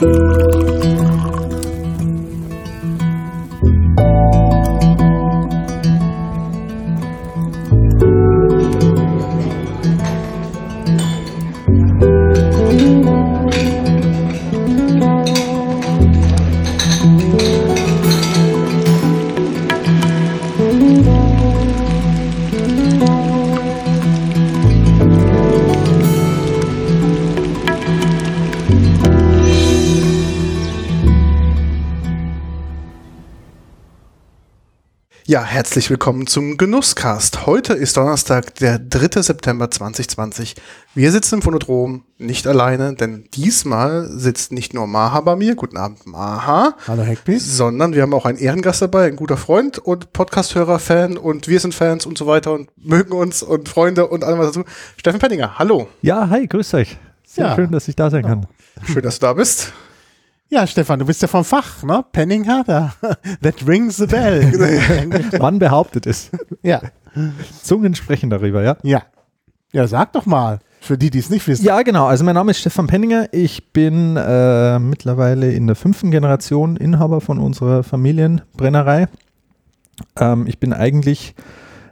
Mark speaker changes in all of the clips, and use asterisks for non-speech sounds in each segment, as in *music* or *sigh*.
Speaker 1: Música Ja, herzlich willkommen zum Genusscast. Heute ist Donnerstag, der 3. September 2020. Wir sitzen im Phonodrom nicht alleine, denn diesmal sitzt nicht nur Maha bei mir, guten Abend Maha,
Speaker 2: Hallo Hackbeat.
Speaker 1: sondern wir haben auch einen Ehrengast dabei, ein guter Freund und Podcasthörer, Fan und wir sind Fans und so weiter und mögen uns und Freunde und allem was dazu. Steffen Penninger, hallo.
Speaker 3: Ja, hi, grüß euch. Sehr
Speaker 2: Ja.
Speaker 3: schön, dass ich da sein kann.
Speaker 1: Schön, dass du da bist.
Speaker 2: Ja, Stefan, du bist ja vom Fach, ne? Penninger, da, *laughs* that rings the bell. *laughs*
Speaker 3: Man behauptet es.
Speaker 2: ja,
Speaker 3: Zungen sprechen darüber, ja?
Speaker 2: ja. Ja, sag doch mal, für die, die es nicht wissen.
Speaker 3: Ja, genau. Also mein Name ist Stefan Penninger. Ich bin äh, mittlerweile in der fünften Generation Inhaber von unserer Familienbrennerei. Ähm, ich bin eigentlich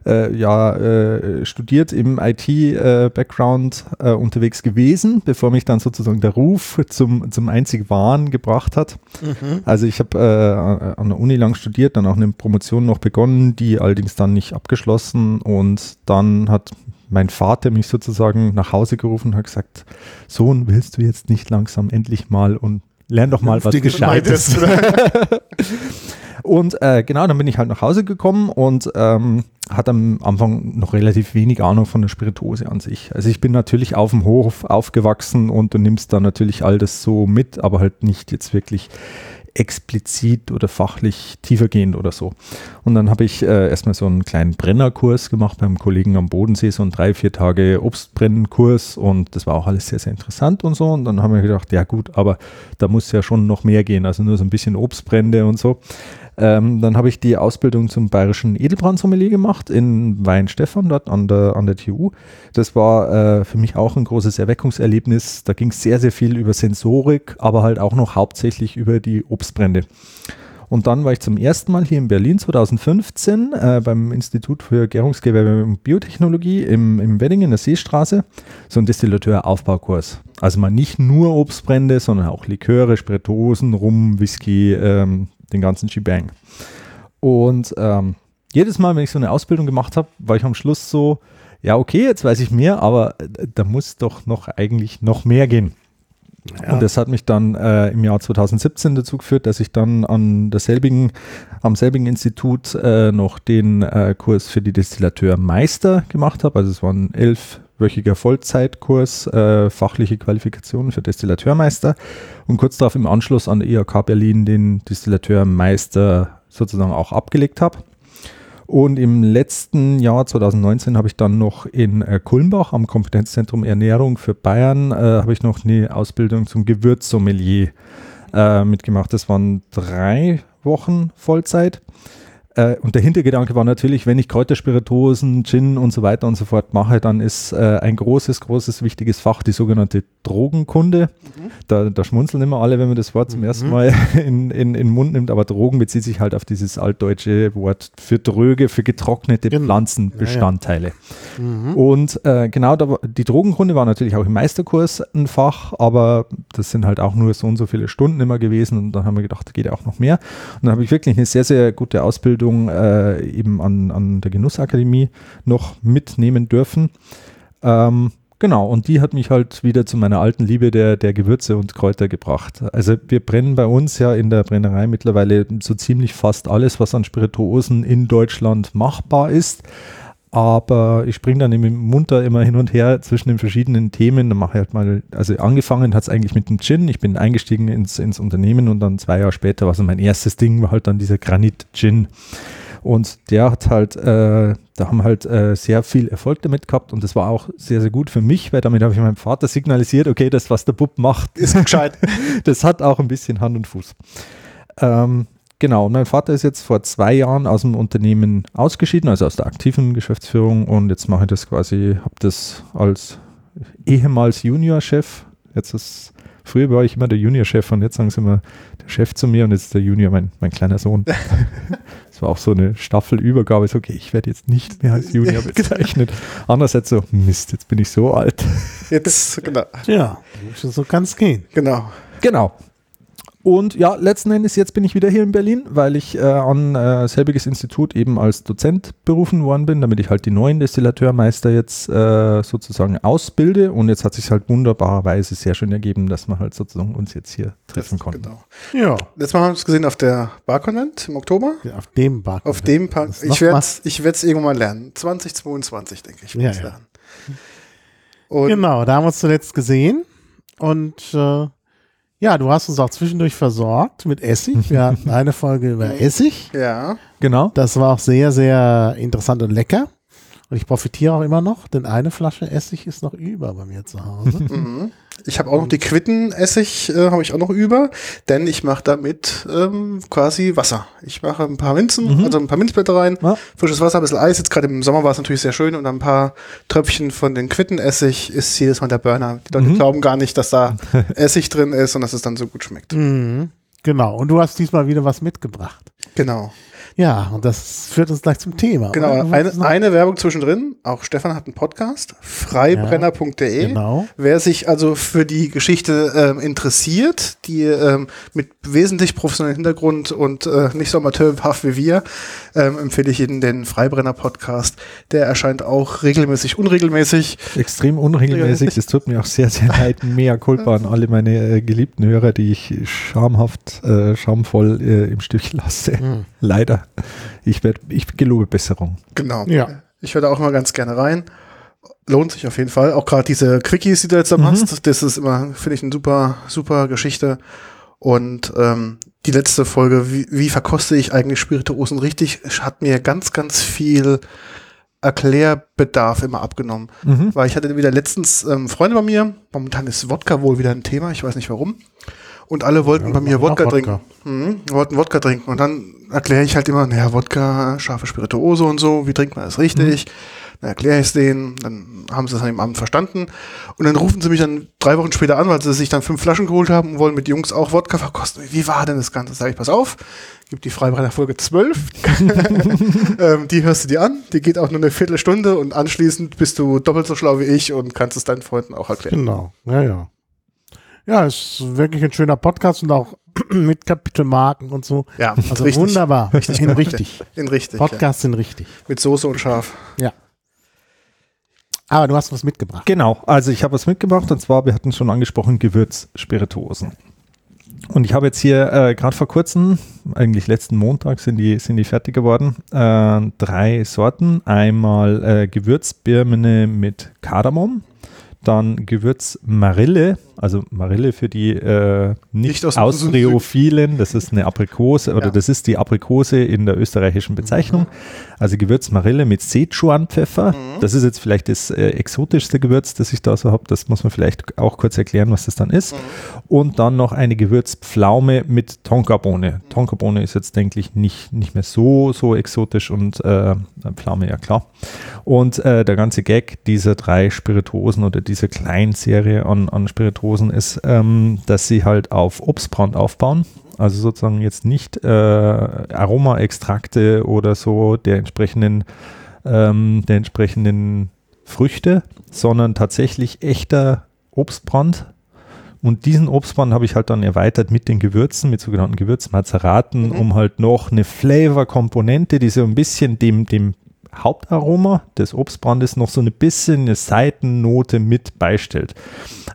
Speaker 3: äh, ja, äh, studiert im IT-Background äh, unterwegs gewesen, bevor mich dann sozusagen der Ruf zum, zum einzig Wahren gebracht hat. Also ich habe äh, an der Uni lang studiert, dann auch eine Promotion noch begonnen, die allerdings dann nicht abgeschlossen und dann hat mein Vater mich sozusagen nach Hause gerufen und hat gesagt, Sohn, willst du jetzt nicht langsam endlich mal und lern doch mal was Gescheites. *laughs* *laughs* Und äh, genau, dann bin ich halt nach Hause gekommen und ähm, hatte am Anfang noch relativ wenig Ahnung von der Spirituose an sich. Also ich bin natürlich auf dem Hof aufgewachsen und du nimmst da natürlich all das so mit, aber halt nicht jetzt wirklich explizit oder fachlich tiefergehend oder so. Und dann habe ich äh, erstmal so einen kleinen Brennerkurs gemacht beim Kollegen am Bodensee, so einen drei, vier Tage Obstbrennenkurs und das war auch alles sehr, sehr interessant und so. Und dann haben wir gedacht, ja gut, aber da muss ja schon noch mehr gehen, also nur so ein bisschen Obstbrände und so. Ähm, dann habe ich die Ausbildung zum bayerischen Edelbrandsommelier gemacht in Weinstefan, dort an der, an der TU. Das war äh, für mich auch ein großes Erweckungserlebnis. Da ging es sehr, sehr viel über Sensorik, aber halt auch noch hauptsächlich über die Obstbrände. Und dann war ich zum ersten Mal hier in Berlin 2015 äh, beim Institut für Gärungsgewerbe und Biotechnologie im, im Wedding in der Seestraße, so ein Distillateur-Aufbaukurs. Also mal nicht nur Obstbrände, sondern auch Liköre, Spirituosen, Rum, Whisky, ähm, den ganzen Shebang. Und ähm, jedes Mal, wenn ich so eine Ausbildung gemacht habe, war ich am Schluss so, ja okay, jetzt weiß ich mehr, aber äh, da muss doch noch eigentlich noch mehr gehen. Und das hat mich dann äh, im Jahr 2017 dazu geführt, dass ich dann an derselbigen, am selbigen Institut äh, noch den äh, Kurs für die Destillateurmeister gemacht habe. Also es war ein elfwöchiger Vollzeitkurs, äh, fachliche Qualifikation für Destillateurmeister. Und kurz darauf im Anschluss an der IHK Berlin den Destillateurmeister sozusagen auch abgelegt habe. Und im letzten Jahr 2019 habe ich dann noch in äh, Kulmbach am Kompetenzzentrum Ernährung für Bayern äh, habe ich noch eine Ausbildung zum Gewürzsommelier äh, mitgemacht. Das waren drei Wochen Vollzeit. Äh, und der Hintergedanke war natürlich, wenn ich Kräuterspirituosen, Gin und so weiter und so fort mache, dann ist äh, ein großes, großes, wichtiges Fach die sogenannte Drogenkunde. Da, da schmunzeln immer alle, wenn man das Wort zum ersten Mal *laughs* in, in, in den Mund nimmt, aber Drogen bezieht sich halt auf dieses altdeutsche Wort für dröge, für getrocknete
Speaker 2: Genau.
Speaker 3: Pflanzenbestandteile. Und äh, genau, da, die Drogenkunde war natürlich auch im Meisterkurs ein Fach, aber das sind halt auch nur so und so viele Stunden immer gewesen und dann haben wir gedacht, da geht ja auch noch mehr. Und dann habe ich wirklich eine sehr, sehr gute Ausbildung äh, eben an, an der Genussakademie noch mitnehmen dürfen. Ähm, genau, und die hat mich halt wieder zu meiner alten Liebe der, der Gewürze und Kräuter gebracht. Also wir brennen bei uns ja in der Brennerei mittlerweile so ziemlich fast alles, was an Spirituosen in Deutschland machbar ist. Aber ich springe dann im munter immer hin und her zwischen den verschiedenen Themen. Dann mache ich halt mal, also angefangen hat es eigentlich mit dem Gin. Ich bin eingestiegen ins, ins Unternehmen und dann zwei Jahre später war so mein erstes Ding, war halt dann dieser Granit Gin. Und der hat halt, äh, da haben halt äh, sehr viel Erfolg damit gehabt und das war auch sehr, sehr gut für mich, weil damit habe ich meinem Vater signalisiert, okay, das, was der Bub macht,
Speaker 1: Ist gescheit. *laughs*
Speaker 3: das hat auch ein bisschen Hand und Fuß. Ähm, genau, und mein Vater ist jetzt vor zwei Jahren aus dem Unternehmen ausgeschieden, also aus der aktiven Geschäftsführung und jetzt mache ich das quasi, habe das als ehemals Juniorchef, jetzt ist Früher war ich immer der Junior-Chef und jetzt sagen sie immer der Chef zu mir und jetzt ist der Junior mein, mein kleiner Sohn. *laughs* das war auch so eine Staffelübergabe. So, okay, ich werde jetzt nicht mehr als Junior bezeichnet. Andererseits so, Mist, jetzt bin ich so alt.
Speaker 1: Jetzt, genau.
Speaker 2: Ja, so kann es gehen.
Speaker 1: Genau.
Speaker 3: Genau. Und ja, letzten Endes, jetzt bin ich wieder hier in Berlin, weil ich äh, an äh, selbiges Institut eben als Dozent berufen worden bin, damit ich halt die neuen Destillateurmeister jetzt äh, sozusagen ausbilde. Und jetzt hat sich halt wunderbarerweise sehr schön ergeben, dass wir halt sozusagen uns jetzt hier treffen konnten.
Speaker 1: Genau.
Speaker 2: Ja,
Speaker 1: Letztes Mal haben wir uns gesehen auf der Barkonvent im Oktober.
Speaker 2: auf dem Bar.
Speaker 1: Auf dem Park.
Speaker 2: Das
Speaker 1: Ich werde es irgendwann mal lernen. 2022, denke ich.
Speaker 2: Ja, ja.
Speaker 1: lernen. Und
Speaker 2: Genau, da haben wir uns zuletzt gesehen. Und äh, ja, du hast uns auch zwischendurch versorgt mit Essig. Wir *laughs* hatten eine Folge über Essig.
Speaker 1: ja,
Speaker 3: Genau.
Speaker 2: Das war auch sehr, sehr interessant und lecker. Und ich profitiere auch immer noch, denn eine Flasche Essig ist noch über bei mir zu Hause. *laughs*
Speaker 1: mhm. ich habe auch noch die Quittenessig, äh, habe ich auch noch über, denn ich mache damit ähm, quasi Wasser. Ich mache ein paar Minzen, also ein paar Minzblätter rein,
Speaker 3: Ja.
Speaker 1: frisches Wasser, ein bisschen Eis. Jetzt gerade im Sommer war es natürlich sehr schön und ein paar Tröpfchen von den Quittenessig ist jedes Mal der Burner. Die Leute glauben gar nicht, dass da *laughs* Essig drin ist und dass es dann so gut schmeckt.
Speaker 2: Mhm. Genau, und du hast diesmal wieder was mitgebracht.
Speaker 1: Genau.
Speaker 2: Ja, und das führt uns gleich zum Thema.
Speaker 1: Genau, eine, eine Werbung zwischendrin. Auch Stefan hat einen Podcast, freibrenner.de.
Speaker 2: Genau.
Speaker 1: Wer sich also für die Geschichte ähm, interessiert, die ähm, mit wesentlich professionellem Hintergrund und äh, nicht so amateurhaft wie wir, ähm, empfehle ich Ihnen den Freibrenner-Podcast. Der erscheint auch regelmäßig, unregelmäßig.
Speaker 3: Extrem unregelmäßig. Das tut mir auch sehr, sehr leid. Mea culpa an alle meine äh, geliebten Hörer, die ich schamhaft, äh, schamvoll äh, im Stich lasse.
Speaker 2: Hm.
Speaker 3: Leider. Ich, werd, ich gelobe Besserung.
Speaker 1: Genau.
Speaker 2: Ja.
Speaker 1: Ich höre da auch mal ganz gerne rein. Lohnt sich auf jeden Fall. Auch gerade diese Quickies, die du jetzt da machst, das ist immer, finde ich, eine super, super Geschichte. Und ähm, die letzte Folge, wie, wie verkoste ich eigentlich Spirituosen richtig, hat mir ganz, ganz viel Erklärbedarf immer abgenommen.
Speaker 3: Mhm.
Speaker 1: Weil ich hatte wieder letztens ähm, Freunde bei mir, momentan ist Wodka wohl wieder ein Thema, ich weiß nicht warum. Und alle wollten bei mir Wodka,
Speaker 2: Wodka.
Speaker 1: trinken. Mhm, wollten Wodka trinken. Und dann erkläre ich halt immer, naja, Wodka, scharfe Spirituose und so, wie trinkt man das richtig? Dann erkläre ich es denen, dann haben sie es an dem Abend verstanden. Und dann rufen sie mich dann drei Wochen später an, weil sie sich dann fünf Flaschen geholt haben und wollen mit Jungs auch Wodka verkosten. Wie war denn das Ganze? Sag ich, pass auf, gibt die Freibrenner Folge 12. *laughs* ähm, die hörst du dir an, die geht auch nur eine Viertelstunde und anschließend bist du doppelt so schlau wie ich und kannst es deinen Freunden auch erklären.
Speaker 2: Genau, ja, ja. Ja, ist wirklich ein schöner Podcast und auch *clears throat* mit Kapitelmarken und so.
Speaker 1: Ja,
Speaker 2: Also
Speaker 1: richtig.
Speaker 2: wunderbar. *laughs* Richtig, in richtig.
Speaker 1: In richtig. Ja.
Speaker 2: Podcasts sind richtig.
Speaker 1: Mit Soße und Schaf.
Speaker 2: Ja. Aber du hast was mitgebracht.
Speaker 3: Genau, also ich habe was mitgebracht und zwar, wir hatten es schon angesprochen, Gewürzspirituosen. Und ich habe jetzt hier äh, gerade vor kurzem, eigentlich letzten Montag sind die, sind die fertig geworden, äh, drei Sorten. Einmal äh, Gewürzbirne mit Kardamom, dann Gewürzmarille, also Marille für die äh, nicht,
Speaker 1: Nicht aus dem
Speaker 3: Austreophilen, das ist eine Aprikose oder
Speaker 1: Ja.
Speaker 3: das ist die Aprikose in der österreichischen Bezeichnung. Also Gewürzmarille mit Sichuan-Pfeffer. Das ist jetzt vielleicht das äh, exotischste Gewürz, das ich da so habe. Das muss man vielleicht auch kurz erklären, was das dann ist. Und dann noch eine Gewürzpflaume mit Tonkabohne. Tonkabohne ist jetzt, denke ich, nicht, nicht mehr so, so exotisch und äh, Pflaume, ja klar. Und äh, der ganze Gag dieser drei Spirituosen oder dieser kleinen Serie an, an Spirituosen ist, ähm, dass sie halt auf Obstbrand aufbauen. Also sozusagen jetzt nicht äh, Aromaextrakte oder so der entsprechenden, ähm, der entsprechenden Früchte, sondern tatsächlich echter Obstbrand. Und diesen Obstbrand habe ich halt dann erweitert mit den Gewürzen, mit sogenannten Gewürzmazeraten, um halt noch eine Flavor-Komponente, die so ein bisschen dem, dem Hauptaroma des Obstbrandes noch so ein bisschen eine Seitennote mit beistellt.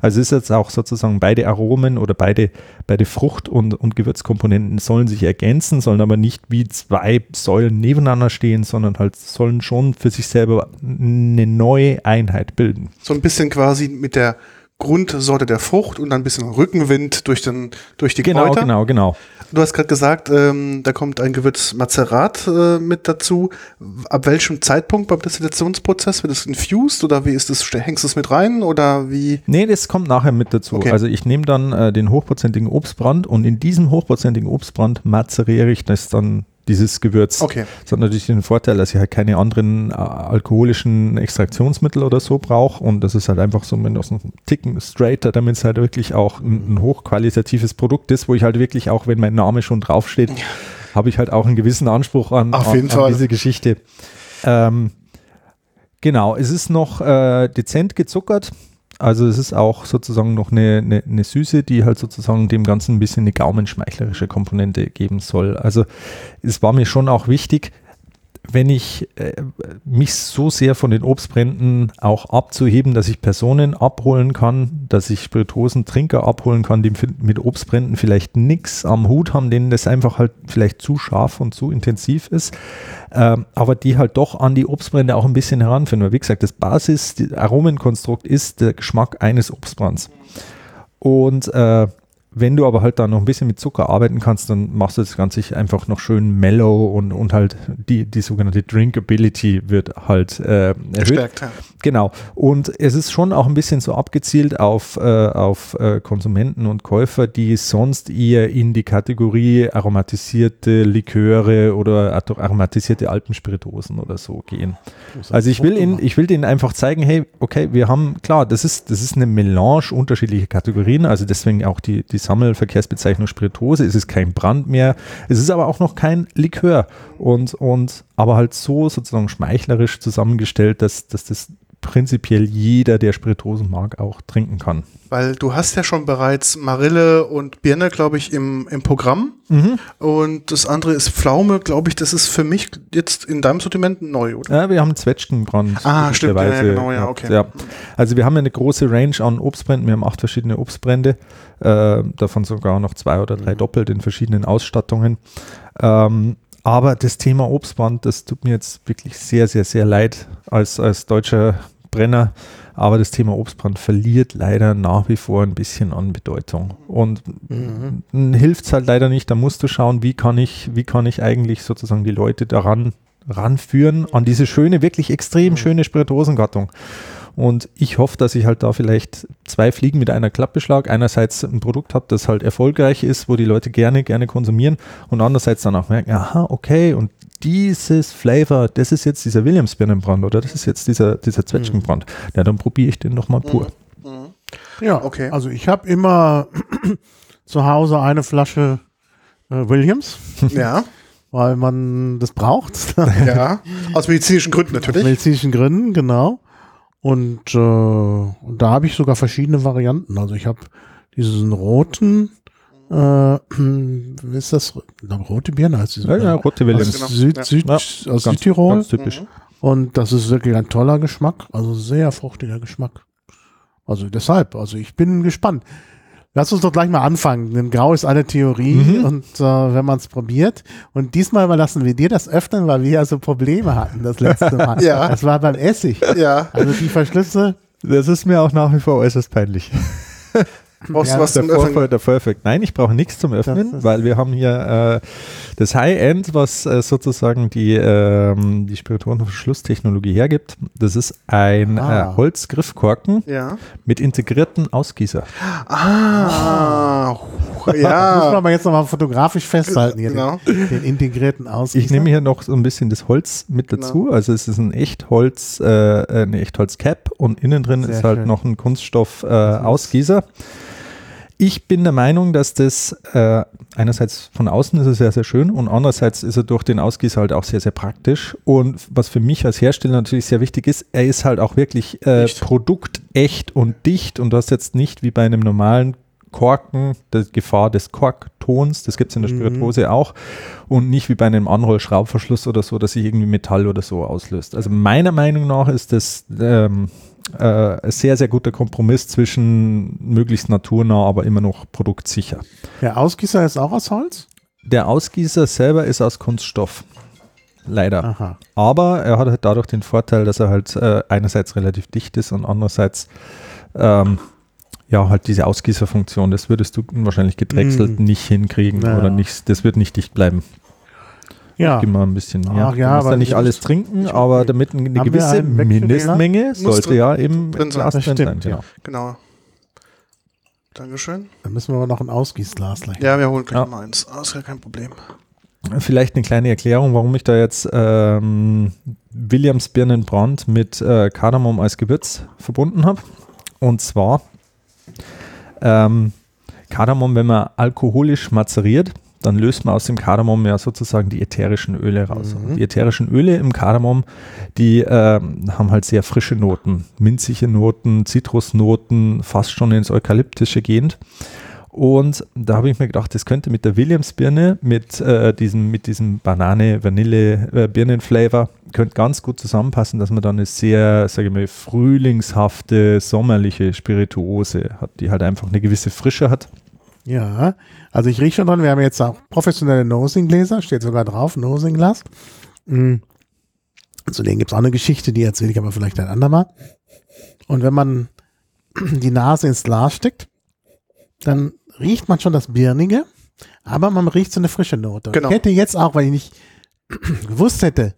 Speaker 3: Also ist jetzt auch sozusagen beide Aromen oder beide, beide Frucht- und, und Gewürzkomponenten sollen sich ergänzen, sollen aber nicht wie zwei Säulen nebeneinander stehen, sondern halt sollen schon für sich selber eine neue Einheit bilden.
Speaker 1: So ein bisschen quasi mit der Grundsorte der Frucht und dann ein bisschen Rückenwind durch, den, durch die
Speaker 3: Genau,
Speaker 1: Kräuter.
Speaker 3: genau, genau.
Speaker 1: Du hast gerade gesagt, ähm, da kommt ein Gewürz Mazerat äh, mit dazu. Ab welchem Zeitpunkt beim Destillationsprozess wird es infused oder wie ist es? Hängst du es mit rein oder wie?
Speaker 3: Nee, das kommt nachher mit dazu.
Speaker 1: Okay.
Speaker 3: Also ich nehme dann äh, den hochprozentigen Obstbrand und in diesem hochprozentigen Obstbrand mazeriere ich das dann dieses Gewürz.
Speaker 1: Okay.
Speaker 3: Das hat natürlich den Vorteil, dass ich halt keine anderen äh, alkoholischen Extraktionsmittel oder so brauche und das ist halt einfach so mit einem Ticken straighter, damit es halt wirklich auch ein, ein hochqualitatives Produkt ist, wo ich halt wirklich auch, wenn mein Name schon draufsteht, habe ich halt auch einen gewissen Anspruch an, an, an diese Geschichte. Ähm, genau, es ist noch äh, dezent gezuckert. Also es ist auch sozusagen noch eine, eine, eine Süße, die halt sozusagen dem Ganzen ein bisschen eine gaumenschmeichlerische Komponente geben soll. Also es war mir schon auch wichtig, wenn ich äh, mich so sehr von den Obstbränden auch abzuheben, dass ich Personen abholen kann, dass ich Spirituosentrinker abholen kann, die mit Obstbränden vielleicht nichts am Hut haben, denen das einfach halt vielleicht zu scharf und zu intensiv ist, ähm, aber die halt doch an die Obstbrände auch ein bisschen heranführen. Weil wie gesagt, das Basis, das Aromenkonstrukt ist der Geschmack eines Obstbrands. Und äh, wenn du aber halt da noch ein bisschen mit Zucker arbeiten kannst, dann machst du das Ganze einfach noch schön mellow und, und halt die, die sogenannte Drinkability wird halt äh, erhöht.
Speaker 1: Gestärkt.
Speaker 3: Genau. Und es ist schon auch ein bisschen so abgezielt auf, äh, auf äh, Konsumenten und Käufer, die sonst eher in die Kategorie aromatisierte Liköre oder aromatisierte Alpenspirituosen oder so gehen. Also ich will ihnen, ich will denen einfach zeigen, hey, okay, wir haben, klar, das ist, das ist eine Melange unterschiedlicher Kategorien, also deswegen auch die, die Sammelverkehrsbezeichnung Spirituose. Es ist kein Brand mehr, es ist aber auch noch kein Likör und, und aber halt so sozusagen schmeichlerisch zusammengestellt, dass, dass das prinzipiell jeder, der Spirituosen mag, auch trinken kann.
Speaker 1: Weil du hast ja schon bereits Marille und Birne, glaube ich, im, im Programm. Und das andere ist Pflaume, glaube ich, das ist für mich jetzt in deinem Sortiment neu, oder?
Speaker 3: Ja, wir haben Zwetschgenbrand.
Speaker 1: Ah, stimmt, ja, genau, ja, okay.
Speaker 3: Ja. Also wir haben eine große Range an Obstbränden. Wir haben acht verschiedene Obstbrände, äh, davon sogar noch zwei oder
Speaker 1: Mhm.
Speaker 3: drei doppelt in verschiedenen Ausstattungen. Ähm, aber das Thema Obstbrand, das tut mir jetzt wirklich sehr, sehr, sehr leid als, als deutscher Brenner. Aber das Thema Obstbrand verliert leider nach wie vor ein bisschen an Bedeutung. Und hilft es halt leider nicht. Da musst du schauen, wie kann ich, wie kann ich eigentlich sozusagen die Leute daran ranführen, an diese schöne, wirklich extrem schöne Spirituosengattung. Und ich hoffe, dass ich halt da vielleicht zwei Fliegen mit einer Klappe schlage. Einerseits ein Produkt habe, das halt erfolgreich ist, wo die Leute gerne, gerne konsumieren und andererseits dann auch merken, aha, okay, und dieses Flavor, das ist jetzt dieser Williams-Birnenbrand oder das ist jetzt dieser, dieser Zwetschgenbrand. Ja, dann probiere ich den nochmal pur.
Speaker 2: Ja,
Speaker 1: Okay.
Speaker 2: Also ich habe immer *clears throat* zu Hause eine Flasche äh, Williams, *laughs*
Speaker 1: Ja,
Speaker 2: weil man das braucht.
Speaker 1: ja. Aus medizinischen Gründen
Speaker 2: Aus
Speaker 1: natürlich.
Speaker 2: medizinischen Gründen, genau. Und, äh, und da habe ich sogar verschiedene Varianten. Also ich habe diesen roten, äh, *clears throat* wie ist das? Na, rote Birne heißt die
Speaker 3: Ja, ja, rote
Speaker 2: aus
Speaker 3: Williams.
Speaker 1: genau.
Speaker 2: Süd. Süd,
Speaker 3: Ja,
Speaker 2: aus
Speaker 3: Ganz,
Speaker 2: Südtirol.
Speaker 3: ganz typisch.
Speaker 2: Und das ist wirklich ein toller Geschmack, also sehr fruchtiger Geschmack. Also deshalb, also ich bin gespannt. Lass uns doch gleich mal anfangen. Denn Grau ist eine Theorie
Speaker 3: Mhm.
Speaker 2: und äh, wenn man es probiert. Und diesmal überlassen wir dir das öffnen, weil wir ja so Probleme hatten das letzte *laughs* Mal.
Speaker 1: Ja.
Speaker 2: Das war beim Essig.
Speaker 1: Ja.
Speaker 2: Also die Verschlüsse.
Speaker 3: Das ist mir auch nach wie vor äußerst peinlich. *laughs*
Speaker 1: Brauchst
Speaker 2: Ja,
Speaker 1: du was zum Öffnen?
Speaker 3: Der Voreffekt. Nein, ich brauche nichts zum Öffnen, weil wir haben hier äh, das High-End, was äh, sozusagen die, ähm, die Spirituosenverschlusstechnologie hergibt. Das ist ein
Speaker 2: Ah.
Speaker 3: äh, Holzgriffkorken
Speaker 1: Ja.
Speaker 3: mit integrierten Ausgießer.
Speaker 1: Ah, *laughs*
Speaker 2: Das muss man
Speaker 1: ja.
Speaker 2: aber jetzt nochmal fotografisch festhalten hier.
Speaker 1: Genau.
Speaker 2: Den, den integrierten Ausgießer.
Speaker 3: Ich nehme hier noch so ein bisschen das Holz mit
Speaker 1: Genau.
Speaker 3: dazu. Also es ist ein Echtholz, äh, eine Echtholz-Cap und innen drin
Speaker 2: Sehr
Speaker 3: ist halt
Speaker 2: schön.
Speaker 3: noch ein Kunststoff-Ausgießer. Ich bin der Meinung, dass das äh, einerseits von außen ist es sehr, sehr schön und andererseits ist er durch den Ausgießer halt auch sehr, sehr praktisch. Und was für mich als Hersteller natürlich sehr wichtig ist, er ist halt auch wirklich äh, produktecht und dicht und du hast jetzt nicht wie bei einem normalen Korken die Gefahr des Korktons, das gibt es in der
Speaker 2: Mhm.
Speaker 3: Spirituose auch und nicht wie bei einem Anrollschraubverschluss oder so, dass sich irgendwie Metall oder so auslöst. Also meiner Meinung nach ist das ähm, äh, sehr, sehr guter Kompromiss zwischen möglichst naturnah, aber immer noch produktsicher.
Speaker 2: Der Ausgießer ist auch aus Holz?
Speaker 3: Der Ausgießer selber ist aus Kunststoff. Leider.
Speaker 2: Aha.
Speaker 3: Aber er hat halt dadurch den Vorteil, dass er halt äh, einerseits relativ dicht ist und andererseits ähm, ja halt diese Ausgießerfunktion, das würdest du wahrscheinlich gedrechselt
Speaker 2: Mm.
Speaker 3: nicht hinkriegen
Speaker 2: Ja.
Speaker 3: oder nicht, das wird nicht dicht bleiben.
Speaker 2: Ja.
Speaker 3: Gib mal ein bisschen mehr.
Speaker 2: Ach ja,
Speaker 3: du musst
Speaker 2: aber
Speaker 3: ja nicht
Speaker 2: ich-
Speaker 3: alles trinken,
Speaker 1: ich-
Speaker 3: aber damit eine gewisse? Mindestmenge sollte
Speaker 1: drin-
Speaker 3: ja im
Speaker 1: drin sein.
Speaker 3: Glas
Speaker 2: Das
Speaker 3: drin sein. Genau.
Speaker 2: ja.
Speaker 1: Genau. Dankeschön.
Speaker 2: Dann müssen wir aber noch ein Ausgießglas gleich.
Speaker 1: Ja, wir holen gleich
Speaker 3: Ja.
Speaker 1: mal eins. Ah, ist ja kein Problem.
Speaker 3: Vielleicht eine kleine Erklärung, warum ich da jetzt ähm, Williams Birnenbrand mit äh, Kardamom als Gewürz verbunden habe. Und zwar ähm, Kardamom, wenn man alkoholisch mazeriert, dann löst man aus dem Kardamom ja sozusagen die ätherischen Öle raus.
Speaker 1: Mhm.
Speaker 3: Die ätherischen Öle im Kardamom, die ähm, haben halt sehr frische Noten, minzige Noten, Zitrusnoten, fast schon ins Eukalyptische gehend. Und da habe ich mir gedacht, das könnte mit der Williams-Birne, mit, äh, diesem, mit diesem Banane-Vanille-Birnen-Flavor, könnte ganz gut zusammenpassen, dass man dann eine sehr, sage ich mal, frühlingshafte, sommerliche Spirituose hat, die halt einfach eine gewisse Frische hat.
Speaker 2: Ja, also ich rieche schon dran, wir haben jetzt auch professionelle Nosing-Gläser, steht sogar drauf, Nosing-Glas. Mhm. Zu denen gibt es auch eine Geschichte, die erzähle ich aber vielleicht ein andermal. Und wenn man die Nase ins Glas steckt, dann riecht man schon das Birnige, aber man riecht so eine frische Note.
Speaker 1: Genau.
Speaker 2: Ich hätte jetzt auch, weil ich nicht *clears throat* gewusst hätte,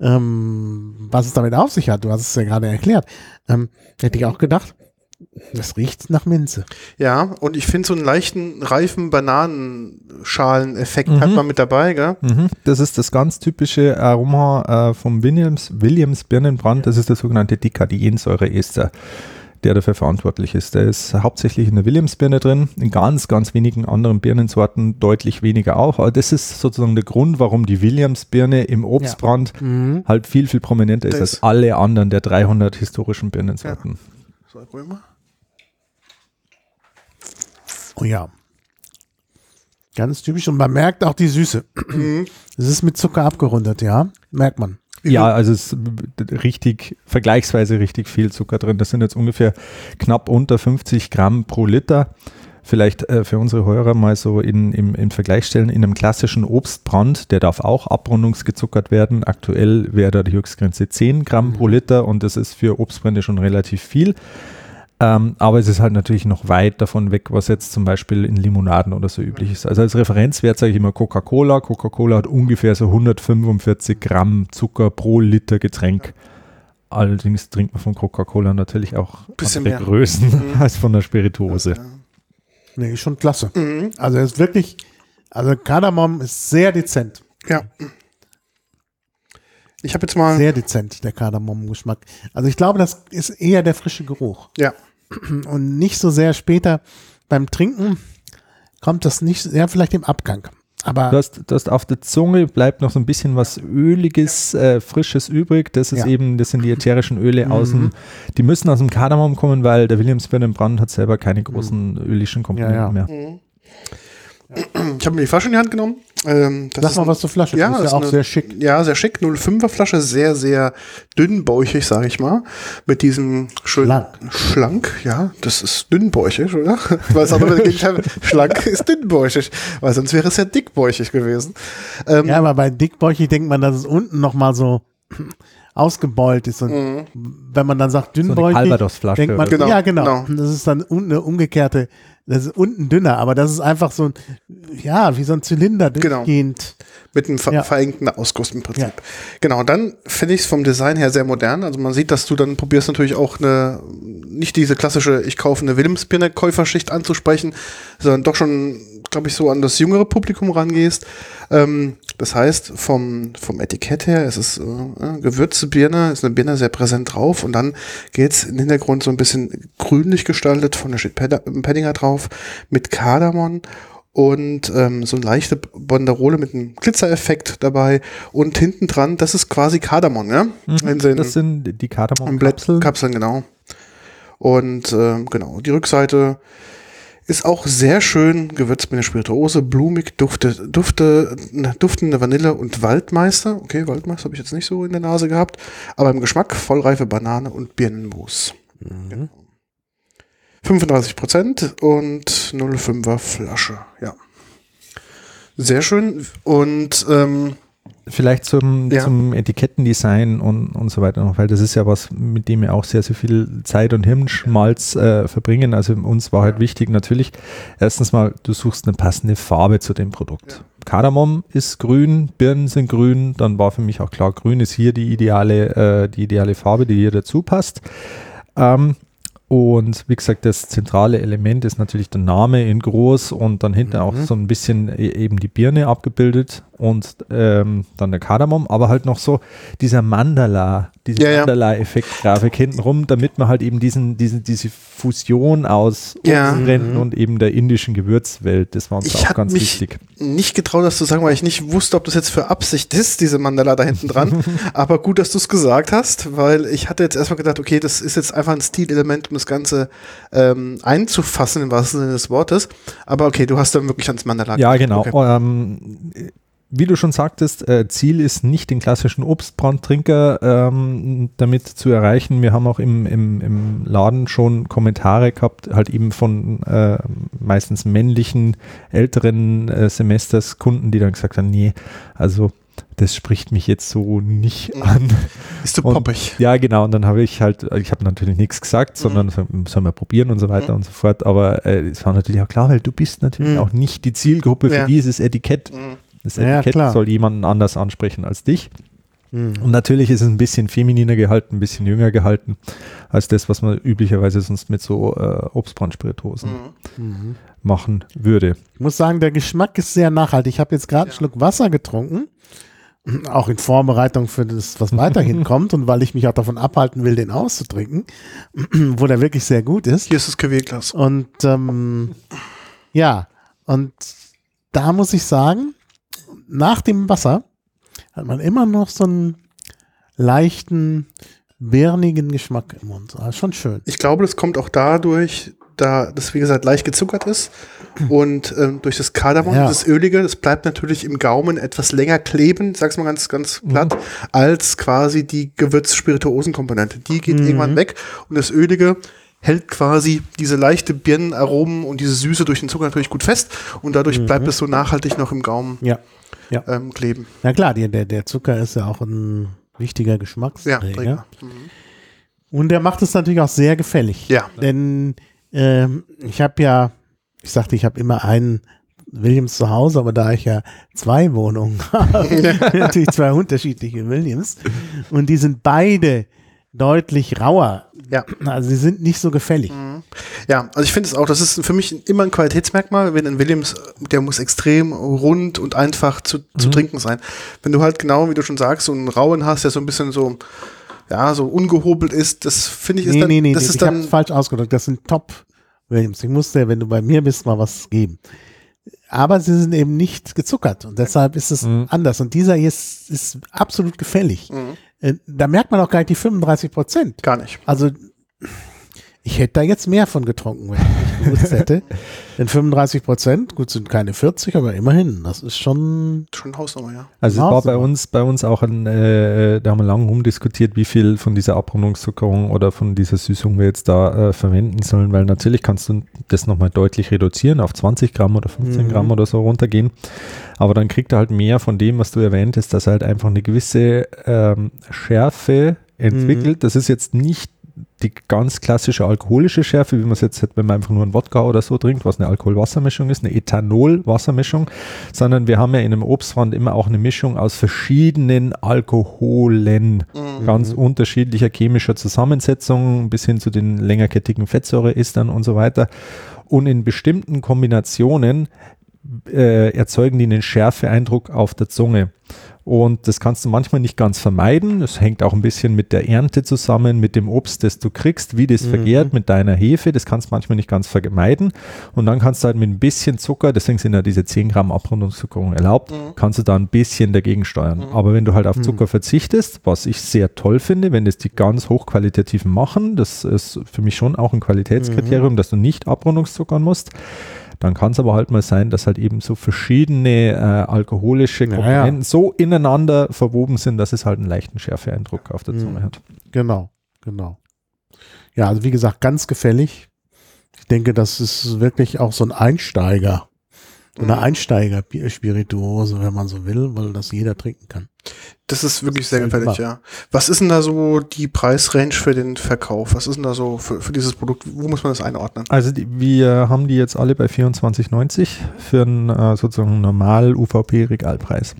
Speaker 2: ähm, was es damit auf sich hat, du hast es ja gerade erklärt, ähm, hätte ich auch gedacht, das riecht nach Minze.
Speaker 1: Ja, und ich finde so einen leichten, reifen Bananenschaleneffekt
Speaker 3: Mhm.
Speaker 1: hat man mit dabei, gell?
Speaker 3: Mhm. Das ist das ganz typische Aroma äh, vom Williams, Williams Birnenbrand. Das ist der sogenannte Dekadiensäureester, der dafür verantwortlich ist. Der ist hauptsächlich in der Williams-Birne drin, in ganz, ganz wenigen anderen Birnensorten deutlich weniger auch. Aber das ist sozusagen der Grund, warum die Williams-Birne im Obstbrand
Speaker 2: Mhm.
Speaker 3: halt viel, viel prominenter ist
Speaker 1: Das-
Speaker 3: als alle anderen der 300 historischen Birnensorten.
Speaker 1: So, probieren wir.
Speaker 2: Oh ja. Ganz typisch. Und man merkt auch die Süße. Es ist mit Zucker abgerundet, ja. Merkt man.
Speaker 3: Ja, also es ist richtig, vergleichsweise richtig viel Zucker drin. Das sind jetzt ungefähr knapp unter 50 Gramm pro Liter. Vielleicht äh, für unsere Hörer mal so in, im, im Vergleich stellen, in einem klassischen Obstbrand, der darf auch abrundungsgezuckert werden. Aktuell wäre da die Höchstgrenze 10 Gramm pro Liter und das ist für Obstbrände schon relativ viel. Ähm, aber es ist halt natürlich noch weit davon weg, was jetzt zum Beispiel in Limonaden oder so üblich ist. Also als Referenzwert sage ich immer Coca-Cola. Coca-Cola hat ungefähr so 145 Gramm Zucker pro Liter Getränk. Allerdings trinkt man von Coca-Cola natürlich auch
Speaker 1: Bisschen
Speaker 3: andere
Speaker 1: mehr.
Speaker 3: Größen
Speaker 1: Mhm. *laughs*
Speaker 3: als von der Spirituose.
Speaker 2: Nee, ist schon klasse.
Speaker 1: Mhm.
Speaker 2: Also es ist wirklich, also Kardamom ist sehr dezent.
Speaker 1: Ja. Ich habe jetzt mal.
Speaker 2: Sehr dezent, der Kardamom-Geschmack. Also ich glaube, das ist eher der frische Geruch.
Speaker 1: Ja. *clears throat*
Speaker 2: Und nicht so sehr später beim Trinken kommt das nicht, ja, vielleicht im Abgang. Aber
Speaker 3: Du hast, du hast auf der Zunge bleibt noch so ein bisschen was Öliges, äh, Frisches übrig. Das ist
Speaker 2: Ja.
Speaker 3: eben, das sind die ätherischen Öle
Speaker 2: Mhm.
Speaker 3: aus dem, die müssen aus dem Kardamom kommen, weil der Williams Birnenbrand hat selber keine großen ölischen Komponenten
Speaker 2: Ja, ja.
Speaker 3: mehr.
Speaker 1: Mhm. Ich habe mir die Flasche in die Hand genommen. Ähm, das
Speaker 2: sag
Speaker 1: ist
Speaker 2: mal was zur Flasche.
Speaker 1: Ja,
Speaker 2: die ist
Speaker 1: ist
Speaker 2: ja auch
Speaker 1: eine-
Speaker 2: sehr schick.
Speaker 1: Ja, sehr schick. 05er Flasche, sehr, sehr dünnbäuchig, sage ich mal. Mit diesem schönen
Speaker 2: Schlank.
Speaker 1: Schlank, ja, das ist dünnbäuchig, oder? *laughs* Weil es andere Gegenteil, schlank *laughs* ist dünnbäuchig, weil sonst wäre es ja dickbäuchig gewesen. Ähm,
Speaker 2: Ja, aber bei dickbäuchig denkt man, dass es unten nochmal so *clears throat* ausgebeult ist. Und
Speaker 1: Mhm.
Speaker 2: wenn man dann sagt dünnbäuchig,
Speaker 3: Calvados-Flasche
Speaker 2: denkt man,
Speaker 1: so.
Speaker 2: ja genau,
Speaker 1: Genau.
Speaker 2: das ist dann unten eine umgekehrte, das ist unten dünner, aber das ist einfach so ein, ja, wie so ein Zylinder
Speaker 1: Genau.
Speaker 2: durchgehend.
Speaker 1: Mit einem ver
Speaker 2: Ja.
Speaker 1: verengten Ausguss im Prinzip.
Speaker 2: Ja.
Speaker 1: Genau, und dann finde ich es vom Design her sehr modern. Also man sieht, dass du dann probierst natürlich auch eine, nicht diese klassische, ich kaufe eine Wilhelmspinne Käuferschicht anzusprechen, sondern doch schon, glaube ich, so an das jüngere Publikum rangehst. Ähm, das heißt, vom, vom Etikett her, es ist äh, äh, Gewürzbirne, ist eine Birne sehr präsent drauf und dann geht's im Hintergrund so ein bisschen grünlich gestaltet, von der steht Ped- Paddinger drauf, mit Kardamom und ähm, so eine leichte Banderole mit einem Glitzereffekt dabei und hinten dran, das ist quasi Kardamom, ja?
Speaker 3: Mhm. Das sind die Kardamom-Kapseln.
Speaker 1: Blättkapseln, genau. Und ähm, genau, die Rückseite ist auch sehr schön gewürzt mit einer Spirituose, blumig, dufte, dufte, duftende Vanille und Waldmeister. Okay, Waldmeister habe ich jetzt nicht so in der Nase gehabt, aber im Geschmack vollreife Banane und Birnenmus. Genau. 35 Prozent und 0,5er Flasche, ja. Sehr schön und ähm,
Speaker 3: Vielleicht zum,
Speaker 1: Ja.
Speaker 3: zum Etikettendesign und, und so weiter noch, weil das ist ja was, mit dem wir auch sehr, sehr viel Zeit und Hirnschmalz äh, verbringen. Also uns war halt wichtig natürlich, erstens mal, du suchst eine passende Farbe zu dem Produkt. Kardamom ist grün, Birnen sind grün, dann war für mich auch klar, grün ist hier die ideale, äh, die ideale Farbe, die hier dazu passt. Ähm, und wie gesagt, das zentrale Element ist natürlich der Name in groß und dann hinten auch so ein bisschen e- eben die Birne abgebildet. Und ähm, dann der Kardamom, aber halt noch so dieser Mandala, diese
Speaker 1: Ja, ja.
Speaker 3: Mandala-Effekt-Grafik hintenrum, damit man halt eben diesen, diesen, diese Fusion aus
Speaker 1: Ja.
Speaker 3: Obstbränden und eben der indischen Gewürzwelt, das war uns
Speaker 1: Ich
Speaker 3: auch ganz
Speaker 1: mich-
Speaker 3: wichtig.
Speaker 1: Nicht getraut, das zu sagen, weil ich nicht wusste, ob das jetzt für Absicht ist, diese Mandala da hinten dran. *laughs* Aber gut, dass du es gesagt hast, weil ich hatte jetzt erstmal gedacht, okay, das ist jetzt einfach ein Stilelement, um das Ganze ähm, einzufassen, im wahrsten Sinne des Wortes. Aber okay, du hast dann wirklich ans Mandala
Speaker 3: Ja,
Speaker 1: gedacht.
Speaker 3: genau.
Speaker 1: Okay.
Speaker 3: Ähm, wie du schon sagtest, äh, Ziel ist nicht den klassischen Obstbrandtrinker ähm, damit zu erreichen. Wir haben auch im, im, im Laden schon Kommentare gehabt, halt eben von äh, meistens männlichen, älteren äh, Semesterskunden, die dann gesagt haben, nee, also das spricht mich jetzt so nicht
Speaker 1: Mhm.
Speaker 3: an.
Speaker 1: Ist zu
Speaker 3: und-
Speaker 1: poppig.
Speaker 3: Ja, genau. Und dann habe ich halt, ich habe natürlich nichts gesagt,
Speaker 1: Mhm.
Speaker 3: sondern so, sollen wir probieren und so weiter und so fort. Aber äh, es war natürlich auch klar, weil du bist natürlich
Speaker 2: Mhm.
Speaker 3: auch nicht die Zielgruppe für
Speaker 1: Ja.
Speaker 3: dieses Etikett.
Speaker 1: Mhm.
Speaker 3: Das
Speaker 2: Ja,
Speaker 3: Etikett
Speaker 2: klar.
Speaker 3: soll jemanden anders ansprechen als dich.
Speaker 2: Mhm.
Speaker 3: Und natürlich ist es ein bisschen femininer gehalten, ein bisschen jünger gehalten, als das, was man üblicherweise sonst mit so äh, Obstbrandspiritosen
Speaker 1: Mhm.
Speaker 3: Machen würde.
Speaker 2: Ich muss sagen, der Geschmack ist sehr nachhaltig. Ich habe jetzt gerade einen Schluck Wasser getrunken, *clears throat* auch in Vorbereitung für das, was weiterhin *laughs* kommt und weil ich mich auch davon abhalten will, den auszutrinken, *clears throat* wo der wirklich sehr gut ist.
Speaker 1: Hier ist das Querglas.
Speaker 2: Und ähm, ja, und da muss ich sagen, nach dem Wasser hat man immer noch so einen leichten, birnigen Geschmack im Mund. Ah, schon schön.
Speaker 1: Ich glaube, das kommt auch dadurch, da das, wie gesagt, leicht gezuckert ist *clears throat* und ähm, durch das Kardamom,
Speaker 2: Ja.
Speaker 1: das Ölige, das bleibt natürlich im Gaumen etwas länger kleben, sag's mal ganz, ganz platt, als quasi die Gewürz-Spirituosen-Komponente. Die geht irgendwann weg und das Ölige hält quasi diese leichte Birnenaromen und diese Süße durch den Zucker natürlich gut fest und dadurch bleibt es so nachhaltig noch im Gaumen
Speaker 2: Ja. Ja.
Speaker 1: ähm, kleben.
Speaker 2: Na klar, die, der, der Zucker ist ja auch ein wichtiger
Speaker 1: Ja,
Speaker 2: Geschmacksträger.
Speaker 1: Träger. Mhm.
Speaker 2: Und der macht es natürlich auch sehr gefällig.
Speaker 1: Ja.
Speaker 2: Denn ähm, ich habe ja, ich sagte, ich habe immer einen Williams zu Hause, aber da ich ja zwei Wohnungen *laughs* habe, *laughs* natürlich zwei unterschiedliche Williams. Und die sind beide deutlich rauer.
Speaker 1: Ja.
Speaker 2: Also sie sind nicht so gefällig.
Speaker 1: Ja, also ich finde es auch, das ist für mich immer ein Qualitätsmerkmal, wenn ein Williams, der muss extrem rund und einfach zu, zu trinken sein. Wenn du halt genau, wie du schon sagst, so einen rauen hast, der so ein bisschen so, ja, so ungehobelt ist, das finde ich ist
Speaker 2: Nee,
Speaker 1: dann,
Speaker 2: nee, nee,
Speaker 1: das
Speaker 2: nee
Speaker 1: ist
Speaker 2: ich
Speaker 1: dann,
Speaker 2: falsch ausgedrückt. Das sind Top Williams. Ich musste, wenn du bei mir bist, mal was geben. Aber sie sind eben nicht gezuckert und deshalb ist es
Speaker 3: Mhm.
Speaker 2: anders. Und dieser hier ist, ist absolut gefällig.
Speaker 1: Mhm.
Speaker 2: Äh, Da merkt man auch gar nicht die 35 Prozent.
Speaker 1: gar nicht.
Speaker 2: Also ich hätte da jetzt mehr von getrunken, gewusst hätte. Denn 35 Prozent, gut, sind keine 40, aber immerhin, das ist schon.
Speaker 1: Schon Hausnummer, ja.
Speaker 3: Also es war bei uns, bei uns auch ein, äh, da haben wir lange rumdiskutiert, wie viel von dieser Abrundungszuckerung oder von dieser Süßung wir jetzt da äh, verwenden sollen, weil natürlich kannst du das nochmal deutlich reduzieren, auf 20 Gramm oder 15
Speaker 2: Mhm.
Speaker 3: Gramm oder so runtergehen. Aber dann kriegt er halt mehr von dem, was du erwähnt hast, dass er halt einfach eine gewisse ähm, Schärfe entwickelt. Das ist jetzt nicht die ganz klassische alkoholische Schärfe, wie man es jetzt hat, wenn man einfach nur einen Wodka oder so trinkt, was eine Alkohol-Wassermischung ist, eine Ethanol-Wassermischung, sondern wir haben ja in einem Obstbrand immer auch eine Mischung aus verschiedenen Alkoholen, ganz unterschiedlicher chemischer Zusammensetzung, bis hin zu den längerkettigen Fettsäureestern und so weiter. Und in bestimmten Kombinationen äh, erzeugen die einen Schärfeeindruck auf der Zunge. Und das kannst du manchmal nicht ganz vermeiden. Das hängt auch ein bisschen mit der Ernte zusammen, mit dem Obst, das du kriegst, wie das vergärt mit deiner Hefe. Das kannst du manchmal nicht ganz vermeiden. Und dann kannst du halt mit ein bisschen Zucker, deswegen sind ja diese 10 Gramm Abrundungszuckerung erlaubt, kannst du da ein bisschen dagegen steuern. Aber wenn du halt auf Zucker verzichtest, was ich sehr toll finde, wenn das die ganz hochqualitativen machen, das ist für mich schon auch ein Qualitätskriterium, dass du nicht Abrundungszuckern musst, dann kann es aber halt mal sein, dass halt eben so verschiedene äh, alkoholische. Komponenten so ineinander verwoben sind, dass es halt einen leichten Schärfeeindruck auf der
Speaker 2: Mhm.
Speaker 3: Zunge hat.
Speaker 2: Genau, genau. Ja, also wie gesagt, ganz gefällig. Ich denke, das ist wirklich auch so ein Einsteiger. Eine
Speaker 1: Mhm.
Speaker 2: Einsteiger-Spirituose, wenn man so will, weil das jeder trinken kann.
Speaker 1: Das ist wirklich sehr
Speaker 2: Völlig
Speaker 1: gefällig, ja. Was ist denn da so die Preisrange für den Verkauf? Was ist denn da so für, für dieses Produkt? Wo muss man das einordnen?
Speaker 3: Also die, wir haben die jetzt alle bei 24,90 für einen äh, sozusagen normal UVP-Regalpreis.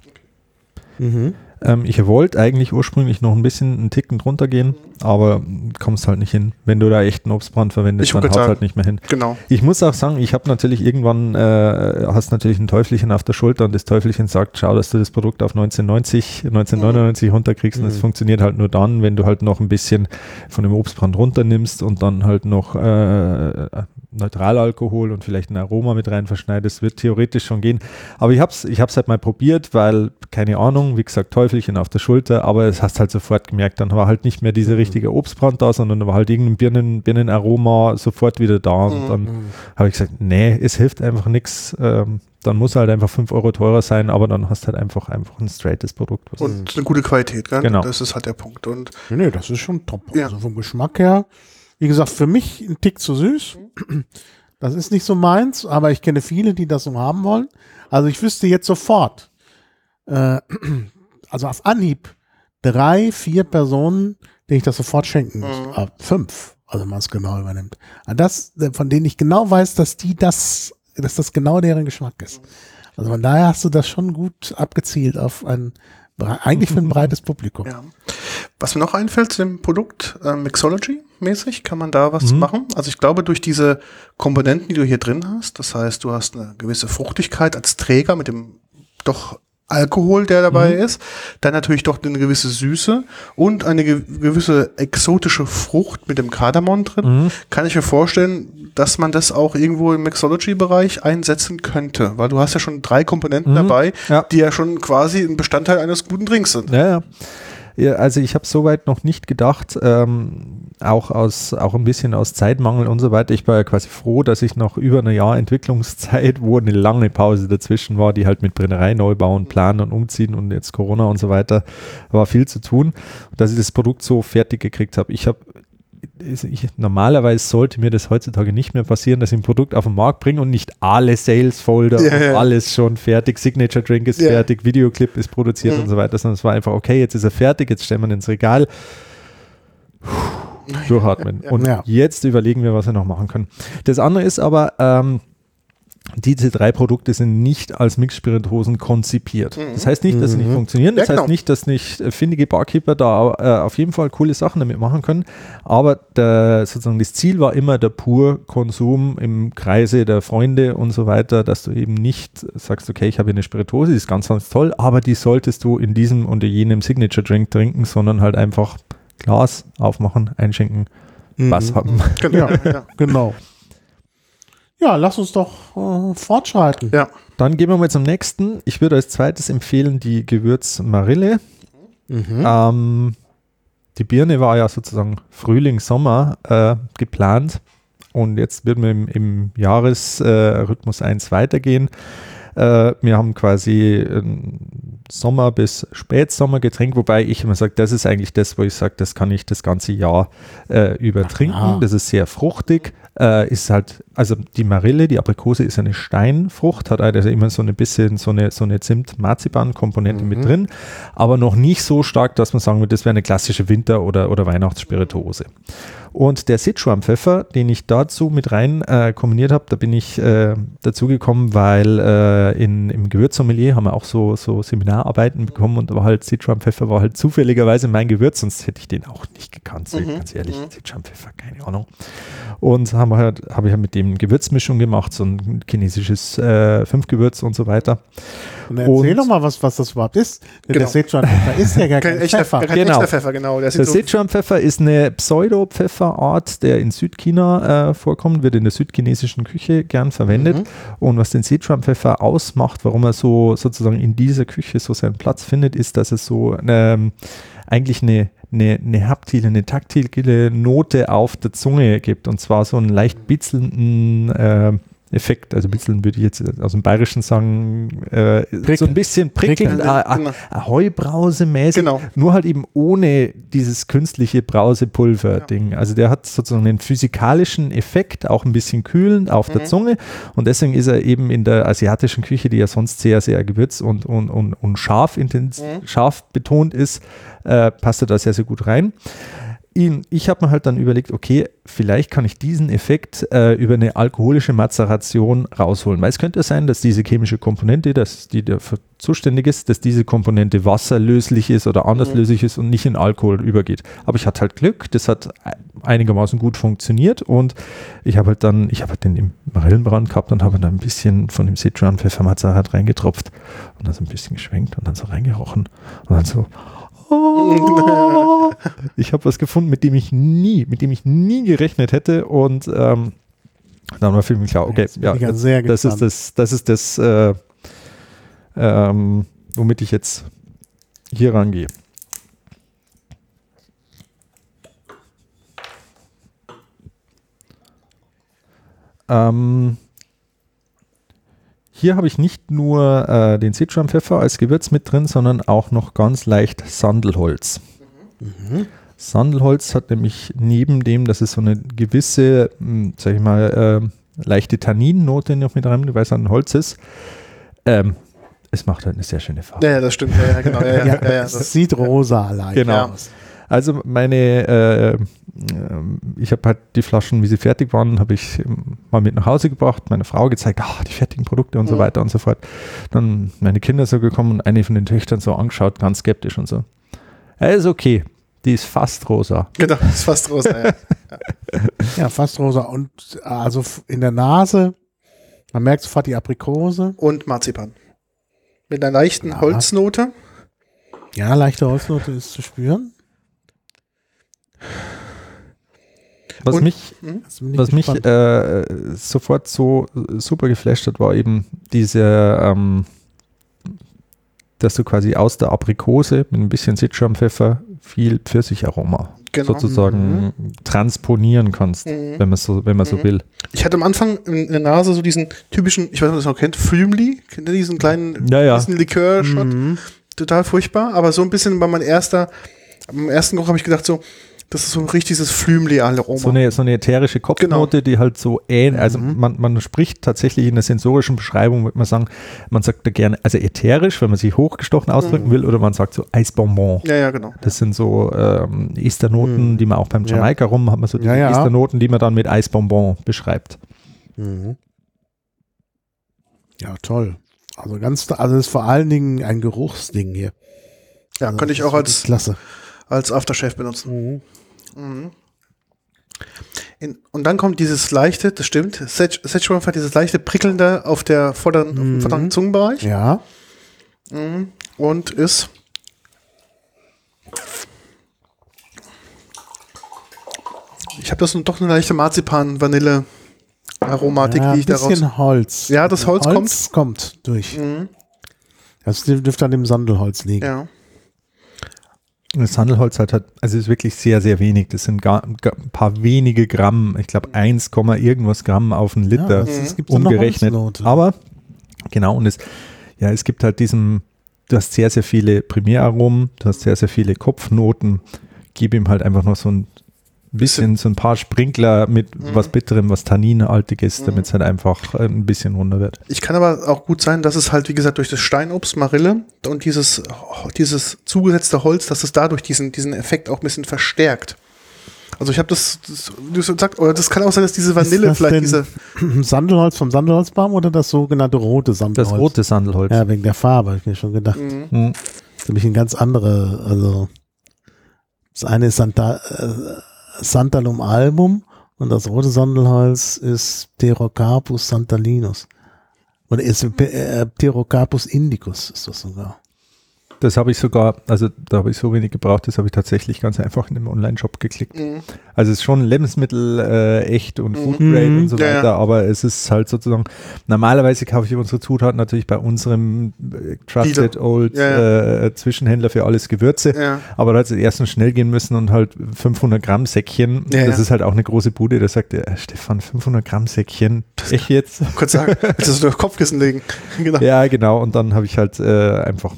Speaker 2: Mhm.
Speaker 3: Ähm, ich wollte eigentlich ursprünglich noch ein bisschen einen Ticken drunter gehen, aber kommst halt nicht hin. Wenn du da echt einen Obstbrand verwendest,
Speaker 1: Ich
Speaker 3: dann haut halt nicht mehr hin.
Speaker 1: Genau.
Speaker 3: Ich muss auch sagen, ich habe natürlich irgendwann, äh, hast natürlich ein Teufelchen auf der Schulter und das Teufelchen sagt, schau, dass du das Produkt auf 1990, 1999 runterkriegst und das
Speaker 2: Mhm.
Speaker 3: funktioniert halt nur dann, wenn du halt noch ein bisschen von dem Obstbrand runternimmst und dann halt noch äh, Neutralalkohol und vielleicht ein Aroma mit rein verschneidest, wird theoretisch schon gehen. Aber ich habe es ich hab's halt mal probiert, weil, keine Ahnung, wie gesagt, Teufelchen auf der Schulter, aber es hast halt sofort gemerkt, dann war halt nicht mehr dieser richtige Obstbrand da, sondern da war halt irgendein Birnen, Birnenaroma sofort wieder da und
Speaker 1: Mhm.
Speaker 3: dann habe ich gesagt, nee, es hilft einfach nichts. Ähm, dann muss halt einfach 5 Euro teurer sein, aber dann hast halt einfach, einfach ein straightes Produkt. was-
Speaker 1: Und eine gute Qualität, gell?
Speaker 3: Genau.
Speaker 1: Das ist halt der Punkt. Und
Speaker 2: Nee, nee, das ist schon top.
Speaker 1: Ja.
Speaker 2: Also vom Geschmack her, wie gesagt, für mich ein Tick zu süß. *clears throat* Das ist nicht so meins, aber ich kenne viele, die das so haben wollen. Also ich wüsste jetzt sofort, äh, *clears throat* also auf Anhieb, drei, vier Personen, denen ich das sofort schenken muss.
Speaker 1: Mhm.
Speaker 2: Ah, fünf, also wenn man es genau übernimmt. Das, von denen ich genau weiß, dass die das, dass das genau deren Geschmack ist. Also von daher hast du das schon gut abgezielt auf ein, eigentlich für ein *laughs* breites Publikum.
Speaker 1: ja. Was mir noch einfällt zu dem Produkt, äh, Mixology-mäßig, kann man da was
Speaker 3: Mhm.
Speaker 1: machen? Also ich glaube, durch diese Komponenten, die du hier drin hast, das heißt, du hast eine gewisse Fruchtigkeit als Träger mit dem doch Alkohol, der dabei
Speaker 3: Mhm.
Speaker 1: ist, dann natürlich doch eine gewisse Süße und eine ge gewisse exotische Frucht mit dem Kardamom drin.
Speaker 3: Mhm.
Speaker 1: Kann ich mir vorstellen, dass man das auch irgendwo im Mixology-Bereich einsetzen könnte, weil du hast ja schon drei Komponenten
Speaker 3: Mhm.
Speaker 1: dabei,
Speaker 3: Ja.
Speaker 1: die ja schon quasi ein Bestandteil eines guten Drinks sind.
Speaker 3: Ja, ja. Also ich habe soweit noch nicht gedacht, ähm, auch aus auch ein bisschen aus Zeitmangel und so weiter. Ich war ja quasi froh, dass ich noch über ein Jahr Entwicklungszeit, wo eine lange Pause dazwischen war, die halt mit Brennerei neu bauen, planen und umziehen und jetzt Corona und so weiter, war viel zu tun, dass ich das Produkt so fertig gekriegt habe. Ich habe ich, normalerweise sollte mir das heutzutage nicht mehr passieren, dass ich ein Produkt auf den Markt bringe und nicht alle Sales Folder
Speaker 1: Ja, ja.
Speaker 3: alles schon fertig, Signature Drink ist
Speaker 1: Ja.
Speaker 3: fertig, Videoclip ist produziert
Speaker 1: Mhm.
Speaker 3: und so weiter, sondern es war einfach, okay, jetzt ist er fertig, jetzt stellen wir ihn ins Regal. Puh, Durchatmen. Und jetzt überlegen wir, was wir noch machen können. Das andere ist aber, ähm, diese drei Produkte sind nicht als Mixspirituosen konzipiert. Das heißt nicht, dass sie nicht
Speaker 2: Mhm.
Speaker 3: funktionieren. Das
Speaker 1: Ja, genau.
Speaker 3: heißt nicht, dass nicht äh, findige Barkeeper da äh, auf jeden Fall coole Sachen damit machen können. Aber der, sozusagen das Ziel war immer der pur Konsum im Kreise der Freunde und so weiter, dass du eben nicht sagst, okay, ich habe hier eine Spirituose, die ist ganz, ganz toll, aber die solltest du in diesem und in jenem Signature Drink trinken, sondern halt einfach Glas aufmachen, einschenken, was
Speaker 2: Mhm.
Speaker 3: haben.
Speaker 1: Genau.
Speaker 2: Ja.
Speaker 1: Ja.
Speaker 2: Genau. Ja, lass uns doch äh, fortschreiten.
Speaker 1: ja.
Speaker 3: Dann gehen wir mal zum nächsten. Ich würde als zweites empfehlen die Gewürz Marille.
Speaker 2: Mhm.
Speaker 3: Ähm, die Birne war ja sozusagen Frühling, Sommer äh, geplant und jetzt wird man im, im Jahresrhythmus äh, Rhythmus 1 weitergehen. Äh, wir haben quasi ein Sommer- bis Spätsommergetränk, wobei ich immer sage, das ist eigentlich das, wo ich sage, das kann ich das ganze Jahr äh, über trinken.
Speaker 2: Ah.
Speaker 3: Das ist sehr fruchtig. Äh, ist halt, also die Marille, die Aprikose ist eine Steinfrucht, hat also immer so ein bisschen so eine, so eine Zimt-Marzipan-Komponente mit
Speaker 2: Mhm.
Speaker 3: drin, aber noch nicht so stark, dass man sagen würde, das wäre eine klassische Winter- oder, oder Weihnachtsspirituose. Und der Sichuan-Pfeffer, den ich dazu mit rein äh, kombiniert habe, da bin ich äh, dazu gekommen, weil äh, in, im Gewürzsommelier haben wir auch so, so Seminararbeiten bekommen und da war halt Sichuan-Pfeffer war halt zufälligerweise mein Gewürz, sonst hätte ich den auch nicht gekannt, ich
Speaker 1: Mhm,
Speaker 3: ganz ehrlich.
Speaker 1: mhm.
Speaker 3: Sichuan-Pfeffer, keine Ahnung. Und haben wir halt, habe ich halt mit dem Gewürzmischung gemacht, so ein chinesisches äh, Fünfgewürz und so weiter.
Speaker 2: Und erzähl
Speaker 3: Und-
Speaker 2: doch mal, was, was das überhaupt ist.
Speaker 1: Genau.
Speaker 2: Der Sichuan-Pfeffer ist ja gar *laughs*
Speaker 1: Kein
Speaker 2: kein
Speaker 1: echter,
Speaker 2: Pfeffer.
Speaker 1: kein
Speaker 3: Genau.
Speaker 1: echter Pfeffer, genau. Der sieht
Speaker 3: Der
Speaker 1: so,
Speaker 3: Sichuan-Pfeffer ist eine Pseudo-Pfefferart, der in Südchina äh, vorkommt, wird in der südchinesischen Küche gern verwendet.
Speaker 2: Mhm.
Speaker 3: Und was den Sichuan-Pfeffer ausmacht, warum er so sozusagen in dieser Küche so seinen Platz findet, ist, dass es so ähm, eigentlich eine, eine, eine haptile, eine taktile Note auf der Zunge gibt. Und zwar so einen leicht bitzelnden äh, Effekt. Also bitzeln würde ich jetzt aus dem Bayerischen sagen, äh, so
Speaker 2: Prickeln.
Speaker 3: ein bisschen
Speaker 1: genau.
Speaker 3: äh, Heubrause-mäßig.
Speaker 1: Genau.
Speaker 3: Nur halt eben ohne dieses künstliche Brausepulver-Ding. Also der hat sozusagen einen physikalischen Effekt, auch ein bisschen kühlend auf der
Speaker 1: Mhm.
Speaker 3: Zunge. Und deswegen ist er eben in der asiatischen Küche, die ja sonst sehr, sehr gewürz und, und, und, und scharf, intens
Speaker 1: Mhm.
Speaker 3: scharf betont ist, äh, passt er da sehr, sehr gut rein. Ihn, ich habe mir halt dann überlegt, okay, vielleicht kann ich diesen Effekt äh, über eine alkoholische Mazeration rausholen. Weil es könnte sein, dass diese chemische Komponente, dass die dafür zuständig ist, dass diese Komponente wasserlöslich ist oder anders
Speaker 1: Mhm.
Speaker 3: löslich ist und nicht in Alkohol übergeht. Aber ich hatte halt Glück, das hat einigermaßen gut funktioniert und ich habe halt dann, ich habe halt den im Marillenbrand gehabt und habe dann ein bisschen von dem Sichuan Pfeffermazerat reingetropft und dann so ein bisschen geschwenkt und dann so reingerochen und dann so oh, *laughs* ich habe was gefunden, mit dem ich nie, mit dem ich nie gerechnet hätte und ähm, dann war für mich klar, okay, ja,
Speaker 2: ja
Speaker 3: das, das ist das, das ist das, äh, ähm, womit ich jetzt hier rangehe. Ähm, hier habe ich nicht nur äh, den Sichuan-Pfeffer als Gewürz mit drin, sondern auch noch ganz leicht Sandelholz.
Speaker 2: Mhm.
Speaker 3: Sandelholz hat nämlich neben dem, dass es so eine gewisse, mh, sag ich mal, äh, leichte Tanninnote noch mit rein, weil es ein Holz ist. Ähm, es macht halt eine sehr schöne Farbe.
Speaker 1: Ja, das stimmt. Ja, genau. Ja, ja,
Speaker 2: Ja, *laughs*
Speaker 1: das,
Speaker 2: sieht rosa leicht
Speaker 3: Genau.
Speaker 2: aus.
Speaker 3: Also meine, äh, ich habe halt die Flaschen, wie sie fertig waren, habe ich ähm, mal mit nach Hause gebracht, meiner Frau gezeigt, ah, die fertigen Produkte und so
Speaker 1: Mhm.
Speaker 3: weiter und so fort. Dann meine Kinder so gekommen und eine von den Töchtern so angeschaut, ganz skeptisch und so. Ja, ist okay, die ist fast rosa.
Speaker 1: genau, ist fast rosa. Ja. *laughs*
Speaker 2: Ja, fast rosa. Und also in der Nase, man merkt sofort die Aprikose.
Speaker 1: Und Marzipan. Mit einer leichten
Speaker 2: Ja.
Speaker 1: Holznote.
Speaker 2: Ja, leichte Holznote ist zu spüren.
Speaker 3: Was
Speaker 1: Und-
Speaker 3: mich
Speaker 2: ich
Speaker 3: Was mich äh, sofort so super geflasht hat, war eben diese, ähm, dass du quasi aus der Aprikose mit ein bisschen Sichuan-Pfeffer viel Pfirsicheraroma
Speaker 1: Genau.
Speaker 3: sozusagen transponieren kannst,
Speaker 1: Mhm.
Speaker 3: wenn man so, wenn man so
Speaker 1: Mhm.
Speaker 3: will.
Speaker 1: Ich hatte am Anfang in der Nase so diesen typischen, ich weiß nicht, ob ihr das noch kennt, Flümli. Kennt ihr diesen kleinen,
Speaker 3: Ja, ja.
Speaker 1: diesen Likör-Shot?
Speaker 2: Mhm.
Speaker 1: Total furchtbar. Aber so ein bisschen bei meinem erster, beim ersten Geruch habe ich gedacht so, das ist so ein richtiges Flümli-Aroma.
Speaker 3: So eine, so eine ätherische Kopfnote, die halt so ähnlich, also
Speaker 2: Mhm.
Speaker 3: man, man spricht tatsächlich in der sensorischen Beschreibung, würde man sagen, man sagt da gerne, also ätherisch, wenn man sich hochgestochen ausdrücken
Speaker 1: Mhm.
Speaker 3: will, oder man sagt so Eisbonbon.
Speaker 1: ja, ja, genau.
Speaker 3: Das sind so ähm, Esternoten,
Speaker 2: Mhm.
Speaker 3: die man auch beim
Speaker 2: Ja.
Speaker 3: Jamaika rum hat man so diese
Speaker 2: Ja, ja.
Speaker 3: Esternoten, die man dann mit Eisbonbon beschreibt.
Speaker 2: Mhm. Ja, toll. Also ganz, also das ist vor allen Dingen ein Geruchsding hier.
Speaker 1: Ja,
Speaker 2: Also
Speaker 1: könnte ich auch als,
Speaker 2: klasse.
Speaker 1: Als Aftershave benutzen.
Speaker 2: Mhm.
Speaker 1: Mhm. In, und dann kommt dieses leichte, das stimmt, Szechuan hat dieses leichte prickelnde auf der vorderen, auf
Speaker 2: Mhm.
Speaker 1: vorderen Zungenbereich.
Speaker 2: Ja,
Speaker 1: Mhm. Und ist ich habe das doch eine leichte Marzipan-Vanille-Aromatik,
Speaker 2: ja
Speaker 1: die
Speaker 2: ein
Speaker 1: ich daraus.
Speaker 2: bisschen Holz.
Speaker 1: Ja, das Holz
Speaker 2: kommt. kommt durch.
Speaker 1: Mhm.
Speaker 2: Das dürfte an dem Sandelholz liegen.
Speaker 1: Ja.
Speaker 3: Das Sandelholz hat, halt, also ist wirklich sehr, sehr wenig. Das sind gar, gar ein paar wenige Gramm. Ich glaube 1, Komma irgendwas Gramm auf einen
Speaker 2: Ja,
Speaker 3: Liter
Speaker 2: das, es gibt
Speaker 3: umgerechnet. Aber genau, und es, ja, es gibt halt diesen, du hast sehr, sehr viele Primäraromen, du hast sehr, sehr viele Kopfnoten. Gib ihm halt einfach noch so ein bisschen, so ein paar Sprinkler mit
Speaker 1: Mhm.
Speaker 3: was Bitterem, was Tanninhaltiges,
Speaker 1: Mhm.
Speaker 3: damit es halt einfach äh, ein bisschen runter wird.
Speaker 1: Ich kann aber auch gut sein, dass es halt, wie gesagt, durch das Steinobst, Marille und dieses, dieses zugesetzte Holz, dass es dadurch diesen, diesen Effekt auch ein bisschen verstärkt. Also ich habe das, das, du hast gesagt, oder das kann auch sein, dass diese Vanille
Speaker 2: das
Speaker 1: vielleicht
Speaker 2: denn
Speaker 1: diese, *clears throat*
Speaker 2: Sandelholz vom Sandelholzbaum oder das sogenannte rote Sandelholz?
Speaker 3: Das rote Sandelholz.
Speaker 2: Ja, wegen der Farbe, habe ich mir schon gedacht.
Speaker 1: Mhm.
Speaker 3: Mhm.
Speaker 2: Das ist nämlich ein ganz andere, also das eine ist Santa, äh, Santalum album und das rote Sandelholz ist Pterocarpus santalinus. Oder ist äh, Pterocarpus indicus ist das sogar.
Speaker 3: Das habe ich sogar, also da habe ich so wenig gebraucht, das habe ich tatsächlich ganz einfach in dem Online-Shop geklickt.
Speaker 1: Mhm.
Speaker 3: Also es ist schon Lebensmittel äh, echt und
Speaker 1: Mhm.
Speaker 3: Food Grade
Speaker 2: Mhm.
Speaker 3: und so
Speaker 1: Ja,
Speaker 3: weiter,
Speaker 1: ja.
Speaker 3: aber es ist halt sozusagen, normalerweise kaufe ich unsere Zutaten natürlich bei unserem äh, Trusted Old
Speaker 1: Ja,
Speaker 3: Äh, Zwischenhändler für alles Gewürze.
Speaker 1: Ja.
Speaker 3: Aber da hat es erst noch schnell gehen müssen und halt 500 Gramm Säckchen. Das ist halt auch eine große Bude. Da sagt er, äh, Stefan, 500 Gramm Säckchen. Echt jetzt?
Speaker 1: Kurz sagen, willst du das *laughs* durch Kopfkissen legen? *laughs* Genau.
Speaker 3: ja, genau. Und dann habe ich halt äh, einfach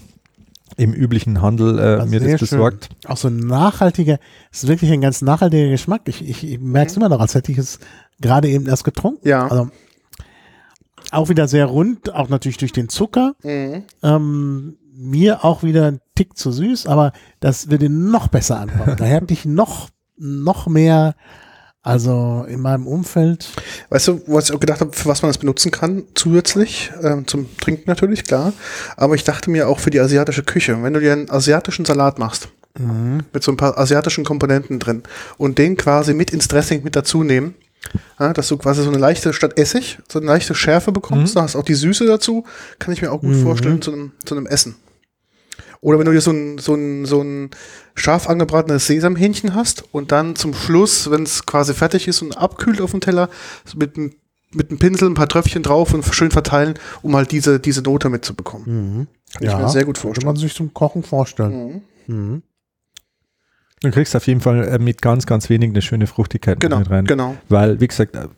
Speaker 3: im üblichen Handel äh, mir das
Speaker 2: schön.
Speaker 3: besorgt.
Speaker 2: Auch so ein nachhaltiger, es ist wirklich ein ganz nachhaltiger Geschmack. Ich, ich, ich merke es immer noch, als hätte ich es gerade eben erst getrunken.
Speaker 1: Ja.
Speaker 2: Also auch wieder sehr rund, auch natürlich durch den Zucker.
Speaker 1: Mhm.
Speaker 2: Ähm, mir auch wieder ein Tick zu süß, aber das würde noch besser ankommen. Da hätte ich noch, noch mehr, also in meinem Umfeld.
Speaker 1: Weißt du, was ich auch gedacht habe, für was man das benutzen kann, zusätzlich, ähm, zum Trinken natürlich, klar. Aber ich dachte mir auch für die asiatische Küche, wenn du dir einen asiatischen Salat machst, mit so ein paar asiatischen Komponenten drin und den quasi mit ins Dressing mit dazu nehmen, ja, dass du quasi so eine leichte, statt Essig, so eine leichte Schärfe bekommst, da hast auch die Süße dazu, kann ich mir auch gut vorstellen zu einem, zu einem Essen. Oder wenn du dir so ein, so ein, so ein scharf angebratenes Sesamhähnchen hast und dann zum Schluss, wenn es quasi fertig ist und abkühlt auf dem Teller, so mit, einem- mit einem Pinsel ein paar Tröpfchen drauf und schön verteilen, um halt diese, diese Note mitzubekommen. Kann ich mir sehr gut vorstellen.
Speaker 2: man sich zum Kochen vorstellen. Mhm.
Speaker 3: Du kriegst auf jeden Fall äh, mit ganz, ganz wenig eine schöne Fruchtigkeit
Speaker 1: Genau,
Speaker 3: mit rein.
Speaker 1: genau.
Speaker 3: Weil, wie gesagt, äh,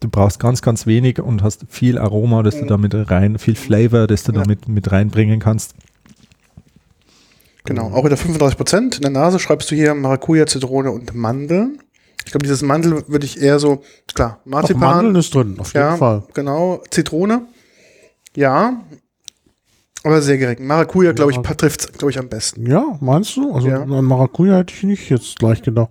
Speaker 3: du brauchst ganz, ganz wenig und hast viel Aroma, das du
Speaker 1: Mhm.
Speaker 3: damit rein, viel Flavor, das du
Speaker 1: Ja.
Speaker 3: damit mit reinbringen kannst.
Speaker 1: Genau, auch wieder 35 Prozent. In der Nase schreibst du hier Maracuja, Zitrone und Mandeln. Ich glaube, dieses Mandel würde ich eher so, klar,
Speaker 2: Doch,
Speaker 1: Marzipan.
Speaker 2: Mandeln ist drin, auf jeden
Speaker 1: ja,
Speaker 2: Fall.
Speaker 1: genau. Zitrone. Ja. Aber sehr gering. Maracuja, glaube ich, trifft es, glaube ich, am besten.
Speaker 2: Ja, meinst du? Also
Speaker 1: Ja.
Speaker 2: an Maracuja hätte ich nicht jetzt gleich gedacht.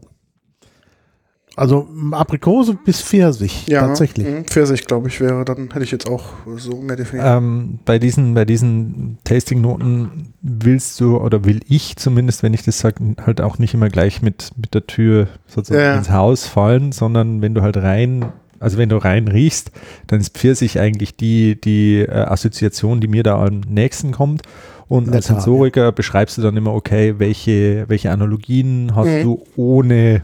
Speaker 2: Also Aprikose bis Pfirsich,
Speaker 1: Ja,
Speaker 2: tatsächlich.
Speaker 1: mh, Pfirsich, glaube ich, wäre, dann hätte ich jetzt auch so mehr definiert.
Speaker 3: Ähm, bei diesen, bei diesen Tasting-Noten willst du oder will ich zumindest, wenn ich das sage, halt auch nicht immer gleich mit, mit der Tür sozusagen
Speaker 1: Ja,
Speaker 3: ins Haus fallen, sondern wenn du halt rein, also wenn du rein riechst, dann ist Pfirsich eigentlich die, die äh, Assoziation, die mir da am nächsten kommt. Und als Sensoriker beschreibst du dann immer, okay, welche, welche Analogien hast
Speaker 1: Mhm.
Speaker 3: du ohne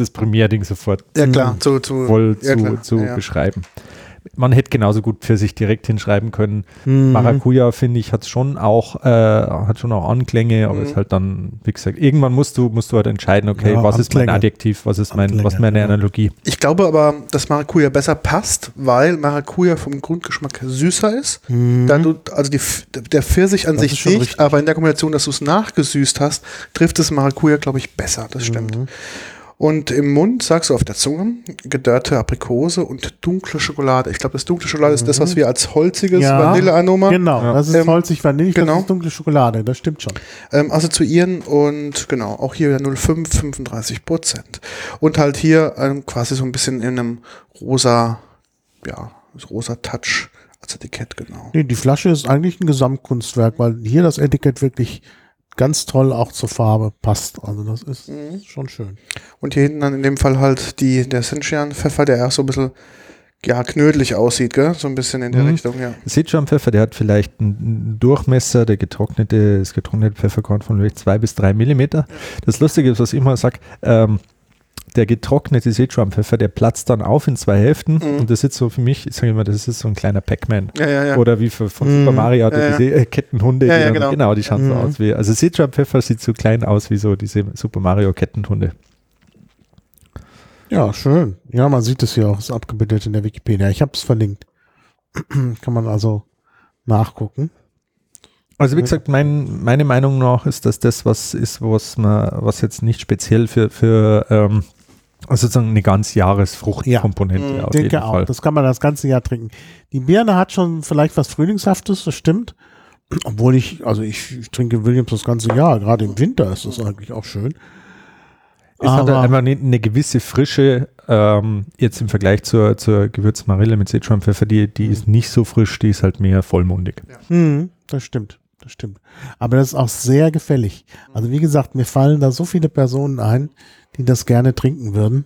Speaker 3: das Primärding sofort
Speaker 1: ja, klar, zu, zu,
Speaker 3: voll
Speaker 1: ja,
Speaker 3: zu,
Speaker 1: klar,
Speaker 3: zu
Speaker 1: ja.
Speaker 3: beschreiben. Man hätte genauso gut für sich direkt hinschreiben können.
Speaker 2: Mhm.
Speaker 3: Maracuja, finde ich, hat schon auch, äh, hat schon auch Anklänge, aber
Speaker 1: Mhm.
Speaker 3: ist halt dann, wie gesagt, irgendwann musst du, musst du halt entscheiden, okay, was ist mein
Speaker 2: Anklänge.
Speaker 3: Adjektiv, was ist mein, was
Speaker 2: Anklänge,
Speaker 3: meine
Speaker 2: ja.
Speaker 3: Analogie.
Speaker 1: Ich glaube aber, dass Maracuja besser passt, weil Maracuja vom Grundgeschmack süßer ist. Da du, also die, der Pfirsich an
Speaker 2: Das
Speaker 1: sich nicht,
Speaker 2: richtig.
Speaker 1: aber in der Kombination, dass du es nachgesüßt hast, trifft es Maracuja, glaube ich, besser. Das stimmt.
Speaker 2: Mhm.
Speaker 1: Und im Mund sagst du auf der Zunge gedörrte Aprikose und dunkle Schokolade. Ich glaube, das dunkle Schokolade ist das, was wir als holziges
Speaker 2: Ja,
Speaker 1: Vanillearoma
Speaker 2: Genau,
Speaker 3: Ja.
Speaker 2: das ist
Speaker 1: Ähm,
Speaker 2: holzig Vanille,
Speaker 1: genau.
Speaker 2: das ist dunkle Schokolade, das stimmt schon.
Speaker 1: ähm, assoziieren und genau, auch hier wieder 0,5, 35 Prozent. Und halt hier ähm, quasi so ein bisschen in einem rosa, ja, rosa Touch als Etikett, genau.
Speaker 2: Nee, die Flasche ist eigentlich ein Gesamtkunstwerk, weil hier das Etikett wirklich ganz toll auch zur Farbe passt. Also das ist
Speaker 1: Mhm.
Speaker 2: schon schön.
Speaker 1: Und hier hinten dann in dem Fall halt die, der Senchian-Pfeffer, der erst so ein bisschen, ja, knödelig aussieht, gell? So ein bisschen in der
Speaker 3: Mhm.
Speaker 1: Richtung, ja.
Speaker 3: Seht schon, Pfeffer, der hat vielleicht einen Durchmesser, der getrocknete, das getrocknete Pfefferkorn von vielleicht zwei bis drei Millimeter. Das Lustige ist, was ich immer sage, ähm, der getrocknete Sichuan-Pfeffer, der platzt dann auf in zwei Hälften
Speaker 1: Mhm.
Speaker 3: und das ist so für mich, ich sage immer, das ist so ein kleiner Pac-Man.
Speaker 1: Ja, ja, ja.
Speaker 3: Oder wie für, von
Speaker 2: Mhm.
Speaker 3: Super Mario hat
Speaker 1: Ja,
Speaker 3: diese äh, Kettenhunde.
Speaker 1: Ja,
Speaker 3: die
Speaker 1: ja,
Speaker 3: dann,
Speaker 1: genau.
Speaker 3: genau, die schauen so
Speaker 2: Mhm.
Speaker 3: aus wie, also Sichuan Pfeffer sieht so klein aus wie so diese Super Mario Kettenhunde.
Speaker 2: Ja, schön. Ja, man sieht es hier auch, ist abgebildet in der Wikipedia. Ich habe es verlinkt. *clears throat* Kann man also nachgucken.
Speaker 3: Also wie gesagt, mein, meine Meinung nach ist, dass das was ist, was man, was jetzt nicht speziell für, für ähm, also sozusagen eine ganz Jahresfruchtkomponente
Speaker 1: Ja.
Speaker 3: auf
Speaker 2: Denke
Speaker 3: jeden
Speaker 2: auch.
Speaker 3: Fall.
Speaker 2: Das kann man das ganze Jahr trinken. Die Birne hat schon vielleicht was Frühlingshaftes, das stimmt. Obwohl ich, also ich, ich trinke Williams das ganze Jahr. Gerade im Winter ist das eigentlich auch schön.
Speaker 3: Es hat
Speaker 2: Aber-
Speaker 3: einfach eine, eine gewisse Frische, ähm, jetzt im Vergleich zur, zur Gewürzmarille mit Sichuan-Pfeffer, die, die ist nicht so frisch, die ist halt mehr vollmundig.
Speaker 2: Hm, das stimmt, stimmt. Aber das ist auch sehr gefällig. Also wie gesagt, mir fallen da so viele Personen ein, die das gerne trinken würden.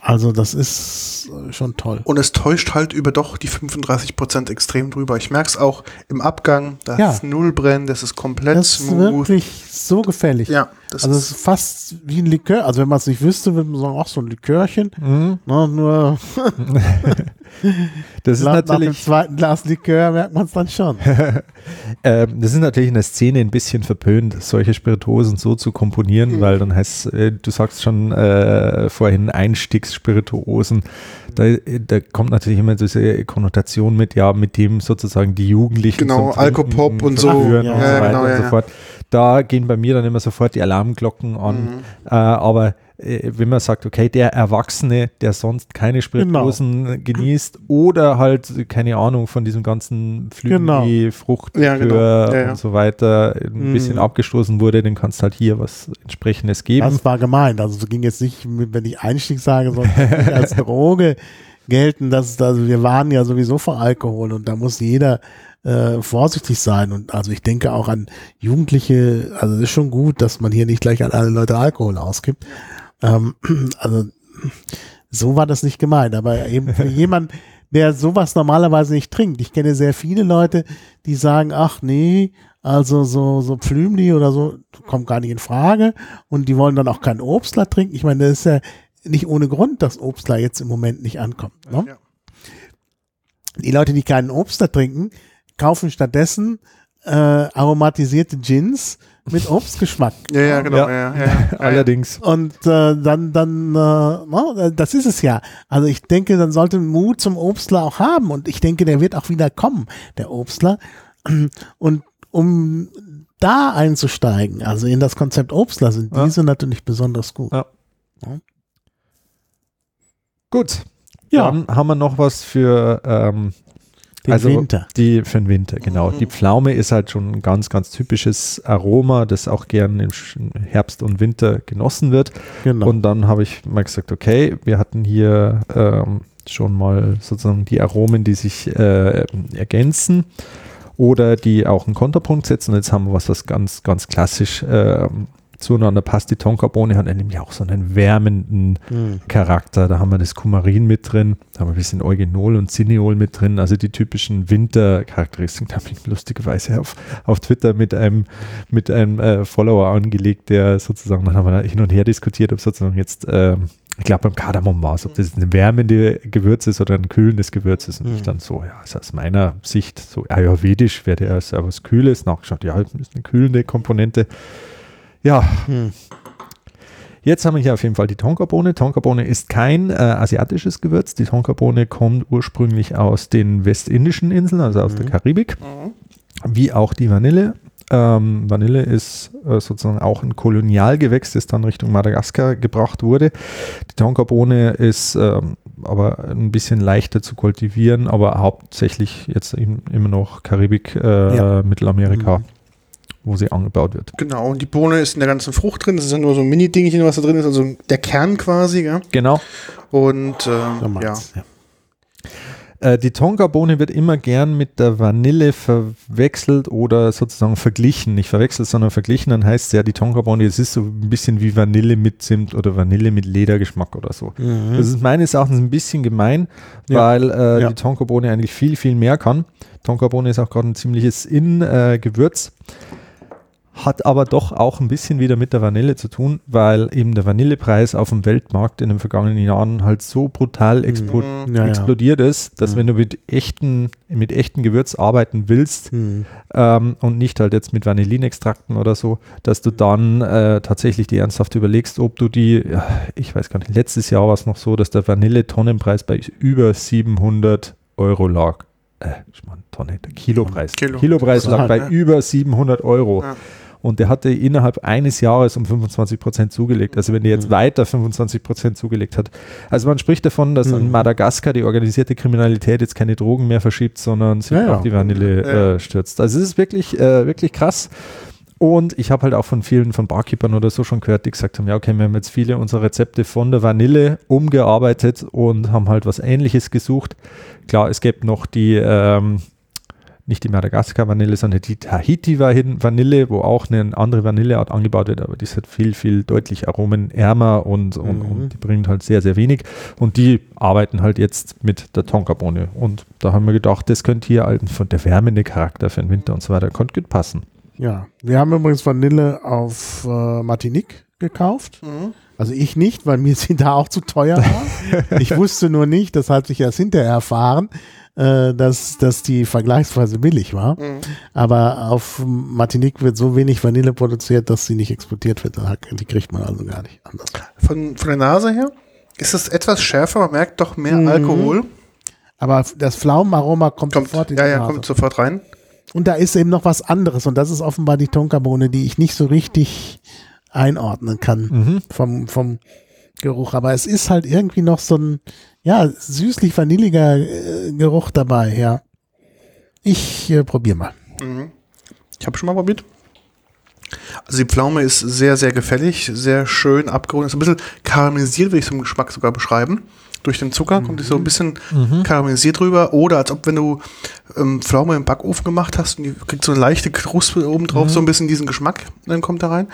Speaker 2: Also das ist äh, schon toll.
Speaker 1: Und es täuscht halt über doch die 35% extrem drüber. Ich merke es auch im Abgang, da
Speaker 2: Ja.
Speaker 1: ist null brennen, das ist komplett
Speaker 2: Das ist
Speaker 1: smooth.
Speaker 2: wirklich so gefällig.
Speaker 1: Ja, das
Speaker 2: Also es
Speaker 1: ist,
Speaker 2: fast wie ein Likör. Also wenn man es nicht wüsste, würde man sagen, ach so ein Likörchen.
Speaker 3: Mhm.
Speaker 2: Ne, nur *laughs*
Speaker 3: Das ist
Speaker 2: nach, nach dem
Speaker 3: natürlich
Speaker 2: zweiten Glas Likör merkt man es dann schon. *laughs*
Speaker 3: Ähm, das ist natürlich in der Szene ein bisschen verpönt, solche Spirituosen so zu komponieren, weil dann heißt, äh, du sagst schon äh, vorhin Einstiegsspirituosen, da, da kommt natürlich immer diese Konnotation mit, ja, mit dem sozusagen die Jugendlichen
Speaker 1: Genau, Alkopop und so.
Speaker 2: Ja,
Speaker 3: und so
Speaker 2: ja,
Speaker 3: weiter
Speaker 1: genau,
Speaker 3: und
Speaker 1: ja,
Speaker 3: so
Speaker 1: ja.
Speaker 3: Da gehen bei mir dann immer sofort die Alarmglocken an,
Speaker 1: Mhm.
Speaker 3: äh, aber äh, wenn man sagt, okay, der Erwachsene, der sonst keine Spirituosen
Speaker 2: Genau.
Speaker 3: genießt oder halt, keine Ahnung, von diesem ganzen
Speaker 2: Genau.
Speaker 3: Flügel, Frucht
Speaker 1: Ja, genau. Ja, ja.
Speaker 3: und so weiter ein
Speaker 2: Mhm.
Speaker 3: bisschen abgestoßen wurde, den kannst halt hier was entsprechendes geben.
Speaker 2: Das war gemeint. Also es ging jetzt nicht, wenn ich Einstieg sage, sondern als *laughs* Droge gelten. Das, also wir waren ja sowieso vor Alkohol und da muss jeder äh, vorsichtig sein. Und also ich denke auch an Jugendliche, also es ist schon gut, dass man hier nicht gleich an alle Leute Alkohol ausgibt. Ähm, *clears throat* also so war das nicht gemeint. Aber eben für *laughs* jemanden, der sowas normalerweise nicht trinkt. Ich kenne sehr viele Leute, die sagen, ach nee, also so, so Pflümli oder so kommt gar nicht in Frage und die wollen dann auch kein Obstler trinken. Ich meine, das ist ja nicht ohne Grund, dass Obstler jetzt im Moment nicht ankommt. Ne?
Speaker 1: Ja.
Speaker 2: Die Leute, die keinen Obstler trinken, kaufen stattdessen äh, aromatisierte Gins mit *laughs* Obstgeschmack.
Speaker 1: Ja, ja, genau.
Speaker 3: Ja.
Speaker 1: Ja. Ja. *laughs*
Speaker 3: Allerdings.
Speaker 2: Und äh, dann, dann, äh, na, das ist es ja. Also ich denke, dann sollte Mut zum Obstler auch haben. Und ich denke, der wird auch wieder kommen, der Obstler. *clears throat* Und um da einzusteigen, also in das Konzept Obstler, sind
Speaker 3: Ja.
Speaker 2: diese natürlich besonders gut.
Speaker 3: Ja.
Speaker 2: Ja.
Speaker 3: Gut.
Speaker 2: Ja.
Speaker 3: Dann haben wir noch was für ähm,
Speaker 2: Den
Speaker 3: also
Speaker 2: Winter.
Speaker 3: Die für den Winter, genau. Die Pflaume ist halt schon ein ganz, ganz typisches Aroma, das auch gern im Herbst und Winter genossen wird.
Speaker 2: Genau.
Speaker 3: Und dann habe ich mal gesagt, okay, wir hatten hier ähm, schon mal sozusagen die Aromen, die sich äh, ergänzen oder die auch einen Konterpunkt setzen. Und jetzt haben wir was, was ganz, ganz klassisch ähm, zueinander passt. Die Tonkabohne hat nämlich auch so einen wärmenden
Speaker 2: Hm.
Speaker 3: Charakter. Da haben wir das Kumarin mit drin, da haben wir ein bisschen Eugenol und Cineol mit drin, also die typischen Wintercharakteristiken. *laughs* Da habe ich lustigerweise auf, auf Twitter mit einem, mit einem äh, Follower angelegt, der sozusagen, dann haben wir da hin und her diskutiert, ob sozusagen jetzt, ähm, ich glaube beim Kardamom war es, ob das ein wärmende Gewürz ist oder ein kühlendes Gewürz ist. Und ich
Speaker 2: Mhm.
Speaker 3: dann so, ja, also aus meiner Sicht, so ayurvedisch wäre der ja was Kühles, nachgeschaut, ja, das ist eine kühlende Komponente. Ja,
Speaker 2: Hm.
Speaker 3: Jetzt haben wir hier auf jeden Fall die Tonkabohne. Tonkabohne ist kein äh, asiatisches Gewürz. Die Tonkabohne kommt ursprünglich aus den westindischen Inseln, also aus der Karibik,
Speaker 1: Mhm.
Speaker 3: wie auch die Vanille. Ähm, Vanille ist äh, sozusagen auch ein Kolonialgewächs, das dann Richtung Madagaskar gebracht wurde. Die Tonkabohne ist ähm, aber ein bisschen leichter zu kultivieren, aber hauptsächlich jetzt eben immer noch Karibik, äh,
Speaker 2: Ja.
Speaker 3: Mittelamerika,
Speaker 2: Mhm.
Speaker 3: Wo sie angebaut wird.
Speaker 1: Genau, und die Bohne ist in der ganzen Frucht drin. Das ist ja nur so ein Mini-Dingchen, was da drin ist, also der Kern quasi. Gell?
Speaker 3: Genau.
Speaker 1: Und
Speaker 2: So
Speaker 1: ähm, ja.
Speaker 2: ja.
Speaker 3: Äh, die Tonkabohne wird immer gern mit der Vanille verwechselt oder sozusagen verglichen. Nicht verwechselt, sondern verglichen. Dann heißt es ja, die Tonkabohne, es ist so ein bisschen wie Vanille mit Zimt oder Vanille mit Ledergeschmack oder so.
Speaker 2: Mhm.
Speaker 3: Das ist meines Erachtens ein bisschen gemein,
Speaker 2: Ja.
Speaker 3: weil äh,
Speaker 2: Ja.
Speaker 3: die Tonkabohne eigentlich viel, viel mehr kann. Tonkabohne ist auch gerade ein ziemliches In-Gewürz. Hat aber doch auch ein bisschen wieder mit der Vanille zu tun, weil eben der Vanillepreis auf dem Weltmarkt in den vergangenen Jahren halt so brutal explo
Speaker 1: Mhm.
Speaker 2: Ja, ja.
Speaker 3: explodiert ist, dass
Speaker 2: Mhm.
Speaker 3: wenn du mit echten, mit echten Gewürz arbeiten willst
Speaker 2: Hm.
Speaker 3: ähm, und nicht halt jetzt mit Vanillinextrakten oder so, dass du dann äh, tatsächlich die ernsthaft überlegst, ob du die, ja, ich weiß gar nicht, letztes Jahr war es noch so, dass der Vanille-Tonnenpreis bei über 700 Euro lag. Äh, ich meine, Tonne, der Kilopreis.
Speaker 1: Kilo.
Speaker 3: Kilopreis lag
Speaker 1: Ja.
Speaker 3: bei über 700 Euro. Und der hatte innerhalb eines Jahres um 25 Prozent zugelegt. Also wenn der jetzt
Speaker 2: Mhm.
Speaker 3: weiter 25 Prozent zugelegt hat. Also man spricht davon, dass an
Speaker 2: Mhm.
Speaker 3: Madagaskar die organisierte Kriminalität jetzt keine Drogen mehr verschiebt, sondern sich
Speaker 2: ja.
Speaker 3: auf die Vanille
Speaker 1: Ja.
Speaker 3: äh, stürzt. Also es ist wirklich, äh, wirklich krass. Und ich habe halt auch von vielen von Barkeepern oder so schon gehört, die gesagt haben, ja okay, wir haben jetzt viele unserer Rezepte von der Vanille umgearbeitet und haben halt was ähnliches gesucht. Klar, es gibt noch die, ähm, nicht die Madagaskar-Vanille, sondern die Tahiti-Vanille, wo auch eine andere Vanilleart angebaut wird, aber die ist halt viel, viel deutlich aromenärmer und, und,
Speaker 2: Mhm.
Speaker 3: und die bringt halt sehr, sehr wenig. Und die arbeiten halt jetzt mit der Tonkabohne. Und da haben wir gedacht, das könnte hier halt von der wärmende Charakter für den Winter und so weiter, könnte gut passen.
Speaker 2: Ja, wir haben übrigens Vanille auf äh, Martinique gekauft.
Speaker 1: Mhm.
Speaker 2: Also ich nicht, weil mir *laughs* sie da auch zu teuer war. ich wusste nur nicht, das hat sich erst hinterher erfahren, äh, dass, dass die vergleichsweise billig war.
Speaker 1: Mhm.
Speaker 2: Aber auf Martinique wird so wenig Vanille produziert, dass sie nicht exportiert wird. Die kriegt man also gar nicht anders.
Speaker 1: Von, von der Nase her ist es etwas schärfer, man merkt doch mehr
Speaker 2: Mhm.
Speaker 1: Alkohol.
Speaker 2: Aber das Pflaumenaroma kommt,
Speaker 1: Kommt,
Speaker 2: sofort in
Speaker 1: ja,
Speaker 2: die
Speaker 1: ja,
Speaker 2: Nase.
Speaker 1: kommt sofort rein.
Speaker 2: Und da ist eben noch was anderes. Und das ist offenbar die Tonkabohne, die ich nicht so richtig einordnen kann.
Speaker 3: Mhm.
Speaker 2: Vom, vom, Geruch, aber es ist halt irgendwie noch so ein, ja, süßlich-vanilliger äh, Geruch dabei, ja. Ich äh, probiere mal.
Speaker 1: Mhm. Ich habe schon mal probiert. Also die Pflaume ist sehr, sehr gefällig, sehr schön abgerundet. Ist ein bisschen karamellisiert, würde ich zum Geschmack sogar beschreiben. Durch den Zucker kommt die so ein bisschen karamellisiert rüber. Oder als ob wenn du ähm, Pflaume im Backofen gemacht hast und die kriegt so eine leichte Kruste oben drauf, so ein bisschen diesen Geschmack, dann kommt da rein.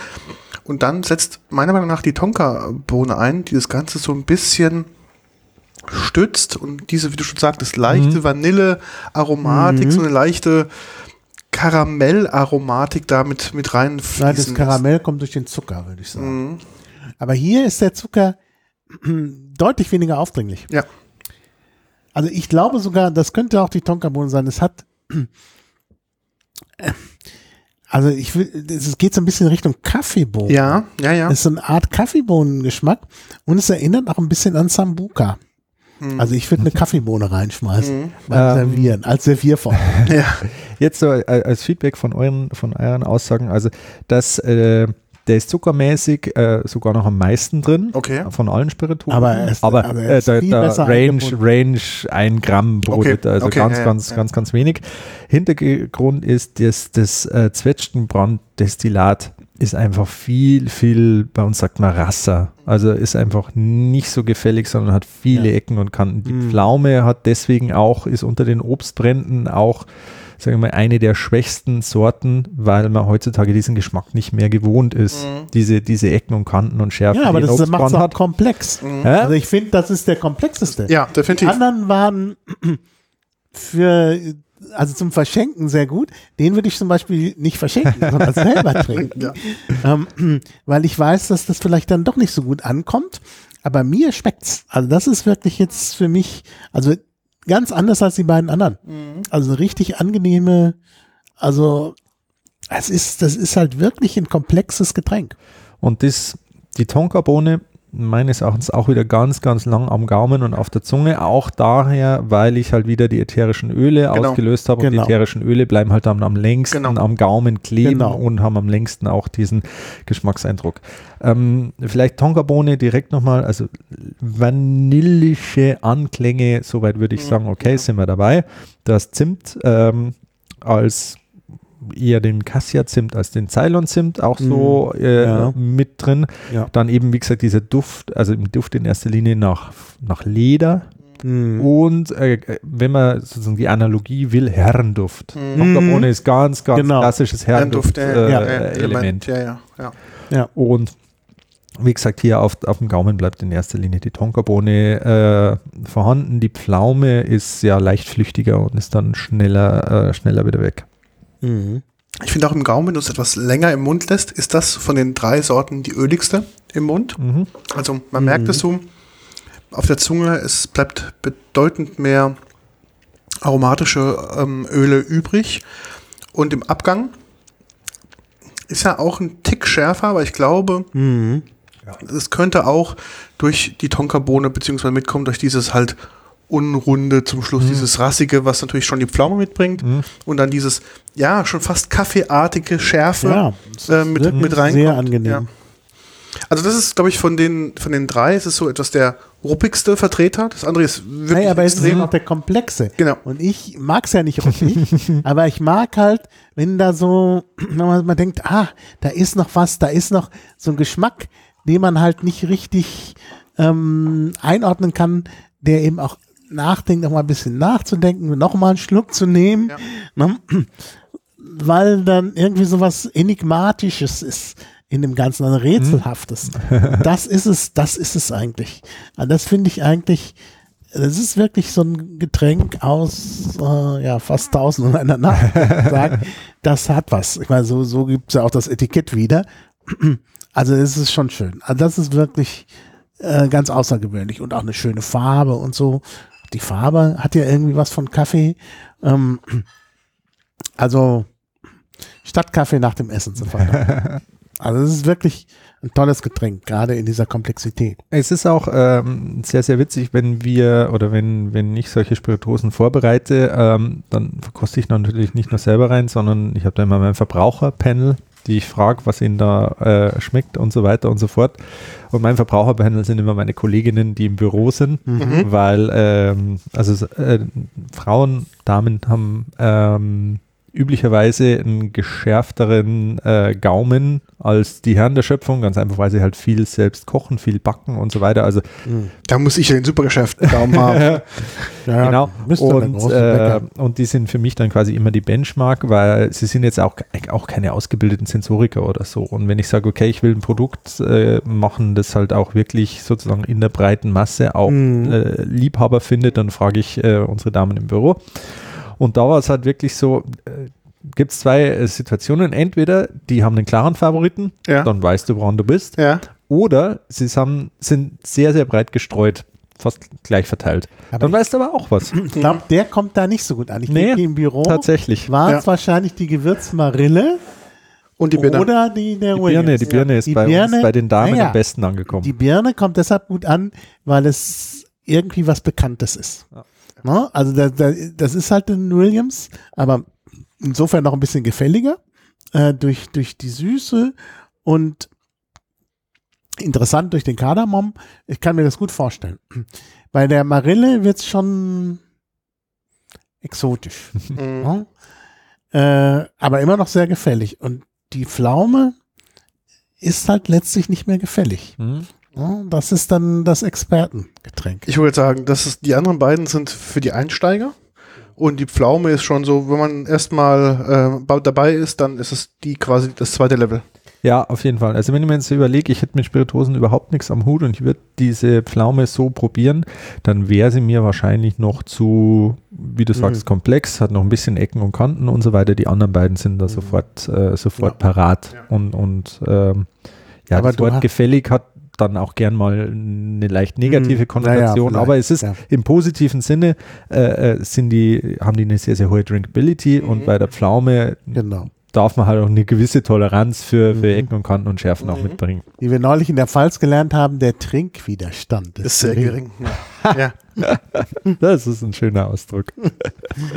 Speaker 1: Und dann setzt meiner Meinung nach die Tonka-Bohne ein, die das Ganze so ein bisschen stützt und diese, wie du schon sagtest, leichte Vanille-Aromatik, so eine leichte Karamellaromatik da mit, mit rein
Speaker 2: Nein, das Karamell kommt durch den Zucker, würde ich sagen. Aber hier ist der Zucker *clears throat* deutlich weniger aufdringlich.
Speaker 1: Ja.
Speaker 2: Also ich glaube sogar, das könnte auch die Tonkabohne sein. Es hat, *clears throat* also ich will, es geht so ein bisschen Richtung Kaffeebohnen.
Speaker 1: Ja, ja, ja.
Speaker 2: Es ist so eine Art Kaffeebohnengeschmack und es erinnert auch ein bisschen an Sambuca.
Speaker 1: Hm.
Speaker 2: Also ich würde eine Kaffeebohne reinschmeißen beim
Speaker 3: Ähm.
Speaker 2: Servieren, als Servierform. *laughs*
Speaker 1: ja.
Speaker 3: Jetzt so äh, als Feedback von euren, von euren Aussagen, also dass äh, der ist zuckermäßig äh, sogar noch am meisten drin
Speaker 1: Okay.
Speaker 3: von allen Spirituosen.
Speaker 2: Aber er ist-
Speaker 3: aber,
Speaker 2: aber er
Speaker 3: äh,
Speaker 2: ist
Speaker 3: der, der Range. Range ein Gramm pro
Speaker 1: Okay,
Speaker 3: also
Speaker 1: okay,
Speaker 3: ganz,
Speaker 1: ja,
Speaker 3: ganz,
Speaker 1: ja.
Speaker 3: ganz, ganz wenig. Hintergrund ist, dass das äh, Zwetschgenbranddestillat ist einfach viel, viel, bei uns sagt man Rasser. Also ist einfach nicht so gefällig, sondern hat viele
Speaker 2: Ja.
Speaker 3: Ecken und Kanten. Die
Speaker 2: Mhm.
Speaker 3: Pflaume hat deswegen auch, ist unter den Obstbränden auch, sagen wir mal, eine der schwächsten Sorten, weil man heutzutage diesen Geschmack nicht mehr gewohnt ist. Diese, diese Ecken und Kanten und Schärfe,
Speaker 2: Ja, aber
Speaker 3: die
Speaker 2: das macht es auch
Speaker 3: hat.
Speaker 2: komplex.
Speaker 3: Hä?
Speaker 2: Also ich finde, das ist der komplexeste.
Speaker 1: Ja,
Speaker 2: Die
Speaker 1: definitiv.
Speaker 2: anderen waren *clears throat* für, also zum Verschenken sehr gut. Den würde ich zum Beispiel nicht verschenken, *laughs* sondern selber trinken.
Speaker 1: Ja.
Speaker 2: Ähm, *clears throat* weil ich weiß, dass das vielleicht dann doch nicht so gut ankommt. Aber mir schmeckt's. Also das ist wirklich jetzt für mich, also ganz anders als die beiden anderen. Also eine richtig angenehme, also es ist, das ist halt wirklich ein komplexes Getränk.
Speaker 3: Und das, die Tonkabohne meines Erachtens auch wieder ganz, ganz lang am Gaumen und auf der Zunge. Auch daher, weil ich halt wieder die ätherischen Öle
Speaker 1: Genau.
Speaker 3: ausgelöst habe. Und
Speaker 2: Genau.
Speaker 3: die ätherischen Öle bleiben halt am, am längsten
Speaker 1: Genau.
Speaker 3: am Gaumen kleben
Speaker 2: Genau.
Speaker 3: und haben am längsten auch diesen Geschmackseindruck. Ähm, vielleicht Tonkabohne direkt nochmal, also vanillische Anklänge, soweit würde
Speaker 1: Mhm.
Speaker 3: ich sagen, okay, sind wir dabei. Das Zimt ähm, als eher den Cassia-Zimt als den Ceylon-Zimt auch so äh,
Speaker 2: ja.
Speaker 3: mit drin.
Speaker 2: Ja.
Speaker 3: Dann eben, wie gesagt, dieser Duft, also im Duft in erster Linie nach, nach Leder.
Speaker 2: Mhm.
Speaker 3: Und äh, wenn man sozusagen die Analogie will, Herrenduft. Tonkabohne ist ganz, ganz
Speaker 2: Genau.
Speaker 3: klassisches
Speaker 1: Herrenduft,
Speaker 3: Herrenduft-Element. Äh,
Speaker 1: ja, ja,
Speaker 3: Element.
Speaker 1: Ja, ja, ja.
Speaker 2: Ja.
Speaker 3: Und wie gesagt, hier auf, auf dem Gaumen bleibt in erster Linie die Tonkabohne äh, vorhanden. Die Pflaume ist ja leicht flüchtiger und ist dann schneller, äh, schneller wieder weg.
Speaker 2: Mhm.
Speaker 1: Ich finde auch im Gaumen, wenn du es etwas länger im Mund lässt, ist das von den drei Sorten die öligste im Mund.
Speaker 3: Mhm.
Speaker 1: Also man merkt es so auf der Zunge, es bleibt bedeutend mehr aromatische ähm, Öle übrig. Und im Abgang ist ja auch ein Tick schärfer, aber ich glaube,
Speaker 2: Mhm.
Speaker 1: es könnte auch durch die Tonkabohne beziehungsweise mitkommen, durch dieses halt Unrunde zum Schluss, dieses Rassige, was natürlich schon die Pflaume mitbringt und dann dieses, ja, schon fast kaffeeartige Schärfe
Speaker 2: Ja,
Speaker 1: äh, mit, mit reinkommt.
Speaker 2: Sehr angenehm.
Speaker 1: Ja. Also das ist, glaube ich, von den, von den drei, es ist so etwas der ruppigste Vertreter. Das andere ist wirklich
Speaker 2: Hey, aber es ist
Speaker 1: extrem.
Speaker 2: noch der komplexe.
Speaker 1: Genau.
Speaker 2: Und ich mag es ja nicht ruppig, *laughs* aber ich mag halt, wenn da so, *clears throat* wenn man mal denkt, ah, da ist noch was, da ist noch so ein Geschmack, den man halt nicht richtig ähm, einordnen kann, der eben auch nachdenkt, noch mal ein bisschen nachzudenken, noch mal einen Schluck zu nehmen, ne? weil dann irgendwie so was Enigmatisches ist in dem Ganzen, ein Rätselhaftes. Das ist es, das ist es eigentlich. Also das finde ich eigentlich, das ist wirklich so ein Getränk aus äh, ja, fast tausend und einer Nacht. Das hat was. Ich meine, so, so gibt es ja auch das Etikett wieder. Also es ist schon schön. Also das ist wirklich äh, ganz außergewöhnlich und auch eine schöne Farbe und so. Die Farbe hat ja irgendwie was von Kaffee. Ähm, also statt Kaffee nach dem Essen zu feiern. *laughs* Also es ist wirklich ein tolles Getränk, gerade in dieser Komplexität.
Speaker 3: Es ist auch ähm, sehr, sehr witzig, wenn wir oder wenn, wenn ich solche Spirituosen vorbereite, ähm, dann verkoste ich natürlich nicht nur selber rein, sondern ich habe da immer mein Verbraucherpanel die ich frage, was ihnen da äh, schmeckt und so weiter und so fort. Und mein Verbraucherpanel sind immer meine Kolleginnen, die im Büro sind,
Speaker 1: Mhm.
Speaker 3: weil ähm, also äh, Frauen, Damen haben ähm, üblicherweise einen geschärfteren äh, Gaumen als die Herren der Schöpfung, ganz einfach, weil sie halt viel selbst kochen, viel backen und so weiter. Also
Speaker 1: Da muss ich ja den Supergeschäft Daumen haben. *laughs*
Speaker 2: Ja,
Speaker 3: genau. Und, äh, und die sind für mich dann quasi immer die Benchmark, weil sie sind jetzt auch, auch keine ausgebildeten Sensoriker oder so. Und wenn ich sage, okay, ich will ein Produkt äh, machen, das halt auch wirklich sozusagen in der breiten Masse auch
Speaker 2: Mhm.
Speaker 3: Liebhaber findet, dann frage ich äh, unsere Damen im Büro. Und da war es halt wirklich so, äh, gibt es zwei äh, Situationen. Entweder die haben einen klaren Favoriten,
Speaker 1: Ja.
Speaker 3: dann weißt du, woran du bist.
Speaker 1: Ja.
Speaker 3: Oder sie haben, sind sehr, sehr breit gestreut, fast gleich verteilt.
Speaker 2: Aber
Speaker 3: dann weißt du aber auch was.
Speaker 2: Ich glaube, der kommt da nicht so gut an. Ich
Speaker 3: Nee,
Speaker 2: denke, im Büro
Speaker 3: Tatsächlich.
Speaker 2: war
Speaker 1: Ja.
Speaker 2: es wahrscheinlich die Gewürzmarille
Speaker 1: Und die Birne.
Speaker 2: oder die der
Speaker 3: Die Birne, die Birne ist
Speaker 2: Die
Speaker 3: bei
Speaker 2: Birne,
Speaker 3: uns, bei den Damen
Speaker 2: naja,
Speaker 3: am besten angekommen.
Speaker 2: Die Birne kommt deshalb gut an, weil es irgendwie was Bekanntes ist.
Speaker 3: Ja.
Speaker 2: Ne? Also da, da, das ist halt ein Williams, aber insofern noch ein bisschen gefälliger äh, durch, durch die Süße und interessant durch den Kardamom. Ich kann mir das gut vorstellen. Bei der Marille wird es schon exotisch. *laughs*
Speaker 1: Mhm.
Speaker 2: Ja? Äh, aber immer noch sehr gefällig. Und die Pflaume ist halt letztlich nicht mehr gefällig.
Speaker 3: Hm?
Speaker 2: Ja, das ist dann das Expertengetränk.
Speaker 1: Ich würde sagen, das ist, die anderen beiden sind für die Einsteiger. Und die Pflaume ist schon so, wenn man erstmal äh, dabei ist, dann ist es die quasi das zweite Level.
Speaker 3: Ja, auf jeden Fall. Also wenn ich mir jetzt überlege, ich hätte mit Spirituosen überhaupt nichts am Hut und ich würde diese Pflaume so probieren, dann wäre sie mir wahrscheinlich noch zu, wie du sagst,
Speaker 2: Mhm.
Speaker 3: komplex, hat noch ein bisschen Ecken und Kanten und so weiter. Die anderen beiden sind da sofort, äh, sofort parat.
Speaker 1: Ja.
Speaker 3: Und, und ähm, ja,
Speaker 2: Aber
Speaker 3: das Wort gefällig hat dann auch gern mal eine leicht negative
Speaker 2: Mhm.
Speaker 3: Konnotation,
Speaker 2: Naja,
Speaker 3: aber es ist
Speaker 2: vielleicht,
Speaker 3: im positiven Sinne äh, äh, sind die, haben die eine sehr, sehr hohe Drinkability und
Speaker 1: Mhm.
Speaker 3: bei der Pflaume
Speaker 2: Genau.
Speaker 3: darf man halt auch eine gewisse Toleranz für, für
Speaker 2: Mhm.
Speaker 3: Ecken und Kanten und Schärfen auch
Speaker 1: Mhm.
Speaker 3: mitbringen.
Speaker 2: Wie wir neulich in der Pfalz gelernt haben, der Trinkwiderstand ist,
Speaker 1: Ist sehr gering. Ja. *laughs* ja.
Speaker 3: Das ist ein schöner Ausdruck.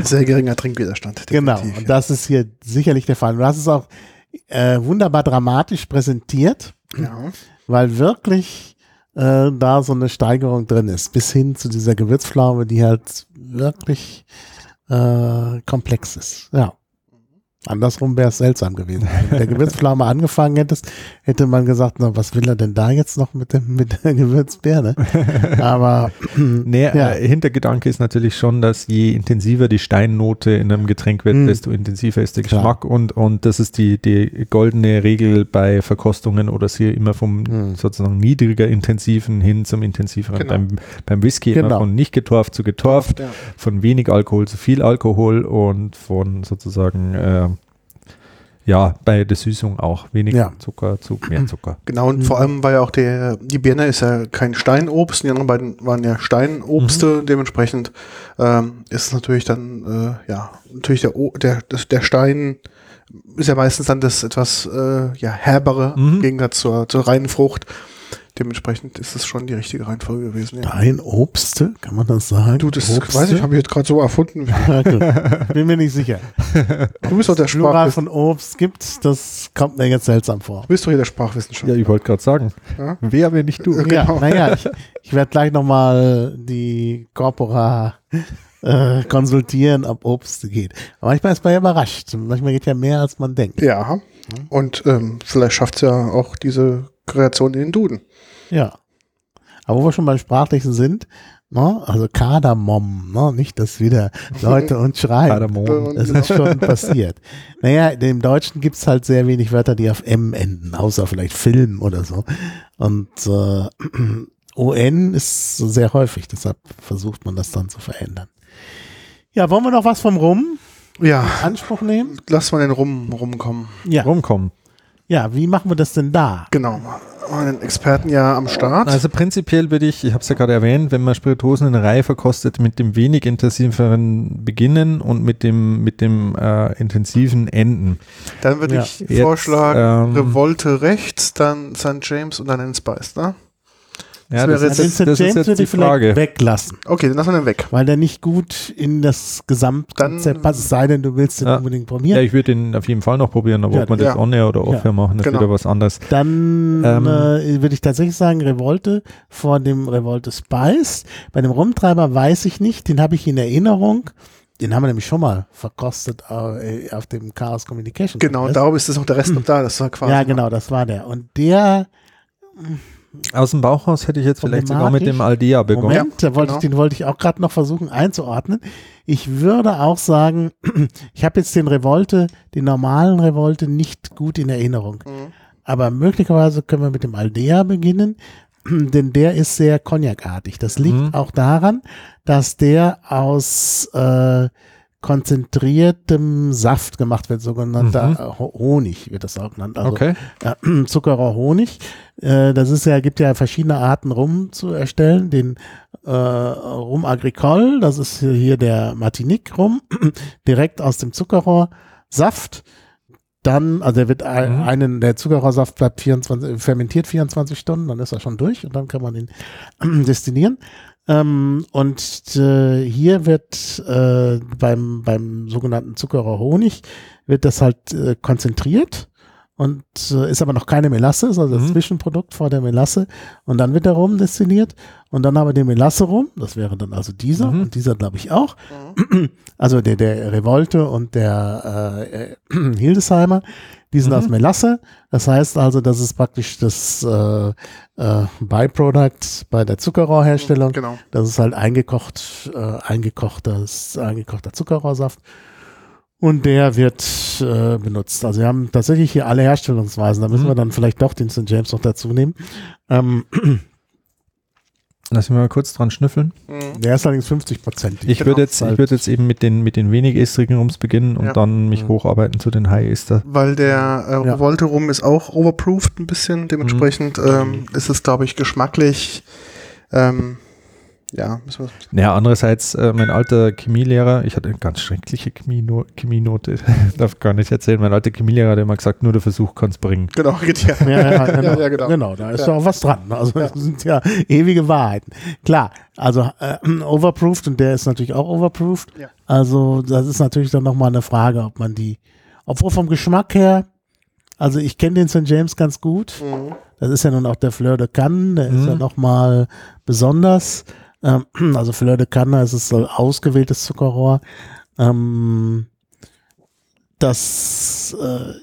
Speaker 1: Sehr geringer Trinkwiderstand.
Speaker 2: Genau. Und das ist hier sicherlich der Fall. Du hast es auch äh, wunderbar dramatisch präsentiert,
Speaker 1: ja.
Speaker 2: Weil wirklich äh, da so eine Steigerung drin ist, bis hin zu dieser Gewürzpflaume, die halt wirklich äh, komplex ist. Ja. Andersrum wäre es seltsam gewesen. Wenn du mit der Gewürzpflaume angefangen hättest, hätte man gesagt, na, was will er denn da jetzt noch mit, dem, mit der Gewürzbeere? Aber *laughs*
Speaker 3: Nee,
Speaker 2: Ja.
Speaker 3: äh, Hintergedanke ist natürlich schon, dass je intensiver die Steinnote in einem Getränk wird,
Speaker 2: Mhm.
Speaker 3: desto intensiver ist der
Speaker 2: Klar.
Speaker 3: Geschmack und, und das ist die, die goldene Regel bei Verkostungen oder sie immer vom
Speaker 2: Mhm.
Speaker 3: sozusagen niedriger intensiven hin zum intensiveren.
Speaker 1: Genau.
Speaker 3: Beim, beim Whisky immer
Speaker 2: Genau.
Speaker 3: von nicht getorft zu getorft,
Speaker 1: Ja.
Speaker 3: von wenig Alkohol zu viel Alkohol und von sozusagen äh, ja, bei der Süßung auch weniger
Speaker 2: Ja.
Speaker 3: Zucker zu mehr Zucker.
Speaker 1: Genau, und
Speaker 2: Mhm.
Speaker 1: vor allem war ja auch der, die Birne ist ja kein Steinobst, die anderen beiden waren ja Steinobste,
Speaker 2: Mhm.
Speaker 1: dementsprechend ähm, ist natürlich dann, äh, ja, natürlich der, O- der, der Stein ist ja meistens dann das etwas äh, ja, herbere
Speaker 3: Mhm.
Speaker 1: im Gegensatz zur, zur reinen Frucht. Dementsprechend ist es schon die richtige Reihenfolge gewesen. Ja.
Speaker 2: Dein Obste, kann man das sagen?
Speaker 1: Du, das
Speaker 2: Obste?
Speaker 1: weiß ich, habe ich jetzt gerade so erfunden. *laughs*
Speaker 2: Gut. Bin mir nicht sicher.
Speaker 1: Du bist doch der
Speaker 2: Plural
Speaker 1: Sprachwissenschaftler.
Speaker 2: von Obst gibt, das kommt mir jetzt seltsam vor.
Speaker 1: Du bist doch hier der Sprachwissenschaftler.
Speaker 3: Ja, ich wollte gerade sagen,
Speaker 1: Ja?
Speaker 3: wer, wenn nicht du?
Speaker 1: Äh,
Speaker 2: Ja,
Speaker 1: Genau.
Speaker 2: naja, *laughs* ich, ich werde gleich nochmal die Corpora äh, konsultieren, ob Obst geht. Aber manchmal ist man ja überrascht. Manchmal geht ja mehr, als man denkt.
Speaker 1: Ja. Und ähm, vielleicht schafft es ja auch diese Kreation in den Duden.
Speaker 2: Ja. Aber wo wir schon beim Sprachlichen sind, ne, also Kardamom, ne, nicht, dass wieder Leute *laughs* uns schreiben.
Speaker 3: Kardamom.
Speaker 2: Das ist schon *laughs* passiert. Naja, im Deutschen gibt es halt sehr wenig Wörter, die auf M enden, außer vielleicht Film oder so. Und äh, *clears throat* ON ist sehr häufig, deshalb versucht man das dann zu verändern. Ja, wollen wir noch was vom Rum
Speaker 1: Ja,
Speaker 2: in Anspruch nehmen?
Speaker 1: lass mal den Rum rumkommen.
Speaker 2: Ja.
Speaker 3: Rumkommen.
Speaker 2: Ja, wie machen wir das denn da?
Speaker 1: Genau. Einen Experten ja am Start.
Speaker 3: Also prinzipiell würde ich, ich habe es ja gerade erwähnt, wenn man Spirituosen in der Reihe verkostet, mit dem wenig intensiveren beginnen und mit dem, mit dem äh, intensiven enden.
Speaker 1: Dann würde
Speaker 2: Ja.
Speaker 1: ich
Speaker 3: Jetzt,
Speaker 1: vorschlagen,
Speaker 3: ähm,
Speaker 1: Revolte rechts, dann St. James und dann den Spice, ne?
Speaker 3: Ja,
Speaker 1: wäre
Speaker 3: das,
Speaker 1: jetzt-
Speaker 3: ist,
Speaker 2: Den
Speaker 3: das
Speaker 2: St.
Speaker 3: ist
Speaker 2: James
Speaker 3: jetzt
Speaker 2: würde
Speaker 3: die
Speaker 2: ich vielleicht
Speaker 3: Frage.
Speaker 2: weglassen,
Speaker 1: Okay, dann lassen wir den weg.
Speaker 2: weil der nicht gut in das Gesamtkonzept
Speaker 1: Dann-
Speaker 2: passt, es sei denn, du willst den
Speaker 3: Ja.
Speaker 2: unbedingt
Speaker 3: Ja,
Speaker 2: probieren.
Speaker 3: ich würde den auf jeden Fall noch probieren, aber
Speaker 2: Ja,
Speaker 3: ob man das
Speaker 1: ja.
Speaker 3: on-air oder off-air machen, ist
Speaker 1: genau.
Speaker 3: wieder was anderes.
Speaker 2: Dann
Speaker 3: Ähm,
Speaker 2: äh, würde ich tatsächlich sagen, Revolte vor dem Revolte Spice. Bei dem Rumtreiber weiß ich nicht, den habe ich in Erinnerung. Den haben wir nämlich schon mal verkostet äh, auf dem Chaos Communication.
Speaker 1: Genau, darum ist das auch der Rest noch da. Das war quasi.
Speaker 2: Ja, genau, das war der. Und der,
Speaker 3: Aus dem Bauchhaus hätte ich jetzt vielleicht sogar mit dem. Aldea begonnen.
Speaker 2: Moment, da wollte
Speaker 1: genau.
Speaker 2: ich, den wollte ich auch gerade noch versuchen einzuordnen. Ich würde auch sagen, *clears throat* ich habe jetzt den Revolte, den normalen Revolte nicht gut in Erinnerung.
Speaker 1: Mhm.
Speaker 2: Aber möglicherweise können wir mit dem Aldea beginnen, *clears throat* denn der ist sehr cognacartig. Das liegt
Speaker 3: Mhm.
Speaker 2: auch daran, dass der aus äh, konzentriertem Saft gemacht wird, sogenannter
Speaker 3: Mhm.
Speaker 2: Ho- Honig wird das auch genannt. Also
Speaker 3: Okay.
Speaker 2: äh, *clears throat* Zuckerer Honig. Äh, das ist ja, gibt ja verschiedene Arten Rum zu erstellen. Den äh, Rum Agricole, das ist hier- der Martinique Rum, *clears throat* direkt aus dem Zuckerrohrsaft. Dann, also der wird ein-
Speaker 3: Mhm.
Speaker 2: einen, der Zuckerrohrsaft bleibt 24, fermentiert 24 Stunden, dann ist er schon durch und dann kann man ihn *clears throat* destillieren. Ähm, und äh, hier wird äh, beim, beim sogenannten Zuckerer Honig wird das halt äh, konzentriert und äh, ist aber noch keine Melasse, ist also das
Speaker 3: Mhm.
Speaker 2: Zwischenprodukt vor der Melasse. Und dann wird der Rum destilliert und dann haben wir den Melasse rum, das wäre dann also dieser
Speaker 3: Mhm.
Speaker 2: und dieser glaube ich auch, also der, der Revolte und der äh, äh, *clears throat* Hildesheimer, die sind
Speaker 3: Mhm.
Speaker 2: aus Melasse, das heißt also, das ist praktisch das äh, äh, Byproduct bei der Zuckerrohrherstellung,
Speaker 1: Genau.
Speaker 2: das ist halt eingekocht, äh, eingekochtes, eingekochter Zuckerrohrsaft. Und der wird äh, benutzt. Also wir haben tatsächlich hier alle Herstellungsweisen. Da müssen
Speaker 3: Mhm.
Speaker 2: wir dann vielleicht doch den St. James noch dazu nehmen. Ähm,
Speaker 3: Lass mich mal kurz dran schnüffeln.
Speaker 1: Mhm.
Speaker 2: der ist allerdings 50 Prozent.
Speaker 3: Ich
Speaker 1: Genau.
Speaker 3: würde jetzt, ich würde jetzt eben mit den, mit den wenig estrigen Rums beginnen und
Speaker 1: Ja.
Speaker 3: dann mich
Speaker 2: Mhm.
Speaker 3: hocharbeiten zu den High Ester.
Speaker 1: Weil der äh,
Speaker 2: Ja.
Speaker 1: Revolte rum ist auch overproofed ein bisschen. Dementsprechend ähm, ist es, glaube ich, geschmacklich. Ähm, ja, müssen wir
Speaker 3: Naja, andererseits, äh, mein alter Chemielehrer, ich hatte eine ganz schreckliche Chemieno Chemienote, *laughs* darf gar nicht erzählen, mein alter Chemielehrer hat immer gesagt, nur der Versuch kann es bringen.
Speaker 1: Genau, geht ja.
Speaker 2: Ja, ja, genau. *laughs*
Speaker 1: Ja, ja, genau.
Speaker 2: genau, da ist
Speaker 1: Ja.
Speaker 2: auch was dran. Also das sind ja ewige Wahrheiten. Klar, also äh, *clears throat* overproofed und der ist natürlich auch overproofed.
Speaker 1: Ja.
Speaker 2: Also das ist natürlich dann nochmal eine Frage, ob man die, obwohl vom Geschmack her, also ich kenne den St. James ganz gut.
Speaker 1: Mhm.
Speaker 2: Das ist ja nun auch der Fleur de Cannes, der ist
Speaker 3: Mhm.
Speaker 2: ja nochmal besonders. Ähm, *clears throat* also Fleur de Cannes, es ist so ausgewähltes Zuckerrohr. Ähm, das, äh,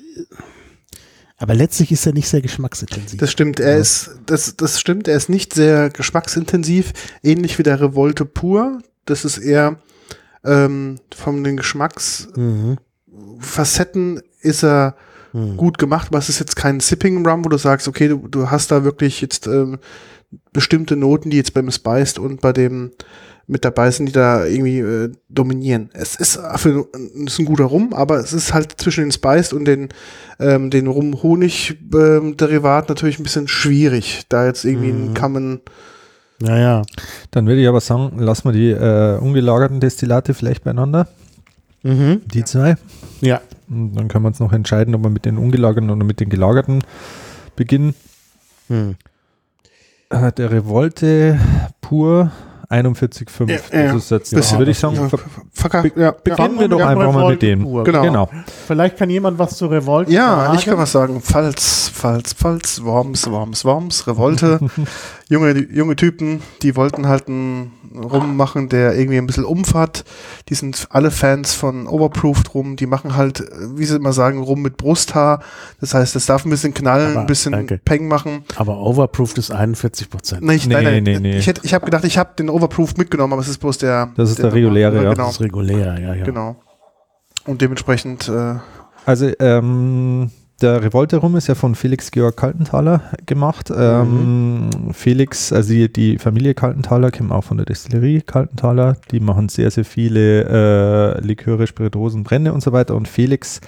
Speaker 2: aber letztlich ist er nicht sehr geschmacksintensiv.
Speaker 1: Das stimmt, er ist, das, das stimmt, er ist nicht sehr geschmacksintensiv, ähnlich wie der Revolte pur. Das ist eher ähm, von den Geschmacksfacetten
Speaker 2: mhm.
Speaker 1: ist er
Speaker 2: Mhm.
Speaker 1: gut gemacht, aber es ist jetzt kein Sipping Rum, wo du sagst, okay, du, du hast da wirklich jetzt ähm, bestimmte Noten, die jetzt beim Spiced und bei dem mit dabei sind, die da irgendwie äh, dominieren. Es ist, für, es ist ein guter Rum, aber es ist halt zwischen den Spiced und den, ähm, den Rum-Honig-Derivat natürlich ein bisschen schwierig, da jetzt irgendwie
Speaker 2: Mhm.
Speaker 1: ein Common
Speaker 2: Ja, ja.
Speaker 3: Dann würde ich aber sagen, lassen wir die äh, ungelagerten Destillate vielleicht beieinander,
Speaker 2: Mhm.
Speaker 3: die zwei.
Speaker 2: Ja.
Speaker 3: Und dann können wir uns noch entscheiden, ob wir mit den ungelagerten oder mit den gelagerten beginnen.
Speaker 2: Mhm.
Speaker 3: Der Revolte pur 41,5.
Speaker 1: Ja, ja,
Speaker 3: das ist jetzt,
Speaker 1: bisschen-
Speaker 3: würde ich sagen,
Speaker 1: ja,
Speaker 3: ver- be-
Speaker 1: Ja,
Speaker 3: beginnen
Speaker 1: ja.
Speaker 3: wir doch
Speaker 2: Ja,
Speaker 3: einfach mal
Speaker 2: Revolte
Speaker 3: mit dem.
Speaker 1: Genau.
Speaker 3: Genau.
Speaker 2: Vielleicht kann jemand was zu Revolt
Speaker 1: Ja,
Speaker 2: sagen.
Speaker 1: ich kann was sagen. Pfalz, Pfalz, Pfalz, Worms, Worms, Worms, Revolte. *laughs* junge, junge Typen, die wollten halt einen Rum machen, der irgendwie ein bisschen Umf hat. Die sind alle Fans von Overproofed Rum. Die machen halt, wie sie immer sagen, Rum mit Brusthaar. Das heißt, es darf ein bisschen knallen,
Speaker 2: Aber,
Speaker 1: ein bisschen
Speaker 2: danke.
Speaker 1: Peng machen.
Speaker 2: Aber overproofed ist 41 Prozent.
Speaker 1: Nicht,
Speaker 3: Nee,
Speaker 1: nein, nein,
Speaker 3: nee, nee.
Speaker 1: Ich, hätte- ich habe gedacht, ich habe den Overproofed mitgenommen, aber es ist bloß der.
Speaker 3: Das ist der reguläre, ja.
Speaker 1: Genau,
Speaker 2: Das ist regulär, ja, ja.
Speaker 1: genau. Und dementsprechend, äh,
Speaker 3: Also ähm, der Revolte Rum ist ja von Felix Georg Kaltenthaler gemacht. Ähm, Felix, also die, die Familie Kaltenthaler kommt auch von der Destillerie Kaltenthaler. Die machen sehr, sehr viele äh, Liköre, Spirituosen, Brände und so weiter. Und Felix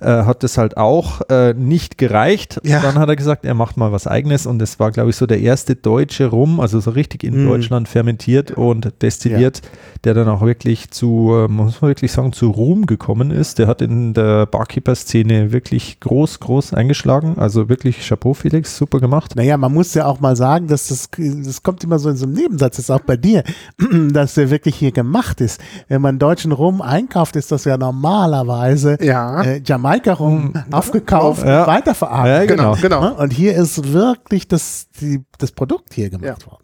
Speaker 3: äh, hat das halt auch äh, nicht gereicht.
Speaker 1: Ja.
Speaker 3: Dann hat er gesagt, er macht mal was eigenes und das war, glaube ich, so der erste deutsche Rum, also so richtig in
Speaker 2: Mm.
Speaker 3: Deutschland fermentiert und destilliert, der dann auch wirklich zu, äh, muss man wirklich sagen, zu Ruhm gekommen ist. Der hat in der Barkeeper-Szene wirklich groß, groß eingeschlagen. Also wirklich Chapeau, Felix, super gemacht.
Speaker 2: Naja, man muss ja auch mal sagen, dass das, das kommt immer so in so einem Nebensatz, das ist auch bei dir, *clears throat* dass der wirklich hier gemacht ist. Wenn man deutschen Rum einkauft, ist das ja normalerweise
Speaker 1: Ja.
Speaker 2: äh, Jamaika-Rum aufgekauft
Speaker 3: Ja.
Speaker 2: und weiterverarbeitet.
Speaker 3: Ja, genau.
Speaker 1: Genau.
Speaker 2: Ne? Und hier ist wirklich das, die, das Produkt hier gemacht worden.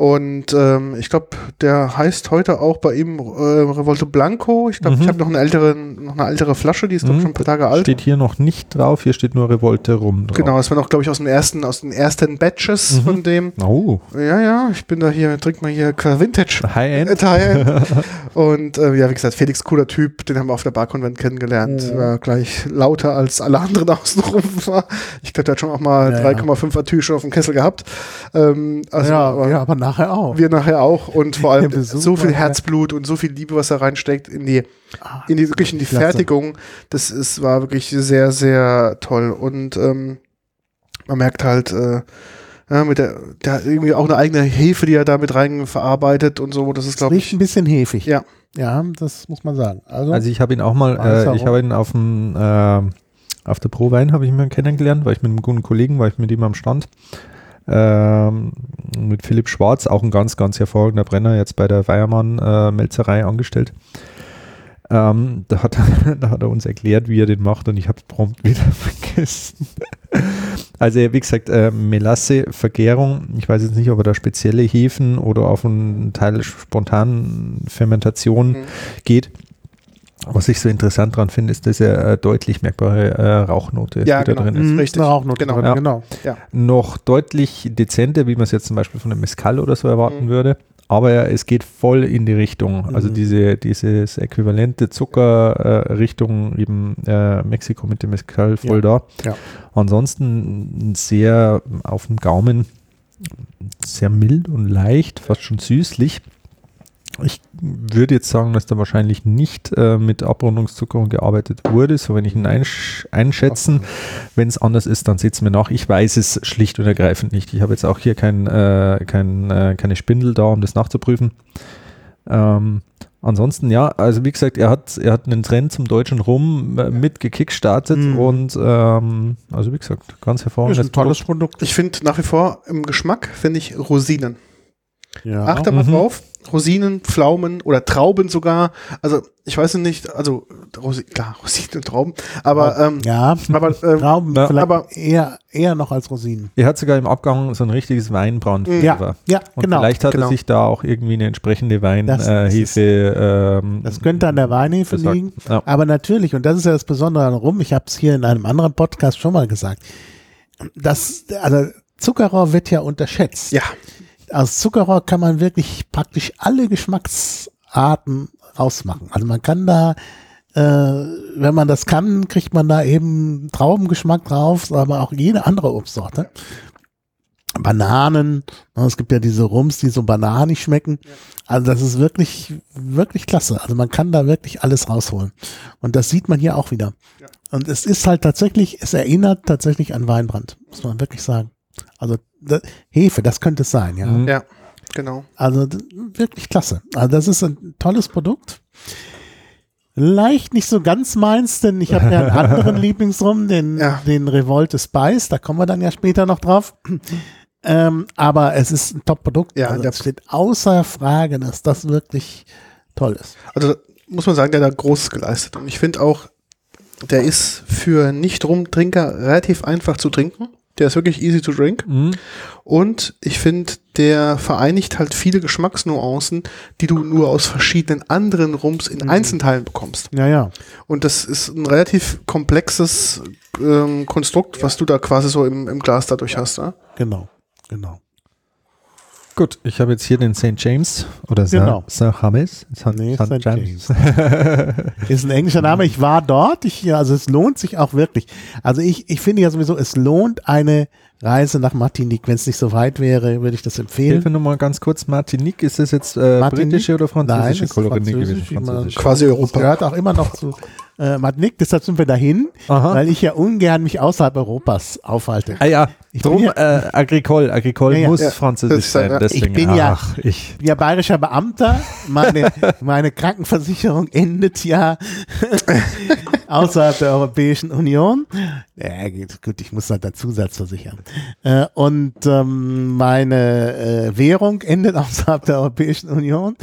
Speaker 1: Und ähm, ich glaube, der heißt heute auch bei ihm äh, Revolte Blanco. Ich glaube,
Speaker 3: Mhm.
Speaker 1: ich habe noch eine ältere, noch eine ältere Flasche, die ist
Speaker 3: Mhm.
Speaker 1: schon ein paar Tage alt.
Speaker 3: Steht hier noch nicht drauf, hier steht nur Revolte Rum drauf.
Speaker 1: Genau, das war noch, glaube ich, aus den ersten, aus den ersten Batches
Speaker 3: Mhm.
Speaker 1: von dem.
Speaker 3: Oh,
Speaker 1: Ja, ja, ich bin da hier, trink mal hier Vintage.
Speaker 3: High-End.
Speaker 1: Italien. *laughs* Und äh, ja, wie gesagt, Felix, cooler Typ, den haben wir auf der Barkonvent kennengelernt.
Speaker 2: Mhm.
Speaker 1: War gleich lauter als alle anderen *laughs* außenrum war. Ich glaube, der hat schon auch mal
Speaker 2: Ja, ja.
Speaker 1: 3,5 Atü schon auf dem Kessel gehabt. Ähm, also,
Speaker 2: ja,
Speaker 1: aber
Speaker 2: ja, aber nachher auch.
Speaker 1: wir nachher auch und vor allem *laughs* so viel Herzblut und so viel Liebe, was da reinsteckt in die, in die wirklich in die
Speaker 2: Klasse.
Speaker 1: Fertigung. Das ist, war wirklich sehr, sehr toll. Und ähm, man merkt halt, äh, ja, mit der, der hat irgendwie auch eine eigene Hefe, die er da mit rein verarbeitet und so. Das ist, glaube
Speaker 2: riecht
Speaker 1: ich,
Speaker 2: ein bisschen hefig.
Speaker 1: Ja.
Speaker 2: Ja, das muss man sagen. Also,
Speaker 3: Also ich habe ihn auch mal, äh, ich habe ihn auf dem äh, auf der Pro Wein habe ich ihn mal kennengelernt, war ich mit einem guten Kollegen, war ich mit ihm am Stand. Ähm, mit Philipp Schwarz, auch ein ganz, ganz hervorragender Brenner, jetzt bei der Weiermann äh, angestellt. Ähm, da, hat, er- *laughs* da hat er uns erklärt, wie er den macht und ich habe es prompt wieder *laughs* vergessen. Also wie gesagt, äh, Melasse-Vergärung, ich weiß jetzt nicht, ob er da spezielle Hefen oder auf einen Teil spontanen Fermentation
Speaker 1: Mhm.
Speaker 3: geht. Was ich so interessant dran finde, ist, dass er äh, deutlich merkbare äh, Rauchnote
Speaker 1: Ja,
Speaker 3: die da
Speaker 1: genau.
Speaker 3: drin ist.
Speaker 1: ist
Speaker 2: Mhm,
Speaker 1: richtig.
Speaker 2: eine Rauchnote
Speaker 1: Genau.
Speaker 2: drin,
Speaker 3: Ja.
Speaker 2: genau.
Speaker 3: Noch deutlich dezenter, wie man es jetzt zum Beispiel von einem Mescal oder so erwarten
Speaker 1: Mhm.
Speaker 3: würde. Aber ja, es geht voll in die Richtung, also
Speaker 2: Mhm.
Speaker 3: diese, dieses äquivalente Zucker äh, Richtung eben äh, Mexiko mit dem Mescal voll da.
Speaker 2: ja.
Speaker 3: Ansonsten sehr auf dem Gaumen sehr mild und leicht, fast schon süßlich. Ich würde jetzt sagen, dass da wahrscheinlich nicht äh, mit Abrundungszuckerung gearbeitet wurde, so wenn ich ihn einsch einschätzen. Wenn es anders ist, dann seht es mir nach. Ich weiß es schlicht und ergreifend nicht. Ich habe jetzt auch hier kein, äh, kein, äh, keine Spindel da, um das nachzuprüfen. Ähm, ansonsten, ja, also wie gesagt, er hat, er hat einen Trend zum deutschen Rum äh, mit gekickstartet
Speaker 2: Mhm.
Speaker 3: und ähm, also wie gesagt, ganz
Speaker 2: Das ist
Speaker 3: hervorragendes
Speaker 2: ein tolles Produkt.
Speaker 1: Ich finde nach wie vor im Geschmack, finde ich Rosinen.
Speaker 2: Ja.
Speaker 1: Achte mal
Speaker 3: Mhm.
Speaker 1: drauf. Rosinen, Pflaumen oder Trauben sogar. Also, ich weiß nicht, also, Rosi klar, *laughs* Rosinen und Trauben. Aber, ähm,
Speaker 2: ja,
Speaker 1: aber, ähm,
Speaker 2: Trauben
Speaker 3: Ja,
Speaker 2: vielleicht
Speaker 1: aber-
Speaker 2: eher, eher noch als Rosinen.
Speaker 3: Er hat sogar im Abgang so ein richtiges Weinbraun.
Speaker 2: Ja, ja,
Speaker 3: Und
Speaker 2: genau.
Speaker 3: vielleicht hat
Speaker 1: genau.
Speaker 3: er sich da auch irgendwie eine entsprechende Weinhefe. ähm,
Speaker 2: Das könnte an der Weinhefe
Speaker 3: gesagt.
Speaker 2: liegen.
Speaker 3: Ja.
Speaker 2: Aber natürlich, und das ist ja das Besondere an Rum, ich habe es hier in einem anderen Podcast schon mal gesagt, das, also Zuckerrohr wird ja unterschätzt.
Speaker 1: ja,
Speaker 2: Aus Zuckerrohr kann man wirklich praktisch alle Geschmacksarten rausmachen. Also man kann da, äh, wenn man das kann, kriegt man da eben Traubengeschmack drauf, aber auch jede andere Obstsorte. Bananen, ne, es gibt ja diese Rums, die so bananig schmecken. Also das ist wirklich, wirklich klasse. Also man kann da wirklich alles rausholen. Und das sieht man hier auch wieder. Und es ist halt tatsächlich, es erinnert tatsächlich an Weinbrand, muss man wirklich sagen. Also Hefe, das könnte es sein, ja.
Speaker 3: Mhm.
Speaker 1: ja, genau.
Speaker 2: Also wirklich klasse. Also das ist ein tolles Produkt. Leicht nicht so ganz meins, denn ich habe ja einen anderen *laughs* Lieblingsrum, den,
Speaker 1: Ja.
Speaker 2: den Revolte Spice, da kommen wir dann ja später noch drauf. Ähm, aber es ist ein Top-Produkt.
Speaker 1: Ja,
Speaker 2: also es steht außer Frage, dass das wirklich toll ist.
Speaker 1: Also, muss man sagen, der hat da Großes geleistet. Und ich finde auch, der ist für Nicht-Rumtrinker relativ einfach zu trinken. Der ist wirklich easy to drink.
Speaker 3: Mhm.
Speaker 1: Und ich finde, der vereinigt halt viele Geschmacksnuancen, die du nur aus verschiedenen anderen Rums in
Speaker 2: Mhm.
Speaker 1: Einzelteilen bekommst.
Speaker 2: Ja, ja.
Speaker 1: Und das ist ein relativ komplexes ähm, Konstrukt, was du da quasi so im, im Glas dadurch hast. Ne?
Speaker 2: Genau, genau.
Speaker 3: Gut, ich habe jetzt hier den St. James oder
Speaker 2: Genau.
Speaker 3: St. James. St.
Speaker 2: Nee,
Speaker 3: St. James.
Speaker 2: Ist ein englischer Name. Ich war dort. Ich, also es lohnt sich auch wirklich. Also ich, ich finde ja sowieso, es lohnt eine Reise nach Martinique. Wenn es nicht so weit wäre, würde ich das empfehlen.
Speaker 3: Hilfe nur mal ganz kurz, Martinique, ist das jetzt äh,
Speaker 2: Martinique?
Speaker 3: britische oder französische
Speaker 2: Nein,
Speaker 3: Kolonie gewesen?
Speaker 2: französisch.
Speaker 1: Quasi
Speaker 2: Das
Speaker 1: Europa.
Speaker 2: gehört auch immer noch zu äh, Martinique. Deshalb sind wir dahin,
Speaker 3: Aha.
Speaker 2: weil ich ja ungern mich außerhalb Europas aufhalte.
Speaker 3: Ah ja,
Speaker 2: Ich
Speaker 3: drum
Speaker 2: ja-
Speaker 3: äh, Agricole. Agricole
Speaker 2: Ja, ja.
Speaker 3: muss französisch sein. Deswegen,
Speaker 2: Ich bin ja-
Speaker 3: ach, ich.
Speaker 2: Ja bayerischer Beamter. Meine, *laughs* meine Krankenversicherung endet ja *laughs* außerhalb der Europäischen Union. Ja, gut, gut, ich muss halt einen Zusatz versichern. Äh, und ähm, meine äh, Währung endet *laughs* außerhalb der Europäischen Union.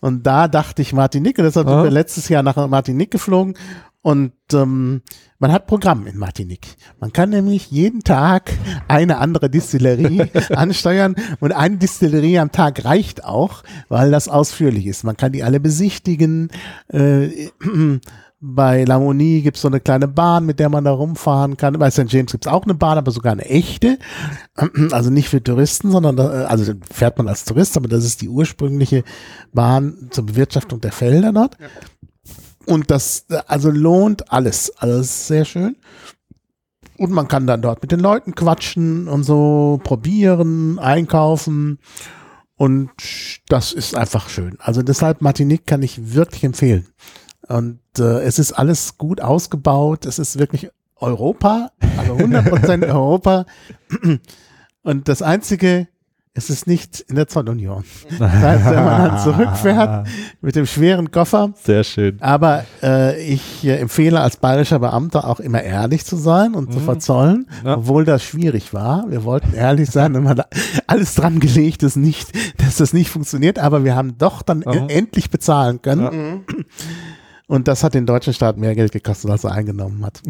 Speaker 2: Und da dachte ich Martinique. Und deshalb sind
Speaker 3: Aha.
Speaker 2: wir letztes Jahr nach Martinique geflogen. Und ähm, man hat Programm in Martinique. Man kann nämlich jeden Tag eine andere Distillerie *laughs* ansteuern und eine Distillerie am Tag reicht auch, weil das ausführlich ist. Man kann die alle besichtigen. Äh, *clears throat* bei Lamonie gibt es so eine kleine Bahn, mit der man da rumfahren kann. Bei St. James gibt es auch eine Bahn, aber sogar eine echte. *clears throat* Also nicht für Touristen, sondern da, also fährt man als Tourist, aber das ist die ursprüngliche Bahn zur Bewirtschaftung der Felder dort. Und das also lohnt alles. Also ist sehr schön. Und man kann dann dort mit den Leuten quatschen und so probieren, einkaufen. Und das ist einfach schön. Also deshalb Martinique kann ich wirklich empfehlen. Und äh, es ist alles gut ausgebaut. Es ist wirklich Europa, also 100% *laughs* Europa. Und das Einzige, es ist nicht in der Zollunion. *laughs* Das heißt, wenn man dann zurückfährt mit dem schweren Koffer,
Speaker 3: Sehr schön.
Speaker 2: aber äh, ich äh, empfehle als bayerischer Beamter auch immer ehrlich zu sein und zu verzollen,
Speaker 3: Ja.
Speaker 2: obwohl das schwierig war. Wir wollten ehrlich sein und man hat alles dran gelegt, dass, nicht, dass das nicht funktioniert, aber wir haben doch dann
Speaker 3: Mhm.
Speaker 2: e- endlich bezahlen können.
Speaker 3: Ja.
Speaker 2: Und das hat den deutschen Staat mehr Geld gekostet, als er eingenommen hat.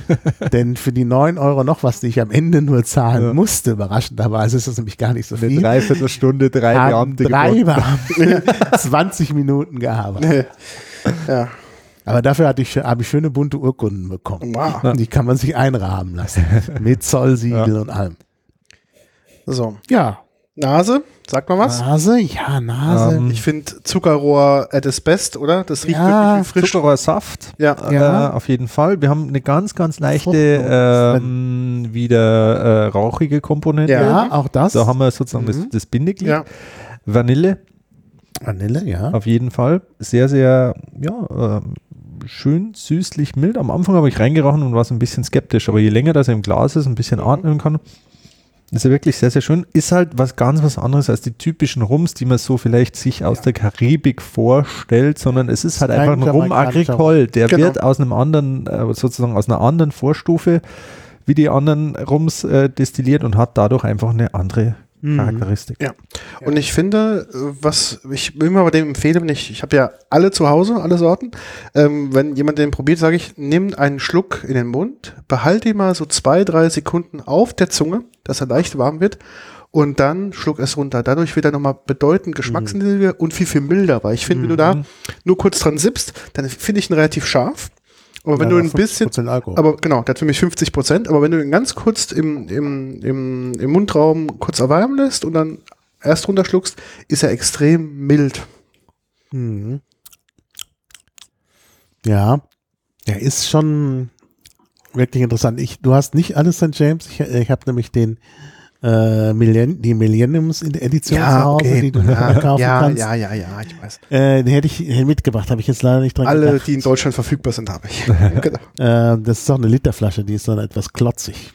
Speaker 2: *laughs* Denn für die 9 Euro noch was, die ich am Ende nur zahlen
Speaker 3: Ja.
Speaker 2: musste, überraschenderweise ist das nämlich gar nicht so
Speaker 3: Eine
Speaker 2: viel.
Speaker 3: Dreiviertelstunde, drei Beamte
Speaker 2: drei. Beamte *laughs* 20 Minuten gearbeitet.
Speaker 1: Ja.
Speaker 2: Aber dafür hatte ich, habe ich schöne bunte Urkunden bekommen.
Speaker 1: Wow.
Speaker 2: Die kann man sich einrahmen lassen. *laughs* Mit Zollsiegel und allem.
Speaker 1: So.
Speaker 2: Ja.
Speaker 1: Nase, sag mal was.
Speaker 2: Nase, ja, Nase.
Speaker 3: Ähm,
Speaker 1: Ich finde Zuckerrohr at its best, oder? Das riecht
Speaker 2: Ja,
Speaker 1: wirklich wie frisch.
Speaker 3: Zuckerrohrsaft.
Speaker 1: Ja.
Speaker 2: Ja.
Speaker 3: Äh, auf jeden Fall. Wir haben eine ganz, ganz leichte, ähm, wieder äh, rauchige Komponente.
Speaker 1: Ja.
Speaker 2: ja, auch das.
Speaker 3: Da haben wir sozusagen das,
Speaker 2: Mhm.
Speaker 3: das Bindeglied.
Speaker 1: Ja.
Speaker 3: Vanille,
Speaker 2: Vanille, ja.
Speaker 3: auf jeden Fall. Sehr, sehr, ja, ähm, schön süßlich mild. Am Anfang habe ich reingerochen und war so ein bisschen skeptisch, aber je länger das im Glas ist, ein bisschen atmen kann, ist er wirklich sehr, sehr schön. Ist halt was ganz was anderes als die typischen Rums, die man so vielleicht sich aus der Karibik vorstellt, sondern es ist halt einfach ein Rum Agricole. Der
Speaker 1: Genau.
Speaker 3: wird aus einem anderen, äh, sozusagen aus einer anderen Vorstufe wie die anderen Rums äh, destilliert und hat dadurch einfach eine andere. Charakteristik.
Speaker 1: Ja. Und ich finde, was ich immer bei dem empfehle, wenn ich, ich habe ja alle zu Hause, alle Sorten. Ähm, wenn jemand den probiert, sage ich, nimm einen Schluck in den Mund, behalte ihn mal so zwei, drei Sekunden auf der Zunge, dass er leicht warm wird. Und dann schluck es runter. Dadurch wird er nochmal bedeutend geschmacksintensiver und viel, viel milder. Weil ich finde, wenn du da nur kurz dran sippst, dann finde ich ihn relativ scharf. Aber wenn
Speaker 2: Ja,
Speaker 1: du ein bisschen,
Speaker 2: 50% Alkohol.
Speaker 1: aber genau, der hat für mich 50 Prozent. Aber wenn du ihn ganz kurz im, im, im, im Mundraum kurz erwärmen lässt und dann erst runterschluckst, ist er extrem mild.
Speaker 2: Mhm. Ja, er ist schon wirklich interessant. Ich, du hast nicht alles St. James. Ich, ich habe nämlich den äh, Millenn die Millenniums-Edition zu Hause, die du
Speaker 1: ja, *laughs*
Speaker 2: kaufen
Speaker 1: ja,
Speaker 2: kannst.
Speaker 1: ja, ja, ja, ich weiß.
Speaker 2: Äh, den hätte ich mitgebracht, habe ich jetzt leider nicht dran
Speaker 1: Alle,
Speaker 2: gedacht.
Speaker 1: die in Deutschland verfügbar sind, habe ich. *laughs* genau.
Speaker 2: Äh, das ist auch eine Literflasche, die ist dann etwas klotzig.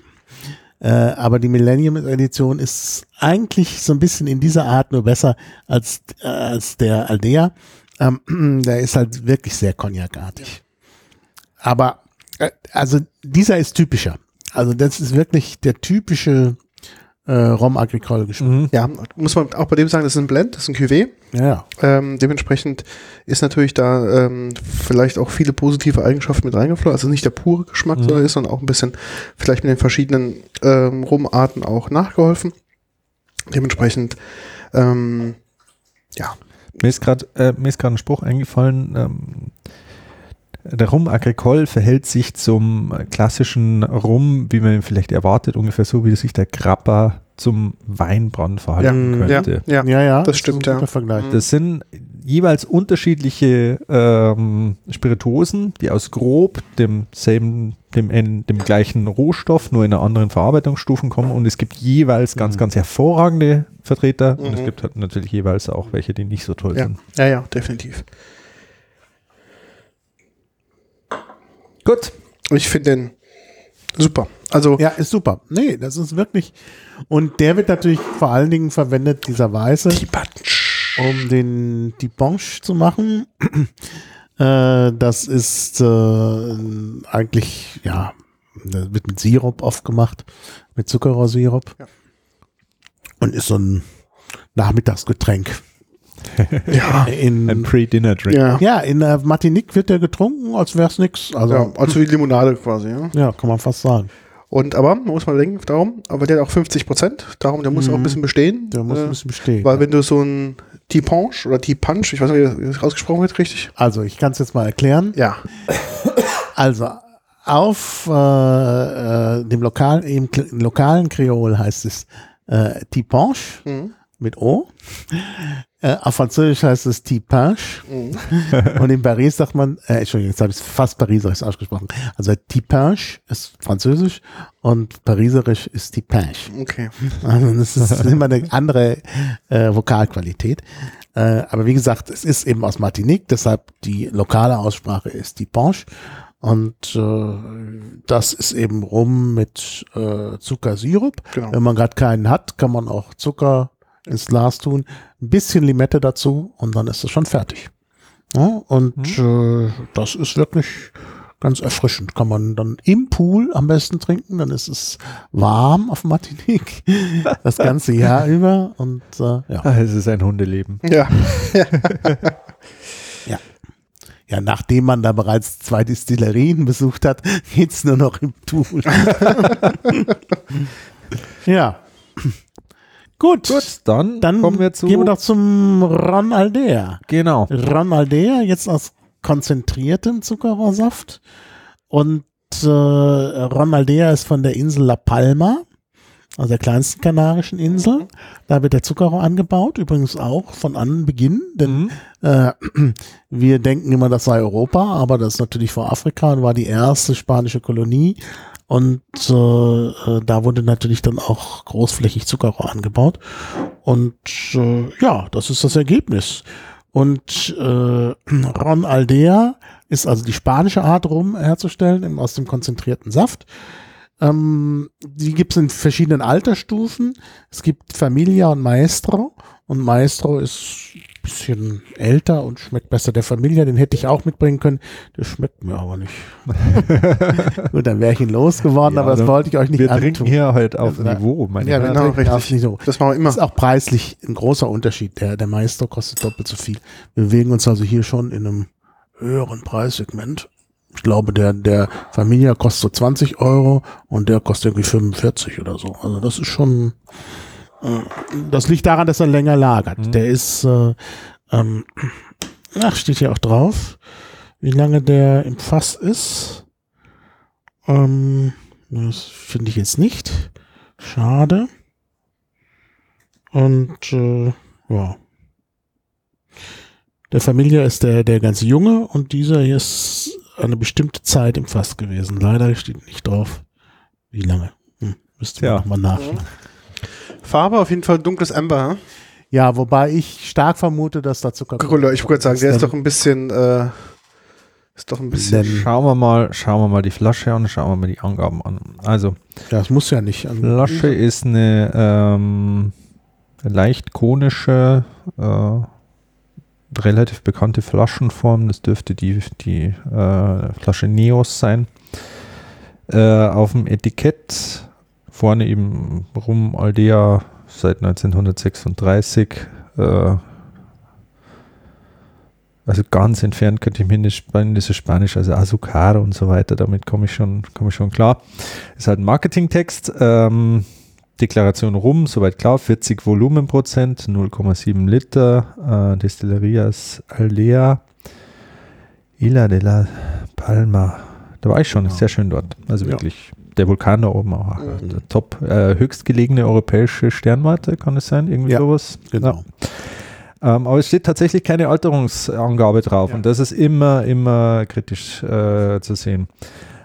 Speaker 2: Äh, aber die Millennium-Edition ist eigentlich so ein bisschen in dieser Art nur besser als, äh, als der Aldea. Ähm, *clears throat* der ist halt wirklich sehr cognacartig. Aber, äh, also dieser ist typischer. Also das ist wirklich der typische äh, Rom Agricole Geschmack.
Speaker 3: Mhm.
Speaker 1: Ja, muss man auch bei dem sagen, das ist ein Blend, das ist ein Cuvée.
Speaker 2: Ja,
Speaker 1: Ähm, dementsprechend ist natürlich da ähm, vielleicht auch viele positive Eigenschaften mit reingeflossen. Also nicht der pure Geschmack,
Speaker 3: Mhm.
Speaker 1: sondern ist, sondern auch ein bisschen vielleicht mit den verschiedenen ähm, Rumarten auch nachgeholfen. Dementsprechend, ähm, ja,
Speaker 3: Mir ist gerade äh, mir ist gerade ein Spruch eingefallen. Ähm, der Rum Agricole verhält sich zum klassischen Rum, wie man ihn vielleicht erwartet, ungefähr so, wie sich der Grappa zum Weinbrand verhalten
Speaker 1: Ja,
Speaker 3: könnte.
Speaker 1: ja,
Speaker 2: Ja, ja.
Speaker 1: das
Speaker 2: ist
Speaker 1: stimmt, ja.
Speaker 2: Vergleich.
Speaker 3: Das sind jeweils unterschiedliche ähm, Spirituosen, die aus grob demselben, dem, dem gleichen Rohstoff, nur in einer anderen Verarbeitungsstufen kommen. Und es gibt jeweils ganz,
Speaker 2: Mhm.
Speaker 3: ganz hervorragende Vertreter. Und es
Speaker 1: Mhm.
Speaker 3: gibt halt natürlich jeweils auch welche, die nicht so toll
Speaker 1: Ja.
Speaker 3: sind.
Speaker 1: ja, ja, definitiv.
Speaker 3: Gut.
Speaker 1: Ich finde den super. Also,
Speaker 2: Ja, ist super. Nee, das ist wirklich. Und der wird natürlich vor allen Dingen verwendet, dieser Weiße, um den die Bonche zu machen. *clears throat* äh, das ist äh, eigentlich, ja, das wird mit Sirup oft gemacht, mit Zuckerrohrsirup.
Speaker 1: Ja.
Speaker 2: Und ist so ein Nachmittagsgetränk. *laughs*
Speaker 1: Ja,
Speaker 2: In,
Speaker 3: Ein Pre-Dinner-Drink.
Speaker 1: ja.
Speaker 2: ja, in der Martinique wird der getrunken, als wäre es nix. Also,
Speaker 1: ja.
Speaker 2: ja.
Speaker 1: Also wie Limonade quasi, ja.
Speaker 2: kann man fast sagen.
Speaker 1: Und aber, man muss mal denken, darum, aber der hat auch 50 Prozent, darum, der muss
Speaker 2: Mhm.
Speaker 1: auch ein bisschen bestehen.
Speaker 2: Der muss
Speaker 1: äh,
Speaker 2: ein bisschen bestehen.
Speaker 1: Weil wenn du so ein T-Punch oder T-Punch, ich weiß nicht, wie das ausgesprochen wird, richtig?
Speaker 2: Also, ich kann es jetzt mal erklären.
Speaker 1: Ja.
Speaker 2: Also auf äh, äh, dem lokalen, im, im lokalen Kreol heißt es äh, Tipanche
Speaker 1: Mhm.
Speaker 2: Mit O. Äh, auf Französisch heißt es Tipanche.
Speaker 1: Mhm.
Speaker 2: Und in Paris sagt man, äh, Entschuldigung, jetzt habe ich es fast pariserisch ausgesprochen. Also Tipanche ist Französisch und pariserisch ist Tipanche.
Speaker 1: Okay.
Speaker 2: Also das ist *laughs* immer eine andere äh, Vokalqualität. Äh, aber wie gesagt, es ist eben aus Martinique, deshalb die lokale Aussprache ist Panche. Und äh, das ist eben rum mit äh, Zuckersirup.
Speaker 1: Genau.
Speaker 2: Wenn man gerade keinen hat, kann man auch Zucker ins Glas tun, ein bisschen Limette dazu und dann ist es schon fertig. Ja, und äh, das ist wirklich ganz erfrischend. Kann man dann im Pool am besten trinken, dann ist es warm auf Martinique *laughs* das ganze Jahr über und äh, ja.
Speaker 3: Ah, Es ist ein Hundeleben. *laughs*
Speaker 1: Ja.
Speaker 2: ja, nachdem man da bereits zwei Distillerien besucht hat, geht's nur noch im Pool. *laughs* ja. Gut,
Speaker 3: Gut, dann,
Speaker 2: dann
Speaker 3: kommen wir zu.
Speaker 2: gehen wir doch zum Ron Aldea.
Speaker 3: genau.
Speaker 2: Ron Aldea, jetzt aus konzentriertem Zuckerrohrsaft. Und äh, Ron Aldea ist von der Insel La Palma, also der kleinsten kanarischen Insel. Da wird der Zuckerrohr angebaut, übrigens auch von Anbeginn, denn
Speaker 3: Mhm.
Speaker 2: äh, *clears throat* wir denken immer, das sei Europa, aber das ist natürlich vor Afrika und war die erste spanische Kolonie. Und äh, äh, da wurde natürlich dann auch großflächig Zuckerrohr angebaut. Und äh, ja, das ist das Ergebnis. Und äh, Ron Aldea ist also die spanische Art Rum herzustellen aus dem konzentrierten Saft. Ähm, die gibt es in verschiedenen Altersstufen. Es gibt Familia und Maestro. Und Maestro ist bisschen älter und schmeckt besser. Der Familia, den hätte ich auch mitbringen können. Der schmeckt mir aber nicht. *laughs* Gut, dann wäre ich ihn losgeworden,
Speaker 3: Ja,
Speaker 2: aber das
Speaker 3: dann-
Speaker 2: wollte ich euch nicht
Speaker 3: Wir
Speaker 2: antun.
Speaker 3: trinken hier halt auf
Speaker 2: Ja.
Speaker 3: Niveau, meine
Speaker 2: Ja,
Speaker 1: Genau,
Speaker 2: trinken auf
Speaker 1: richtig.
Speaker 2: Niveau.
Speaker 1: Das machen wir immer.
Speaker 2: Ist auch preislich ein großer Unterschied. Der, der Maestro kostet doppelt so viel. Wir bewegen uns also hier schon in einem höheren Preissegment. Ich glaube, der, der Familia kostet so 20 Euro und der kostet irgendwie 45 oder so. Also das ist schon, das liegt daran, dass er länger lagert.
Speaker 3: Mhm.
Speaker 2: Der ist, äh, ähm, ach, steht hier auch drauf, wie lange der im Fass ist. Ähm, das finde ich jetzt nicht. Schade. Und äh, ja. Der Familie ist der, der ganz junge und dieser hier ist eine bestimmte Zeit im Fass gewesen. Leider steht nicht drauf, wie lange. Hm, müsste
Speaker 3: Ja.
Speaker 2: man nochmal nachschauen.
Speaker 1: Farbe auf jeden Fall dunkles Amber. hm?
Speaker 2: Ja, wobei ich stark vermute, dass da Zucker.
Speaker 1: Cola, ich wollte gerade sagen, der ist doch ein bisschen, äh, ist doch ein bisschen.
Speaker 2: Denn,
Speaker 3: Schauen wir mal, schauen wir mal die Flasche an, schauen wir mal die Angaben an. Also,
Speaker 2: das muss ja nicht. an-
Speaker 3: Flasche ist eine ähm, leicht konische, äh, relativ bekannte Flaschenform. Das dürfte die, die äh, Flasche Neos sein. Äh, auf dem Etikett vorne eben rum Aldea seit 1936. Äh, also ganz entfernt könnte ich mir das ist Spanisch, also Azucar und so weiter, damit komme ich schon, komme ich schon klar. Ist halt ein Marketingtext. Ähm, Deklaration rum, soweit klar, 40 Volumenprozent, 0,7 Liter, äh, Destillerias Aldea, Isla de la Palma. Da war ich schon,
Speaker 2: Ja.
Speaker 3: ist sehr schön dort. Also
Speaker 2: Ja.
Speaker 3: Der Vulkan da oben auch.
Speaker 1: Mhm.
Speaker 3: Der top äh, höchstgelegene europäische Sternwarte, kann es sein? Irgendwie
Speaker 2: Ja,
Speaker 3: sowas?
Speaker 2: Genau.
Speaker 3: Ja. Ähm, aber es steht tatsächlich keine Alterungsangabe drauf
Speaker 1: Ja.
Speaker 3: und das ist immer, immer kritisch äh, zu sehen.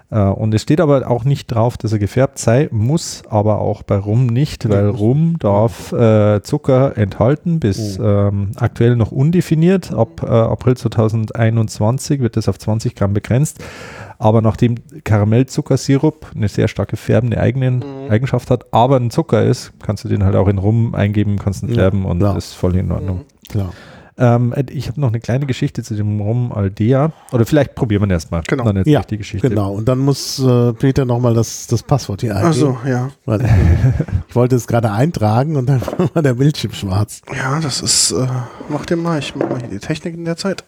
Speaker 3: Äh, und es steht aber auch nicht drauf, dass er gefärbt sei, muss aber auch bei Rum nicht, weil Rum darf äh, Zucker enthalten, bis
Speaker 2: Oh.
Speaker 3: ähm, aktuell noch undefiniert. Ab äh, April 2021 wird das auf 20 Gramm begrenzt. Aber nachdem Karamellzuckersirup eine sehr starke färbende eigenen,
Speaker 1: Mhm.
Speaker 3: Eigenschaft hat, aber ein Zucker ist, kannst du den halt auch in Rum eingeben, kannst ihn
Speaker 2: Ja,
Speaker 3: färben und
Speaker 2: klar.
Speaker 3: das ist voll in Ordnung.
Speaker 1: Mhm.
Speaker 2: Klar.
Speaker 3: Ähm, ich habe noch eine kleine Geschichte zu dem Rum Aldea. Oder vielleicht probieren wir ihn erstmal.
Speaker 1: Genau.
Speaker 3: Dann
Speaker 2: Ja,
Speaker 3: die Geschichte.
Speaker 2: Genau. Und dann muss äh, Peter nochmal das, das Passwort hier eingeben.
Speaker 1: Also, ja.
Speaker 2: Weil ich, ich wollte es gerade eintragen und dann *laughs* war der Bildschirm schwarz.
Speaker 1: Ja, das ist, äh, mach dir mal, ich mach mal hier die Technik in der Zeit.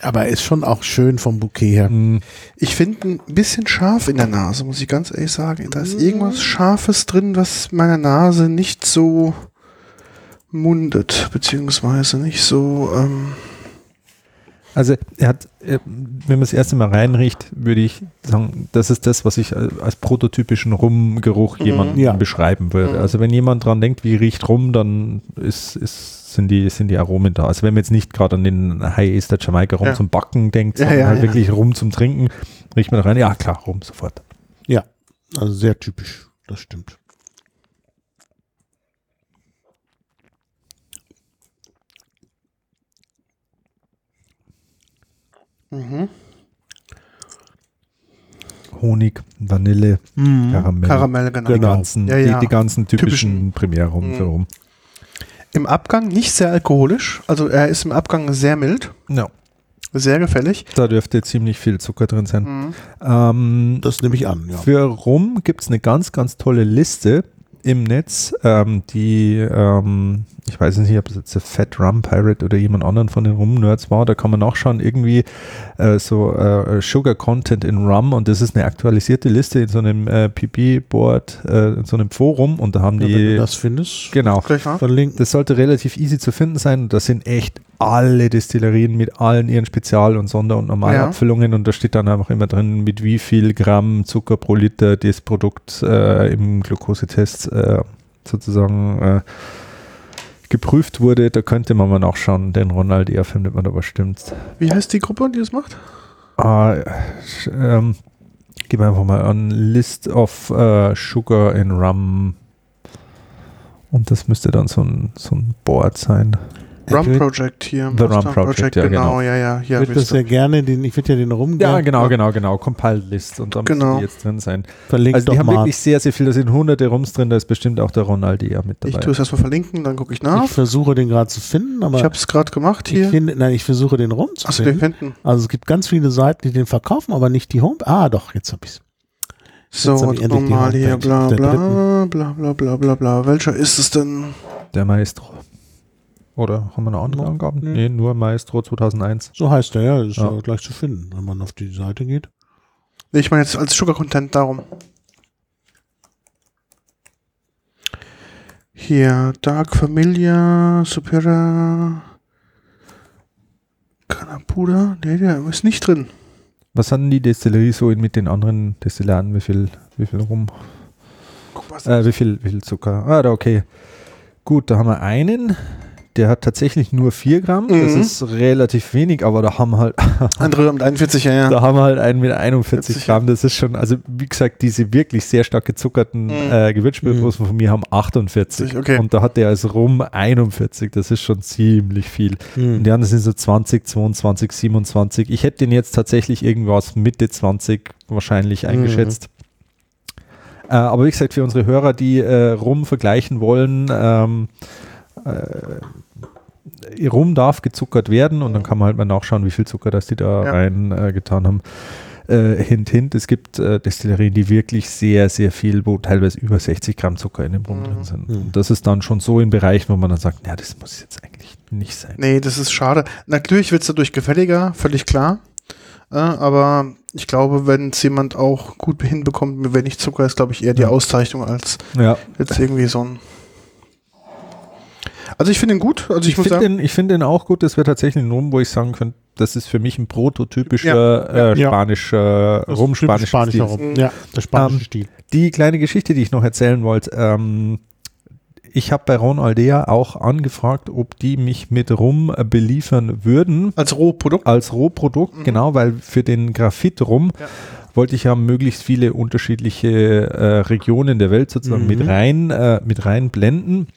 Speaker 2: Aber er ist schon auch schön vom Bouquet her.
Speaker 3: Mm,
Speaker 1: Ich finde ein bisschen scharf in der Nase, muss ich ganz ehrlich sagen. Da ist irgendwas Scharfes drin, was meiner Nase nicht so mundet, beziehungsweise nicht so, ähm,
Speaker 3: Also er hat, äh, wenn man das erste Mal reinriecht, würde ich sagen, das ist das, was ich als prototypischen Rumgeruch
Speaker 1: Mhm.
Speaker 3: jemandem
Speaker 2: Ja.
Speaker 3: beschreiben würde.
Speaker 1: Mhm.
Speaker 3: Also wenn jemand dran denkt, wie riecht Rum, dann ist, ist, sind, die, sind die Aromen da. Also wenn man jetzt nicht gerade an den High Ester Jamaika Rum
Speaker 1: Ja.
Speaker 3: zum Backen denkt, sondern
Speaker 1: ja,
Speaker 3: halt
Speaker 1: ja.
Speaker 3: wirklich Rum zum Trinken, riecht man da rein, ja klar, Rum sofort.
Speaker 2: Ja. Also sehr typisch. Das stimmt.
Speaker 1: Mhm.
Speaker 3: Honig, Vanille, Karamell.
Speaker 1: Karamell, genau.
Speaker 3: Die ganzen,
Speaker 1: Ja, ja.
Speaker 3: Die, die ganzen typischen,
Speaker 1: Typischen.
Speaker 3: Primärrum
Speaker 1: Mhm.
Speaker 3: für Rum.
Speaker 1: Im Abgang nicht sehr alkoholisch, also er ist im Abgang sehr mild,
Speaker 3: Ja.
Speaker 1: sehr gefällig.
Speaker 3: Da dürfte ziemlich viel Zucker drin sein.
Speaker 1: Mhm.
Speaker 3: Ähm,
Speaker 2: Das nehme ich an, ja.
Speaker 3: Für Rum gibt es eine ganz, ganz tolle Liste im Netz, ähm, die, ähm, ich weiß nicht, ob es jetzt der Fat Rum Pirate oder jemand anderen von den Rum-Nerds war, da kann man nachschauen, irgendwie äh, so äh, Sugar Content in Rum und das ist eine aktualisierte Liste in so einem äh, PP-Board, äh, in so einem Forum und da haben
Speaker 2: ja
Speaker 3: die,
Speaker 2: das findest,
Speaker 3: genau,
Speaker 2: verlinken.
Speaker 3: das sollte relativ easy zu finden sein. Und das sind echt alle Destillerien mit allen ihren Spezial- und Sonder- und Normalabfüllungen. Und da steht dann einfach immer drin, mit wie viel Gramm Zucker pro Liter das Produkt äh, im Glukosetest äh, sozusagen äh, geprüft wurde. Da könnte man mal nachschauen. Den Ronald, der findet man da bestimmt.
Speaker 1: Wie heißt die Gruppe, die das macht?
Speaker 3: Ah, ähm, gib einfach mal an List of äh, Sugar in Rum. Und das müsste dann so ein, so ein Board sein.
Speaker 1: Rum
Speaker 2: ich
Speaker 1: Project hier.
Speaker 3: The Rum Project, ja,
Speaker 1: genau,
Speaker 3: genau.
Speaker 1: ja, ja. Hier
Speaker 2: würde
Speaker 1: hab ich's
Speaker 2: das ja gerne, den, ich würde ja den rum
Speaker 3: Ja,
Speaker 2: gern-
Speaker 3: genau, genau, genau. Compiled List und da müssen
Speaker 1: Genau.
Speaker 3: die jetzt drin sein.
Speaker 2: Verlinkt
Speaker 3: Also die
Speaker 2: doch
Speaker 3: haben
Speaker 2: mal.
Speaker 3: wirklich sehr, sehr viel. Da sind hunderte Rums drin. Da ist bestimmt auch der Ronaldi ja mit
Speaker 1: Ich
Speaker 3: dabei.
Speaker 1: tue es erstmal verlinken, dann gucke ich
Speaker 2: Ich
Speaker 1: nach.
Speaker 2: versuche den gerade zu finden, aber
Speaker 1: Ich habe es gerade gemacht
Speaker 2: ich
Speaker 1: hier.
Speaker 2: finde, nein, ich versuche den rum zu
Speaker 1: Achso, den
Speaker 2: finden.
Speaker 1: finden.
Speaker 2: Also es gibt ganz viele Seiten, die den verkaufen, aber nicht die Home. Ah, doch, jetzt habe ich es.
Speaker 1: So,
Speaker 2: ich
Speaker 1: nochmal hier, bla
Speaker 2: der
Speaker 1: bla, bla bla bla bla bla. Welcher ist es denn?
Speaker 3: Der Maestro. Oder haben wir noch andere
Speaker 2: No.
Speaker 3: Angaben?
Speaker 2: Nee.
Speaker 3: Nee, nur Maestro 2001.
Speaker 2: So heißt er, ja, ist
Speaker 3: Ja.
Speaker 2: gleich zu finden, wenn man auf die Seite geht.
Speaker 1: Nee, ich meine jetzt als Sugar Content darum. Hier, Dark Familia, Supera, Canapuda. Nee, der ist nicht drin.
Speaker 3: Was hatten die Destillerie so mit den anderen Destillanten? Wie viel, wie viel rum?
Speaker 1: Guck was.
Speaker 3: Äh, wie viel, wie viel Zucker? Ah, da okay. Gut, da haben wir einen. Der hat tatsächlich nur 4 Gramm. Das
Speaker 1: Mhm.
Speaker 3: ist relativ wenig, aber da haben halt *laughs*
Speaker 1: Andere mit 41, ja, ja.
Speaker 3: Da haben wir halt einen mit 41
Speaker 1: 40,
Speaker 3: Gramm. Das ist schon, also wie gesagt, diese wirklich sehr stark gezuckerten
Speaker 1: Mhm.
Speaker 3: äh, Gewürzspirituosen von mir haben 48.
Speaker 1: Okay.
Speaker 3: Und da hat der als Rum 41. Das ist schon ziemlich viel.
Speaker 2: Hm.
Speaker 3: Und die anderen sind so 20, 22, 27. Ich hätte den jetzt tatsächlich irgendwas Mitte 20 wahrscheinlich
Speaker 1: Mhm.
Speaker 3: eingeschätzt. Äh, aber wie gesagt, für unsere Hörer, die äh, Rum vergleichen wollen, ähm, äh, Rum darf gezuckert werden und dann kann man halt mal nachschauen, wie viel Zucker das die da
Speaker 1: Ja.
Speaker 3: rein äh, getan haben. Äh, hint, hint, es gibt äh, Destillerien, die wirklich sehr, sehr viel, wo teilweise über 60 Gramm Zucker in dem Rum
Speaker 1: Mhm.
Speaker 3: drin sind.
Speaker 2: Mhm.
Speaker 3: Und das ist dann schon so in Bereichen, wo man dann sagt, ja, das muss jetzt eigentlich nicht sein.
Speaker 1: Nee, das ist schade. Natürlich wird es dadurch gefälliger, völlig klar. Äh, aber ich glaube, wenn es jemand auch gut hinbekommt, mit wenig Zucker, ist, glaube ich, eher die
Speaker 3: Ja.
Speaker 1: Auszeichnung als
Speaker 3: Ja,
Speaker 1: jetzt irgendwie so ein. Also ich finde ihn gut. Also ich,
Speaker 3: Ich finde ich find auch gut. Das wäre tatsächlich ein Rum, wo ich sagen könnte, das ist für mich ein prototypischer äh,
Speaker 2: Ja.
Speaker 3: spanischer
Speaker 2: ist
Speaker 3: Rum, spanischer
Speaker 2: spanischer
Speaker 3: Stil.
Speaker 2: Rum. Ja, der spanische
Speaker 3: Ähm,
Speaker 2: Stil.
Speaker 3: Die kleine Geschichte, die ich noch erzählen wollte, ähm, ich habe bei Ron Aldea auch angefragt, ob die mich mit Rum äh, beliefern würden.
Speaker 1: als Rohprodukt.
Speaker 3: Als Rohprodukt, genau, weil für den Graphit rum
Speaker 1: Ja.
Speaker 3: wollte ich ja möglichst viele unterschiedliche äh, Regionen der Welt sozusagen
Speaker 2: Mhm.
Speaker 3: mit rein, äh, mit rein blenden.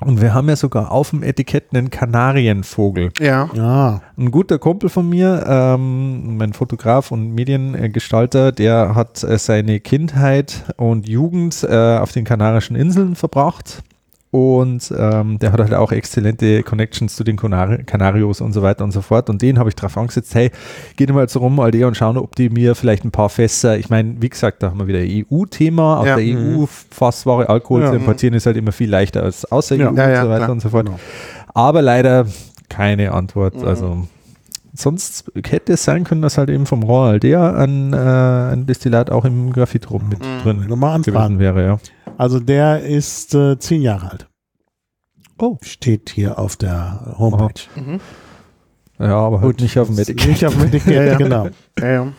Speaker 3: Und wir haben ja sogar auf dem Etikett einen Kanarienvogel.
Speaker 1: Ja.
Speaker 2: Ja,
Speaker 3: Ein guter Kumpel von mir, ähm, mein Fotograf und Mediengestalter, der hat äh, seine Kindheit und Jugend äh, auf den Kanarischen Inseln verbracht. Und ähm, der hat halt auch exzellente Connections zu den Kanari Kanarios und so weiter und so fort. Und den habe ich drauf angesetzt, hey, geh mal jetzt rum, Aldea, und schauen, ob die mir vielleicht ein paar Fässer, ich meine, wie gesagt, da haben wir wieder EU-Thema. Aus
Speaker 1: Ja.
Speaker 3: der EU Fassware Alkohol
Speaker 2: Ja.
Speaker 3: zu importieren ist halt immer viel leichter als außer. EU
Speaker 1: Ja, ja,
Speaker 3: und so weiter
Speaker 1: klar.
Speaker 3: und so fort.
Speaker 2: genau.
Speaker 3: Aber leider keine Antwort.
Speaker 1: Mhm.
Speaker 3: Also sonst hätte es sein können, dass halt eben vom Royal Aldea ein, äh, ein Destillat auch im Graphitrum mit
Speaker 1: Mhm.
Speaker 3: drin
Speaker 2: Nochmal
Speaker 3: gewesen wäre, ja.
Speaker 2: Also der ist äh, zehn Jahre alt.
Speaker 3: Oh.
Speaker 2: Steht hier auf der Homepage.
Speaker 1: Mhm.
Speaker 3: Ja, aber halt nicht auf dem Etikett.
Speaker 2: Nicht auf dem Etikett,
Speaker 1: Ja, ja.
Speaker 2: genau. *laughs*
Speaker 1: Ja, ja.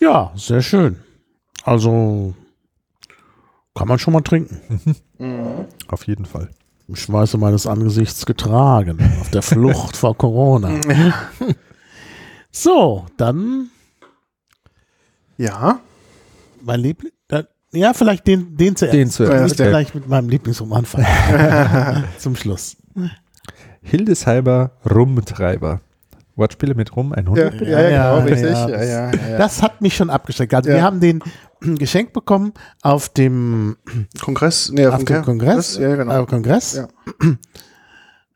Speaker 2: Ja, sehr schön. Also kann man schon mal trinken. *laughs*
Speaker 1: Mhm.
Speaker 3: Auf jeden Fall.
Speaker 2: Im Schweiße meines Angesichts getragen. Auf der Flucht vor Corona. *laughs* So, dann
Speaker 1: Ja.
Speaker 2: mein Liebling. Ja, vielleicht den, den zuerst.
Speaker 3: Den zuerst,
Speaker 2: Ich
Speaker 1: ja.
Speaker 2: vielleicht mit meinem Lieblingsrum anfangen. *laughs* Zum Schluss.
Speaker 3: Hildesheimer Rumtreiber. Wortspiele mit Rum, ein
Speaker 1: Ja,
Speaker 3: Hund.
Speaker 1: ja, ja,
Speaker 2: Ja,
Speaker 1: genau, richtig.
Speaker 2: ja.
Speaker 1: Ja, ja, ja.
Speaker 2: Das hat mich schon abgeschreckt. Also
Speaker 1: Ja.
Speaker 2: wir haben den *clears throat* geschenkt bekommen auf dem,
Speaker 1: Kongress, nee, auf,
Speaker 2: auf dem Kongress.
Speaker 1: Ja, genau.
Speaker 2: Kongress.
Speaker 1: Ja. *clears throat*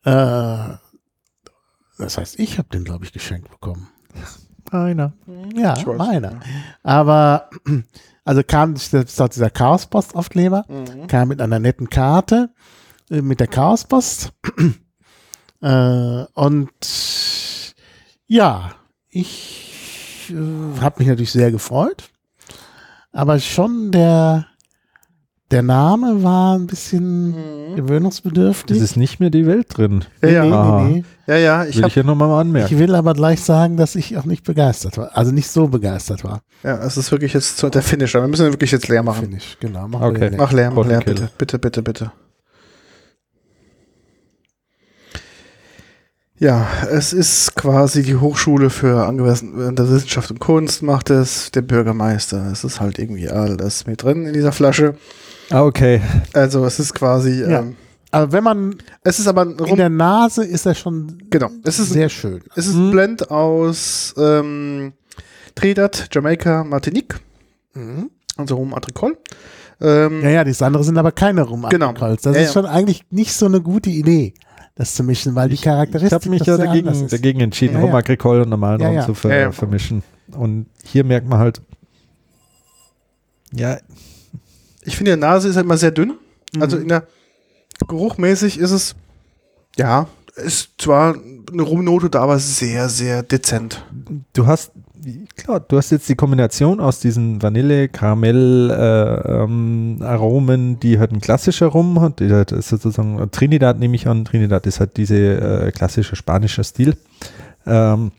Speaker 2: Äh, das heißt, ich habe den, glaube ich, geschenkt bekommen.
Speaker 3: Einer.
Speaker 2: Ja, meiner. Aber *clears throat* also kam dort dieser Chaospost-Aufkleber,
Speaker 1: Mhm.
Speaker 2: kam mit einer netten Karte äh, mit der Chaospost. äh, und ja, ich äh, habe mich natürlich sehr gefreut. Aber schon der, der Name war ein bisschen
Speaker 1: Mhm.
Speaker 2: gewöhnungsbedürftig.
Speaker 3: Es ist nicht mehr die Welt drin.
Speaker 1: Ja, ja.
Speaker 2: Nee,
Speaker 3: Ah.
Speaker 2: nee, nee.
Speaker 1: Ja, ja, ich
Speaker 3: Will
Speaker 1: habe
Speaker 3: ich hier nochmal anmerken.
Speaker 2: Ich will aber gleich sagen, dass ich auch nicht begeistert war. Also nicht so begeistert war.
Speaker 1: Ja, es ist wirklich jetzt der Finisher. Wir müssen wirklich jetzt leer machen.
Speaker 2: Finish, genau. Mach
Speaker 3: Okay.
Speaker 2: wir
Speaker 1: Mach leer, mach leer, bitte. Bitte, bitte, bitte. Ja, es ist quasi die Hochschule für angewandte Wissenschaft und Kunst, macht es der Bürgermeister. Es ist halt irgendwie alles mit drin in dieser Flasche.
Speaker 3: Ah, okay.
Speaker 1: Also es ist quasi,
Speaker 2: Ja.
Speaker 1: ähm,
Speaker 2: Aber wenn man
Speaker 1: es ist aber
Speaker 2: in
Speaker 1: Rum,
Speaker 2: der Nase ist er schon
Speaker 1: genau, es ist,
Speaker 2: sehr schön.
Speaker 1: es ist
Speaker 3: Mhm.
Speaker 1: ein Blend aus ähm, Trinidad, Jamaika, Martinique,
Speaker 2: Mhm.
Speaker 1: also Rum Agricole. Ähm,
Speaker 2: Ja, ja, die anderen sind aber keine rum
Speaker 1: Genau.
Speaker 2: Das
Speaker 1: Ja,
Speaker 2: ist
Speaker 1: ja.
Speaker 2: schon eigentlich nicht so eine gute Idee, das zu mischen, weil die
Speaker 3: Ich
Speaker 2: Charakteristik
Speaker 3: habe mich ja dagegen, dagegen entschieden,
Speaker 2: Ja,
Speaker 3: Rum
Speaker 2: ja.
Speaker 3: Agricole und normalen
Speaker 2: Ja,
Speaker 3: Rum
Speaker 2: ja.
Speaker 3: zu ver
Speaker 1: Ja, ja.
Speaker 3: vermischen. Und hier merkt man halt, ja,
Speaker 1: Ich finde, die Nase ist halt immer sehr dünn. Also
Speaker 2: Mhm.
Speaker 1: in der geruchmäßig ist es, ja, ist zwar eine Rumnote da, aber sehr, sehr dezent.
Speaker 3: du hast, klar, du hast jetzt die Kombination aus diesen Vanille, Karamell, äh, ähm, Aromen, die halt ein klassischer Rum hat. Die halt ist sozusagen Trinidad nehme ich an. Trinidad ist halt diese äh, klassische spanische Stil. Ähm,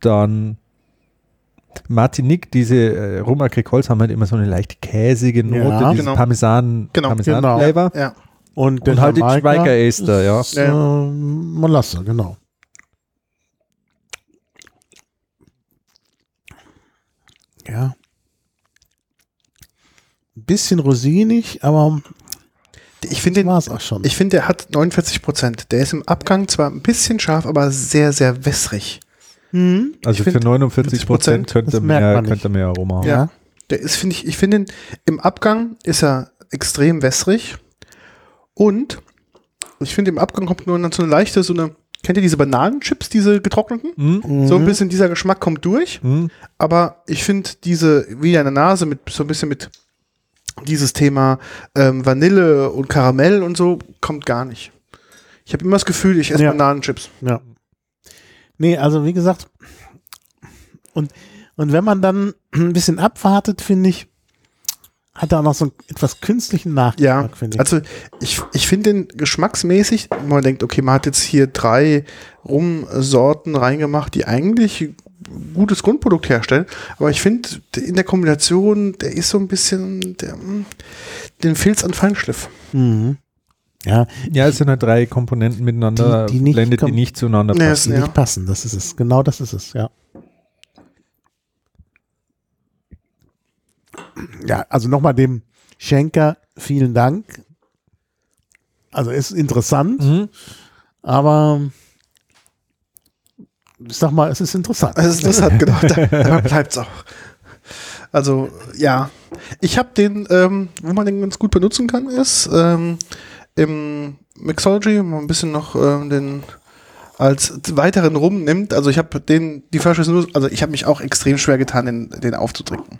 Speaker 3: dann Martinique, diese äh, Rum Agricoles haben halt immer so eine leicht käsige Note,
Speaker 2: Ja.
Speaker 3: dieses
Speaker 1: Genau.
Speaker 3: Parmesan,
Speaker 1: Genau.
Speaker 3: Parmesan-Flavor.
Speaker 1: Ja.
Speaker 2: Und,
Speaker 3: Und halt den
Speaker 2: Jamaika
Speaker 3: Schweiger Ester, ja.
Speaker 1: Ja, ja.
Speaker 2: Äh, Molasse, genau. Ja. Ein bisschen rosinig, aber
Speaker 1: Ich finde den,
Speaker 2: war es auch schon.
Speaker 1: ich finde, der hat 49 Prozent. Der ist im Abgang zwar ein bisschen scharf, aber sehr, sehr wässrig.
Speaker 2: Hm?
Speaker 3: Also
Speaker 1: Ich
Speaker 3: für
Speaker 1: find,
Speaker 3: 49 Prozent könnte mehr, könnte mehr Aroma haben.
Speaker 2: Ja.
Speaker 1: Der ist, finde ich, ich finde im Abgang ist er extrem wässrig. Und ich finde, im Abgang kommt nur so eine leichte, so eine, kennt ihr diese Bananenchips, diese getrockneten?
Speaker 3: Hm?
Speaker 1: So ein
Speaker 2: Mhm.
Speaker 1: bisschen dieser Geschmack kommt durch.
Speaker 3: Hm?
Speaker 1: Aber ich finde diese, wie eine Nase, mit so ein bisschen mit dieses Thema ähm, Vanille und Karamell und so, kommt gar nicht. Ich habe immer das Gefühl, ich esse
Speaker 2: Ja.
Speaker 1: Bananenchips.
Speaker 2: Ja. Nee, also wie gesagt, und, und wenn man dann ein bisschen abwartet, finde ich, hat er auch noch so einen etwas künstlichen Nachgeschmack,
Speaker 1: Ja,
Speaker 2: finde ich.
Speaker 1: also ich, ich finde den geschmacksmäßig, wenn man denkt, okay, man hat jetzt hier drei Rumsorten reingemacht, die eigentlich gutes Grundprodukt herstellen, aber ich finde in der Kombination, der ist so ein bisschen, der, mm, den Filz an Feinschliff.
Speaker 2: mhm. Ja,
Speaker 3: Ja, es sind halt drei Komponenten miteinander,
Speaker 2: Die- die nicht
Speaker 3: blendet, die nicht zueinander passen.
Speaker 2: die
Speaker 1: Ja.
Speaker 2: nicht passen, das ist es. Genau das ist es, ja. Ja, also nochmal dem Schenker vielen Dank. Also ist interessant,
Speaker 3: Mhm.
Speaker 2: aber ich sag mal, es ist interessant.
Speaker 1: Also das hat genau, da, dabei bleibt es auch. Also ja, ich habe den, ähm, wo man den ganz gut benutzen kann, ist ähm, im Mixology, wo man ein bisschen noch ähm, den als weiteren Rum nimmt. Also ich habe den, die Flasche ist nur, also ich habe mich auch extrem schwer getan, den, den aufzutrinken.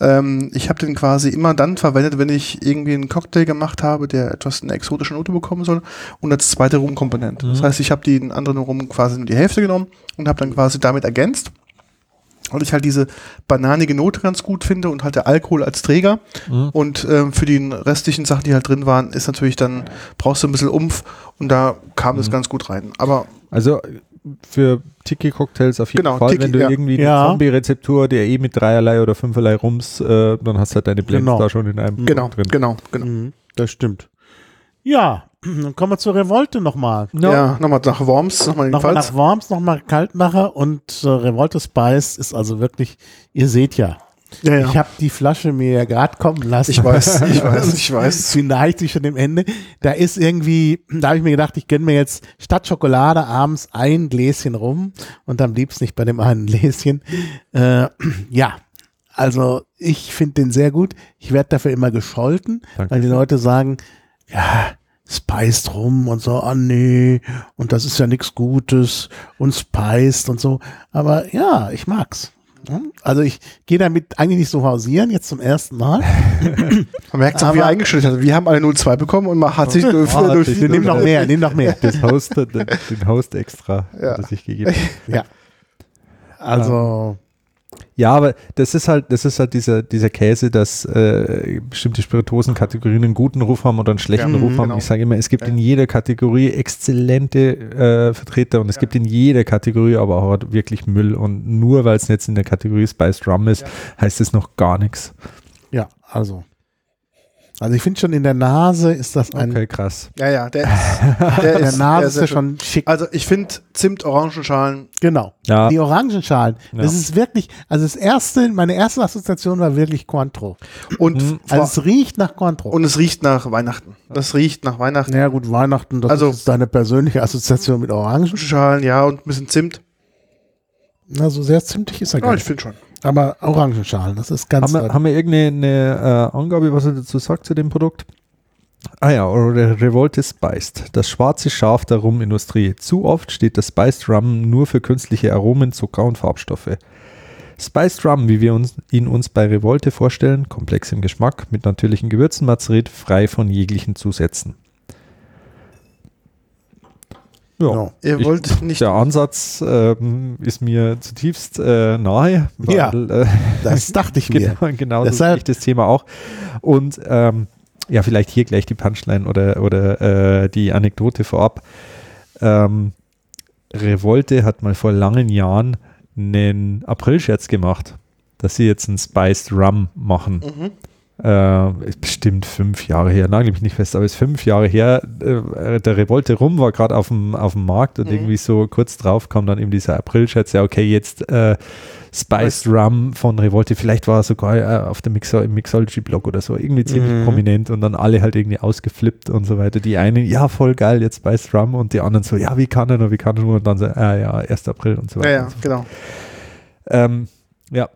Speaker 1: Ähm, ich habe den quasi immer dann verwendet, wenn ich irgendwie einen Cocktail gemacht habe, der etwas eine exotische Note bekommen soll und als zweite Rumkomponente. Das
Speaker 3: Mhm.
Speaker 1: heißt, ich habe den anderen Rum quasi nur die Hälfte genommen und habe dann quasi damit ergänzt. Weil ich halt diese bananige Note ganz gut finde und halt der Alkohol als Träger.
Speaker 3: Mhm.
Speaker 1: Und ähm, für die restlichen Sachen, die halt drin waren, ist natürlich dann, brauchst du ein bisschen Umf und da kam das
Speaker 3: Mhm.
Speaker 1: ganz gut rein. Aber
Speaker 3: Also für Tiki-Cocktails auf jeden
Speaker 1: Genau,
Speaker 3: Fall,
Speaker 1: Tiki,
Speaker 3: wenn du
Speaker 1: ja.
Speaker 3: irgendwie
Speaker 2: Ja.
Speaker 3: eine Zombie-Rezeptur, der eh mit dreierlei oder fünferlei Rums, äh, dann hast du halt deine Blends
Speaker 2: Genau.
Speaker 3: da schon in einem
Speaker 1: genau,
Speaker 3: drin.
Speaker 1: genau, genau.
Speaker 2: Mhm, das stimmt. Ja, *clears throat* dann kommen wir zur Revolte nochmal.
Speaker 3: No.
Speaker 1: Ja, nochmal nach Worms, nochmal
Speaker 2: Nochmal nach Worms, nochmal Kaltmacher und äh, Revolte Spice ist also wirklich, ihr seht ja,
Speaker 1: Ja, ja.
Speaker 2: ich habe die Flasche mir ja gerade kommen lassen.
Speaker 1: Ich weiß, ich weiß, *laughs* ich weiß.
Speaker 2: Sie neigt sich schon dem Ende. Da ist irgendwie, da habe ich mir gedacht, ich gönne mir jetzt statt Schokolade abends ein Gläschen rum und am liebsten nicht bei dem einen *laughs* Gläschen. Äh, ja, also ich finde den sehr gut. Ich werde dafür immer gescholten,
Speaker 3: Danke.
Speaker 2: weil die Leute sagen, ja, spiced rum und so, ah nee, und das ist ja nichts Gutes und spiced und so. Aber ja, ich mag's. Hm? Also ich gehe damit eigentlich nicht so hausieren, jetzt zum ersten Mal. *laughs*
Speaker 1: Man merkt auch, wie er eingestellt hat. Wir haben alle 0,2 bekommen und man hat sich durch,
Speaker 3: Ah,
Speaker 1: durch
Speaker 3: sich-
Speaker 2: Nimm noch mehr, nimm noch mehr.
Speaker 3: Das Host, den, den Host extra,
Speaker 1: Ja.
Speaker 3: hat er sich gegeben.
Speaker 2: Ja. Also,
Speaker 3: Ja, aber das ist halt, das ist halt dieser, dieser Käse, dass äh, bestimmte Spirituosenkategorien einen guten Ruf haben oder einen schlechten
Speaker 1: Ja,
Speaker 3: Ruf
Speaker 1: mhm,
Speaker 3: haben.
Speaker 1: genau.
Speaker 3: Ich sage immer, es gibt
Speaker 1: Ja.
Speaker 3: in jeder Kategorie exzellente äh, Vertreter und es gibt in jeder Kategorie aber auch halt wirklich Müll. Und nur weil es jetzt in der Kategorie Spiced Rum ist, heißt es noch gar nichts.
Speaker 2: ja, also. Also ich finde schon in der Nase ist das ein,
Speaker 3: Okay, krass.
Speaker 1: Ja, ja, der ist, der *laughs*
Speaker 2: in der
Speaker 1: ist,
Speaker 2: Nase
Speaker 1: der
Speaker 2: ist ja
Speaker 1: schön.
Speaker 2: schon schick.
Speaker 1: Also ich finde Zimt-Orangenschalen
Speaker 2: Genau.
Speaker 3: Ja,
Speaker 2: Die Orangenschalen. Das
Speaker 3: Ja.
Speaker 2: ist wirklich, also das erste, meine erste Assoziation war wirklich Cointreau.
Speaker 1: und,
Speaker 3: Mhm.
Speaker 2: Also es riecht nach Cointreau.
Speaker 1: und es riecht nach Weihnachten. Das riecht nach Weihnachten.
Speaker 2: naja gut, Weihnachten, das
Speaker 1: Also-
Speaker 2: ist deine persönliche Assoziation mit Orangen.
Speaker 1: Schalen, ja, und ein bisschen Zimt.
Speaker 2: Also sehr zimtig ist er
Speaker 1: Ja,
Speaker 2: gar
Speaker 1: ich
Speaker 2: nicht.
Speaker 1: finde schon.
Speaker 2: Aber Orangenschalen, das ist ganz
Speaker 3: haben wir, haben wir irgendeine äh, Angabe, was er dazu sagt zu dem Produkt? Ah ja, oder Revolte Spiced. Das schwarze Schaf der Rumindustrie. Zu oft steht das Spiced Rum nur für künstliche Aromen, Zucker und Farbstoffe. Spiced Rum, wie wir uns, ihn uns bei Revolte vorstellen, komplex im Geschmack, mit natürlichen Gewürzen mazeriert, frei von jeglichen Zusätzen. Ja,
Speaker 2: Ja.
Speaker 1: Ihr
Speaker 3: Ich-
Speaker 1: wollt nicht.
Speaker 3: der Ansatz ähm, ist mir zutiefst äh, nahe, weil
Speaker 2: Ja.
Speaker 3: äh,
Speaker 2: das dachte ich *laughs* mir.
Speaker 3: Genau, genau so sehe ich das Thema auch. Und ähm, ja, vielleicht hier gleich die Punchline oder, oder äh, die Anekdote vorab. Ähm, Revolte hat mal vor langen Jahren einen Aprilscherz gemacht, dass sie jetzt einen Spiced Rum machen.
Speaker 1: Mhm.
Speaker 3: Äh, ist bestimmt fünf Jahre her, nagel mich nicht fest, aber ist fünf Jahre her. Äh, der Revolte Rum war gerade auf dem, auf dem Markt und
Speaker 1: Mhm.
Speaker 3: irgendwie so kurz drauf kam dann eben dieser April-Scherz, ja, okay, jetzt äh, Spiced Rum von Revolte, vielleicht war er sogar äh, auf dem Mixo im Mixology-Blog oder so, irgendwie ziemlich
Speaker 2: Mhm.
Speaker 3: prominent und dann alle halt irgendwie ausgeflippt und so weiter. Die einen, ja, voll geil, jetzt Spiced Rum und die anderen so, ja, wie kann er nur, wie kann er nur und dann so, ah ja, 1. April und so
Speaker 1: Ja,
Speaker 3: weiter.
Speaker 1: ja,
Speaker 3: und so
Speaker 1: genau.
Speaker 3: Ähm, ja,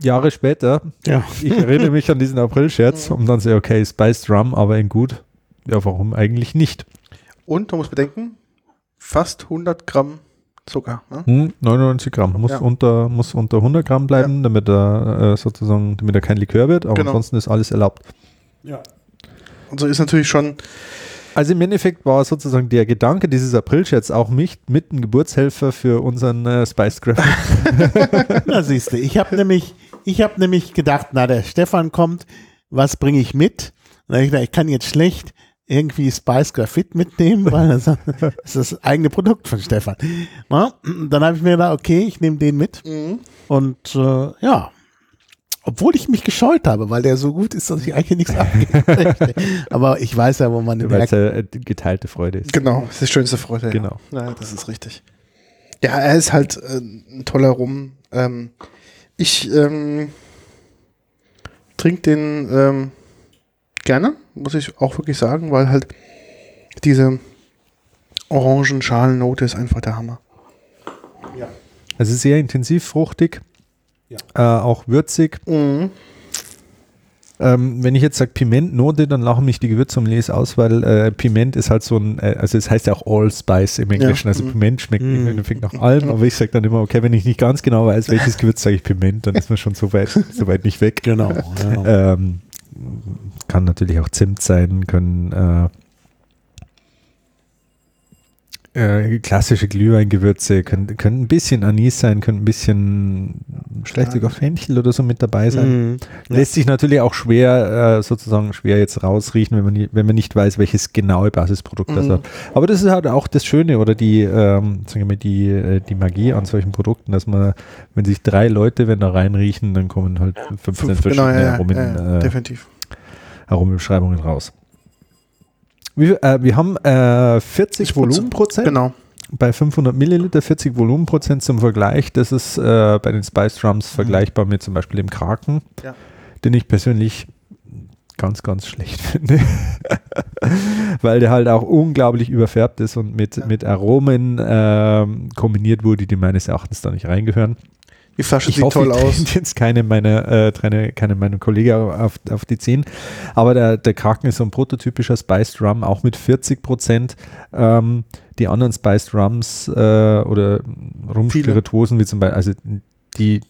Speaker 3: Jahre später,
Speaker 2: Ja.
Speaker 3: ich erinnere mich an diesen April-Scherz und dann so, okay, Spiced Rum, aber in gut. Ja, warum eigentlich nicht?
Speaker 1: Und man muss bedenken, fast 100 Gramm Zucker. Ne?
Speaker 3: Hm, 99 Gramm. Muss,
Speaker 1: Ja.
Speaker 3: unter, muss unter 100 Gramm bleiben, damit er äh, sozusagen, damit er kein Likör wird, aber
Speaker 1: Genau.
Speaker 3: ansonsten ist alles erlaubt.
Speaker 1: Und so ist natürlich schon,
Speaker 3: Also im Endeffekt war sozusagen der Gedanke dieses April-Scherz auch mich mit ein Geburtshelfer für unseren äh, Spiced Graphic. *laughs*
Speaker 2: Na siehst du, ich habe nämlich, ich habe nämlich gedacht, na der Stefan kommt, was bringe ich mit? Und ich gedacht, ich kann jetzt schlecht irgendwie Spice Graphit mitnehmen, weil das, *laughs* das ist das eigene Produkt von Stefan. Na, dann habe ich mir gedacht, okay, ich nehme den mit. Und äh, ja, obwohl ich mich gescheut habe, weil der so gut ist, dass ich eigentlich nichts abgeben *laughs* möchte. Aber ich weiß ja, wo man den
Speaker 3: Weil es
Speaker 2: Werk
Speaker 3: äh, geteilte Freude ist.
Speaker 1: Genau, das ist die schönste Freude.
Speaker 3: Genau.
Speaker 1: Ja, ja das ist richtig. Ja, er ist halt äh, ein toller Rum. Ähm, ich ähm, trinke den ähm, gerne, muss ich auch wirklich sagen, weil halt diese Orangenschalennote ist einfach der Hammer.
Speaker 3: Also sehr intensiv fruchtig, äh, auch würzig.
Speaker 1: Mhm.
Speaker 3: Ähm, wenn ich jetzt sage Pimentnote, dann lachen mich die Gewürzsommeliers aus, weil äh, Piment ist halt so ein, äh, also es heißt ja auch Allspice im Englischen,
Speaker 1: Ja.
Speaker 3: also
Speaker 1: Mhm.
Speaker 3: Piment schmeckt
Speaker 2: Mhm.
Speaker 3: im Endeffekt nach allem, aber ich sage dann immer, okay, wenn ich nicht ganz genau weiß, *laughs* welches Gewürz sage ich Piment, dann ist man schon so weit, so weit nicht weg.
Speaker 2: Genau. Ja. *laughs*
Speaker 3: Ähm, kann natürlich auch Zimt sein, können äh, äh, klassische Glühweingewürze, können, können ein bisschen Anis sein, können ein bisschen vielleicht sogar Fenchel oder so mit dabei sein.
Speaker 2: Mhm.
Speaker 3: Lässt sich natürlich auch schwer, äh, sozusagen schwer jetzt rausriechen, wenn man, nie, wenn man nicht weiß, welches genaue Basisprodukt das
Speaker 1: Mhm.
Speaker 3: hat. Aber das ist halt auch das Schöne oder die, ähm, sagen wir mal, die, äh, die Magie an solchen Produkten, dass man, wenn sich drei Leute, wenn da reinriechen, dann kommen halt 15
Speaker 1: Fünf,
Speaker 3: verschiedene
Speaker 1: genau, ja, ja,
Speaker 3: Aromen,
Speaker 1: ja,
Speaker 3: äh,
Speaker 1: definitiv.
Speaker 3: Aromenbeschreibungen raus. Wir, äh, wir haben äh, 40
Speaker 1: Ich putze.
Speaker 3: Volumenprozent
Speaker 1: Genau.
Speaker 3: bei 500 Milliliter, 40 Volumenprozent zum Vergleich. Das ist äh, bei den Spice Drums vergleichbar mit zum Beispiel dem Kraken,
Speaker 1: Ja.
Speaker 3: den ich persönlich ganz, ganz schlecht *laughs* finde. Weil der halt auch unglaublich überfärbt ist und mit,
Speaker 1: Ja.
Speaker 3: mit Aromen ähm, kombiniert wurde, die meines Erachtens da nicht reingehören.
Speaker 1: Die Flasche
Speaker 3: Ich
Speaker 1: sieht
Speaker 3: hoffe,
Speaker 1: toll
Speaker 3: ich
Speaker 1: aus.
Speaker 3: jetzt keine meiner, äh, keine, keine meiner Kollegen auf, auf die 10. Aber der, der Kraken ist so ein prototypischer Spice Rum, auch mit 40 Prozent. Ähm, die anderen Spice Rums äh, oder Rumspirituosen, wie zum Beispiel, also die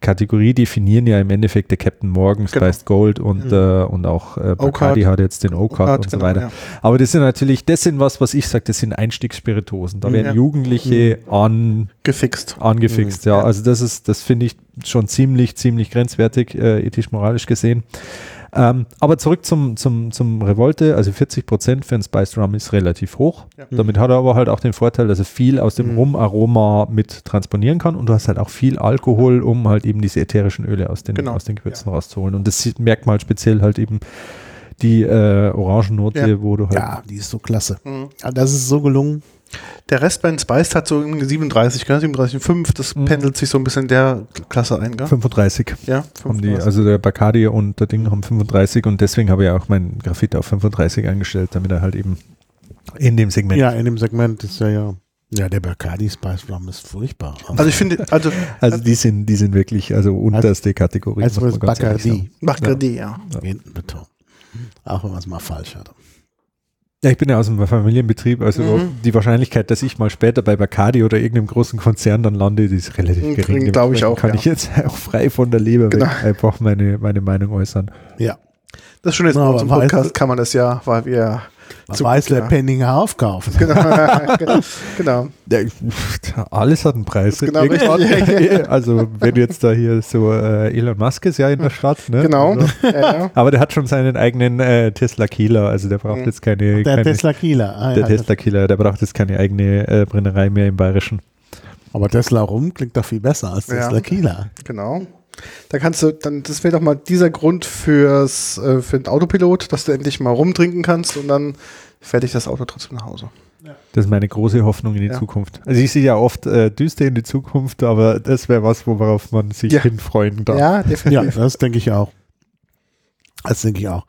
Speaker 3: Kategorie definieren ja im Endeffekt der Captain Morgan,
Speaker 1: Genau.
Speaker 3: Spiced Gold und,
Speaker 1: Mhm.
Speaker 3: äh, und auch äh, Bacardi hat jetzt den Oak
Speaker 1: Art,
Speaker 3: und so
Speaker 1: genau,
Speaker 3: weiter.
Speaker 1: ja.
Speaker 3: Aber das sind natürlich, das sind was, was ich sage, das sind Einstiegsspirituosen. Da
Speaker 1: Mhm.
Speaker 3: werden
Speaker 1: Ja.
Speaker 3: Jugendliche an
Speaker 1: Gefixt.
Speaker 3: angefixt, ja.
Speaker 1: Ja.
Speaker 3: Also das ist, das finde ich schon ziemlich, ziemlich grenzwertig, äh, ethisch-moralisch gesehen. Ähm, aber zurück zum, zum, zum Revolte, also 40 Prozent für ein Spice Rum ist relativ hoch.
Speaker 1: Ja.
Speaker 3: Damit hat er aber halt auch den Vorteil, dass er viel aus dem
Speaker 1: Mhm.
Speaker 3: Rumaroma mit transponieren kann und du hast halt auch viel Alkohol, um halt eben diese ätherischen Öle aus den,
Speaker 1: Genau.
Speaker 3: aus den Gewürzen rauszuholen. Und das merkt man halt speziell halt eben die äh, Orangennote,
Speaker 1: Ja.
Speaker 3: wo du halt
Speaker 2: ja, die ist so klasse.
Speaker 1: Mhm.
Speaker 2: Das ist so gelungen.
Speaker 1: Der Rest bei den Spice hat so irgendwie 37, gell? 37,5. Das
Speaker 3: Mhm.
Speaker 1: pendelt sich so ein bisschen in der Klasse ein, gell?
Speaker 3: 35.
Speaker 1: Ja,
Speaker 3: Haben die,
Speaker 1: 35.
Speaker 3: also der Bacardi und der Ding haben 35 und deswegen habe ich auch mein Graphit auf 35 eingestellt, damit er halt eben in dem Segment.
Speaker 2: Ja, in dem Segment ist ja ja. Ja, der Bacardi Spice Rum ist furchtbar.
Speaker 1: Also ich finde, also
Speaker 3: Also die sind, die sind wirklich, also unterste Kategorie.
Speaker 2: also Bacardi.
Speaker 1: Bacardi, ja.
Speaker 2: Hinten betont. Auch wenn man es mal falsch hat.
Speaker 3: Ja, ich bin ja aus einem Familienbetrieb, also
Speaker 1: Mhm.
Speaker 3: die Wahrscheinlichkeit, dass ich mal später bei Bacardi oder irgendeinem großen Konzern dann lande, die ist relativ gering.
Speaker 1: glaub ich auch,
Speaker 3: Kann
Speaker 1: ja.
Speaker 3: ich jetzt *laughs* auch frei von der Leber
Speaker 1: Genau.
Speaker 3: weg einfach meine, meine Meinung äußern.
Speaker 2: Ja.
Speaker 1: Das Schöne ist, bei unserem
Speaker 2: weiß-
Speaker 1: Podcast kann man das ja, weil wir
Speaker 2: Man
Speaker 1: Zum
Speaker 2: weiß, wer. Penninger aufkauft. *laughs*
Speaker 1: genau, genau, genau.
Speaker 3: Alles hat einen Preis.
Speaker 1: Genau, *laughs*
Speaker 3: also wenn jetzt da hier so äh, Elon Musk ist ja in der Stadt, ne?
Speaker 1: Genau.
Speaker 3: Also,
Speaker 1: Ja, ja.
Speaker 3: aber der hat schon seinen eigenen äh, Tesla Kieler, also der braucht
Speaker 1: Mhm.
Speaker 3: jetzt keine,
Speaker 2: Der
Speaker 3: keine
Speaker 2: Tesla Kieler. Ah,
Speaker 3: der
Speaker 2: ja,
Speaker 3: Tesla Kieler, der braucht jetzt keine eigene äh, Brennerei mehr im Bayerischen.
Speaker 2: Aber Tesla rum klingt doch viel besser als
Speaker 1: Ja.
Speaker 2: Tesla Kieler.
Speaker 1: Genau. Da kannst du, dann, das wäre doch mal dieser Grund fürs, äh, für den Autopilot, dass du endlich mal rumtrinken kannst und dann fährt dich das Auto trotzdem nach Hause.
Speaker 3: Das ist meine große Hoffnung in die
Speaker 1: Ja.
Speaker 3: Zukunft. Also ich sehe ja oft äh, düster in die Zukunft, aber das wäre was, worauf man sich
Speaker 1: Ja.
Speaker 3: hinfreuen darf.
Speaker 1: Ja,
Speaker 2: Ja,
Speaker 1: definitiv.
Speaker 2: das denke ich auch. Das denke ich auch.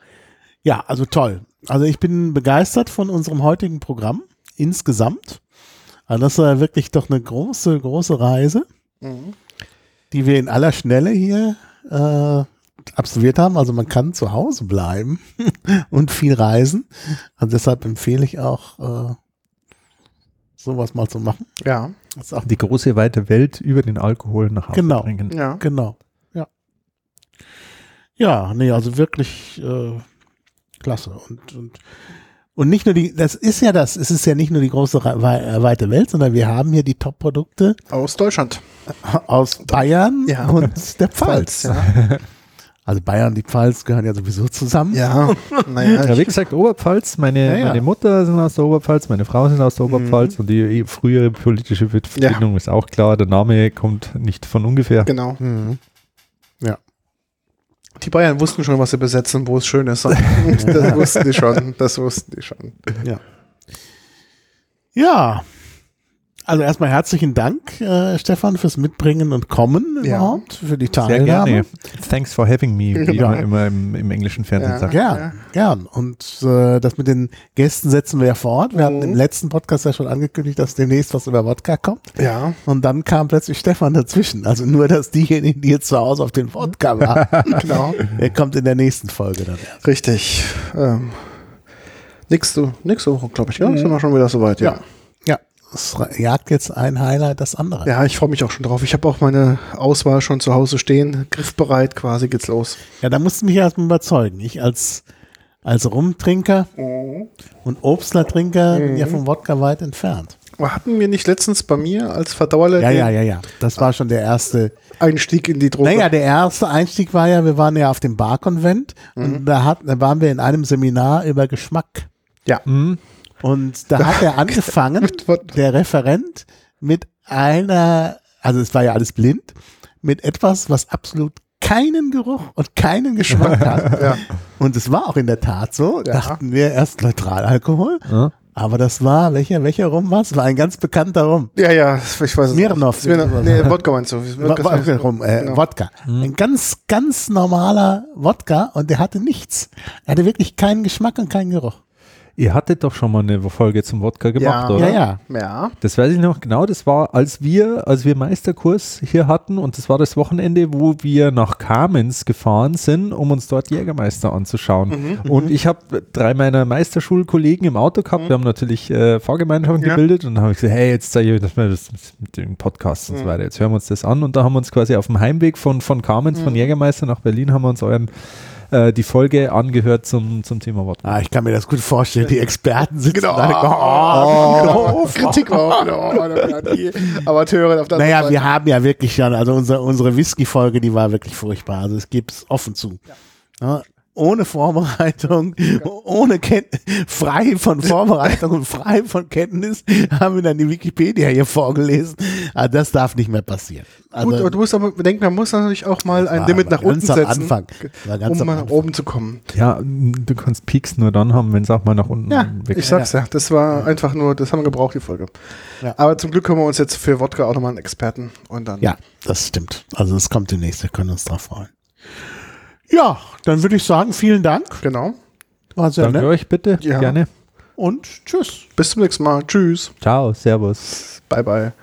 Speaker 2: Ja, also toll. Also ich bin begeistert von unserem heutigen Programm insgesamt. Also das war wirklich doch eine große, große Reise,
Speaker 1: Mhm.
Speaker 2: Die wir in aller Schnelle hier äh, absolviert haben. Also man kann zu Hause bleiben *laughs* und viel reisen. Und deshalb empfehle ich auch, äh, sowas mal zu machen.
Speaker 1: Ja,
Speaker 2: Das ist auch
Speaker 3: Die große weite Welt über den Alkohol nach Hause
Speaker 2: Genau.
Speaker 3: bringen.
Speaker 1: ja.
Speaker 2: Genau, ja. Ja, nee, also wirklich äh, klasse. Und, und, und nicht nur die, das ist ja das, es ist ja nicht nur die große äh, weite Welt, sondern wir haben hier die Top-Produkte
Speaker 1: Aus Deutschland.
Speaker 2: aus Bayern
Speaker 1: Ja.
Speaker 2: und der *laughs* Pfalz.
Speaker 1: ja.
Speaker 2: Also Bayern und die Pfalz gehören ja sowieso zusammen.
Speaker 1: Ja, *laughs* naja.
Speaker 3: Ja, wie gesagt, Oberpfalz, meine,
Speaker 2: Ja, ja.
Speaker 3: meine Mutter sind aus der Oberpfalz, meine Frau sind aus der Oberpfalz und die frühere politische Verbindung ist auch klar. Der Name kommt nicht von ungefähr.
Speaker 1: genau.
Speaker 2: Mhm.
Speaker 1: Die Bayern wussten schon, was sie besetzen, wo es schön ist. *laughs* das wussten die schon. Das wussten die schon.
Speaker 2: Ja. Also erstmal herzlichen Dank, äh, Stefan, fürs Mitbringen und Kommen
Speaker 1: Ja.
Speaker 2: überhaupt, für die
Speaker 3: Sehr
Speaker 2: Teilnahme.
Speaker 3: gerne. Thanks for having me, wie
Speaker 2: Ja.
Speaker 3: man immer im, im englischen Fernsehen
Speaker 1: Ja.
Speaker 3: sagt.
Speaker 2: Gern,
Speaker 1: Ja.
Speaker 2: gern. Und äh, das mit den Gästen setzen wir ja fort. Wir hatten
Speaker 1: Mhm.
Speaker 2: im letzten Podcast ja schon angekündigt, dass demnächst was über Wodka kommt.
Speaker 1: Ja.
Speaker 2: Und dann kam plötzlich Stefan dazwischen. Also nur, dass diejenigen, die jetzt zu Hause auf den Wodka *laughs* waren,
Speaker 1: Genau.
Speaker 2: der kommt in der nächsten Folge dann erst.
Speaker 1: Richtig. Ähm, nächste, nächste Woche, glaube ich, ja? Sind wir schon wieder soweit, ja.
Speaker 2: Ja, es jagt jetzt ein Highlight das andere.
Speaker 1: Ja, ich freue mich auch schon drauf. Ich habe auch meine Auswahl schon zu Hause stehen. Griffbereit quasi geht's los.
Speaker 2: Ja, da musst du mich erstmal überzeugen. Ich als, als Rumtrinker und Obstlertrinker bin ja vom Wodka weit entfernt.
Speaker 1: Hatten wir nicht letztens bei mir als Verdauerler
Speaker 2: Ja, ja, ja, ja. Das war schon der erste.
Speaker 1: Einstieg in die Droge?
Speaker 2: Naja, der erste Einstieg war ja, wir waren ja auf dem Barkonvent und da, hat, da waren wir in einem Seminar über Geschmack.
Speaker 1: ja.
Speaker 3: Hm?
Speaker 2: Und da hat er *laughs* angefangen, der Referent, mit einer, also es war ja alles blind, mit etwas, was absolut keinen Geruch und keinen Geschmack *laughs* hat.
Speaker 1: Ja.
Speaker 2: Und es war auch in der Tat so,
Speaker 1: Ja.
Speaker 2: dachten wir erst Neutralalkohol,
Speaker 3: Ja.
Speaker 2: aber das war, welcher, welcher Rum war es? War ein ganz bekannter Rum.
Speaker 1: ja, ja, ich weiß es
Speaker 2: Smirnoff.
Speaker 1: Smirnoff. Nee, Wodka meinst du?
Speaker 2: Wa- Rum, äh,
Speaker 1: Genau.
Speaker 2: Wodka. Ein ganz, ganz normaler Wodka und der hatte nichts. Er hatte wirklich keinen Geschmack und keinen Geruch.
Speaker 3: Ihr hattet doch schon mal eine Folge zum Wodka gemacht,
Speaker 1: Ja.
Speaker 3: oder?
Speaker 2: Ja, ja.
Speaker 1: Ja.
Speaker 3: Das weiß ich noch genau. Das war, als wir, als wir Meisterkurs hier hatten und das war das Wochenende, wo wir nach Kamenz gefahren sind, um uns dort Jägermeister anzuschauen. Und ich habe drei meiner Meisterschulkollegen im Auto gehabt. Wir haben natürlich äh, Fahrgemeinschaften
Speaker 1: Ja.
Speaker 3: gebildet und dann habe ich gesagt, hey, jetzt zeige ich euch das mal das mit den Podcasts und so weiter. Jetzt hören wir uns das an und da haben wir uns quasi auf dem Heimweg von, von Kamenz, von Jägermeister nach Berlin, haben wir uns euren äh, die Folge angehört zum, zum Thema Wodka.
Speaker 2: Ah, ich kann mir das gut vorstellen. Die Experten sitzen
Speaker 1: Genau.
Speaker 2: da. Oh,
Speaker 1: Oh, Kritik war. Oh, da waren die Amateure auf der
Speaker 2: Naja,
Speaker 1: anderen
Speaker 2: wir
Speaker 1: Seite.
Speaker 2: haben ja wirklich schon, also unsere, unsere Whisky-Folge, die war wirklich furchtbar. Also es gibt es offen zu. Ja, ohne Vorbereitung, ohne Ken frei von Vorbereitung und frei von Kenntnis haben wir dann die Wikipedia hier vorgelesen. Ah, das darf nicht mehr passieren. Also,
Speaker 1: Gut, aber du musst aber bedenken, man muss natürlich auch mal ein Limit nach unten setzen,
Speaker 2: Anfang.
Speaker 1: Um
Speaker 2: am
Speaker 1: mal nach oben zu kommen.
Speaker 3: Ja, du kannst Peaks nur dann haben, wenn es auch mal nach unten
Speaker 2: Ja,
Speaker 3: weg
Speaker 1: Ich sag's ja, das war einfach nur, das haben wir gebraucht, die Folge.
Speaker 2: Ja.
Speaker 1: Aber zum Glück haben wir uns jetzt für Wodka auch nochmal einen Experten und dann.
Speaker 2: Ja, das stimmt. Also es kommt demnächst, wir können uns drauf freuen. Ja, dann würde ich sagen, vielen Dank.
Speaker 1: Genau.
Speaker 2: War sehr
Speaker 3: Danke
Speaker 2: nett.
Speaker 3: euch bitte.
Speaker 1: Ja.
Speaker 3: Gerne.
Speaker 2: Und tschüss.
Speaker 1: Bis zum nächsten Mal. Tschüss.
Speaker 3: Ciao, Servus.
Speaker 1: Bye, bye.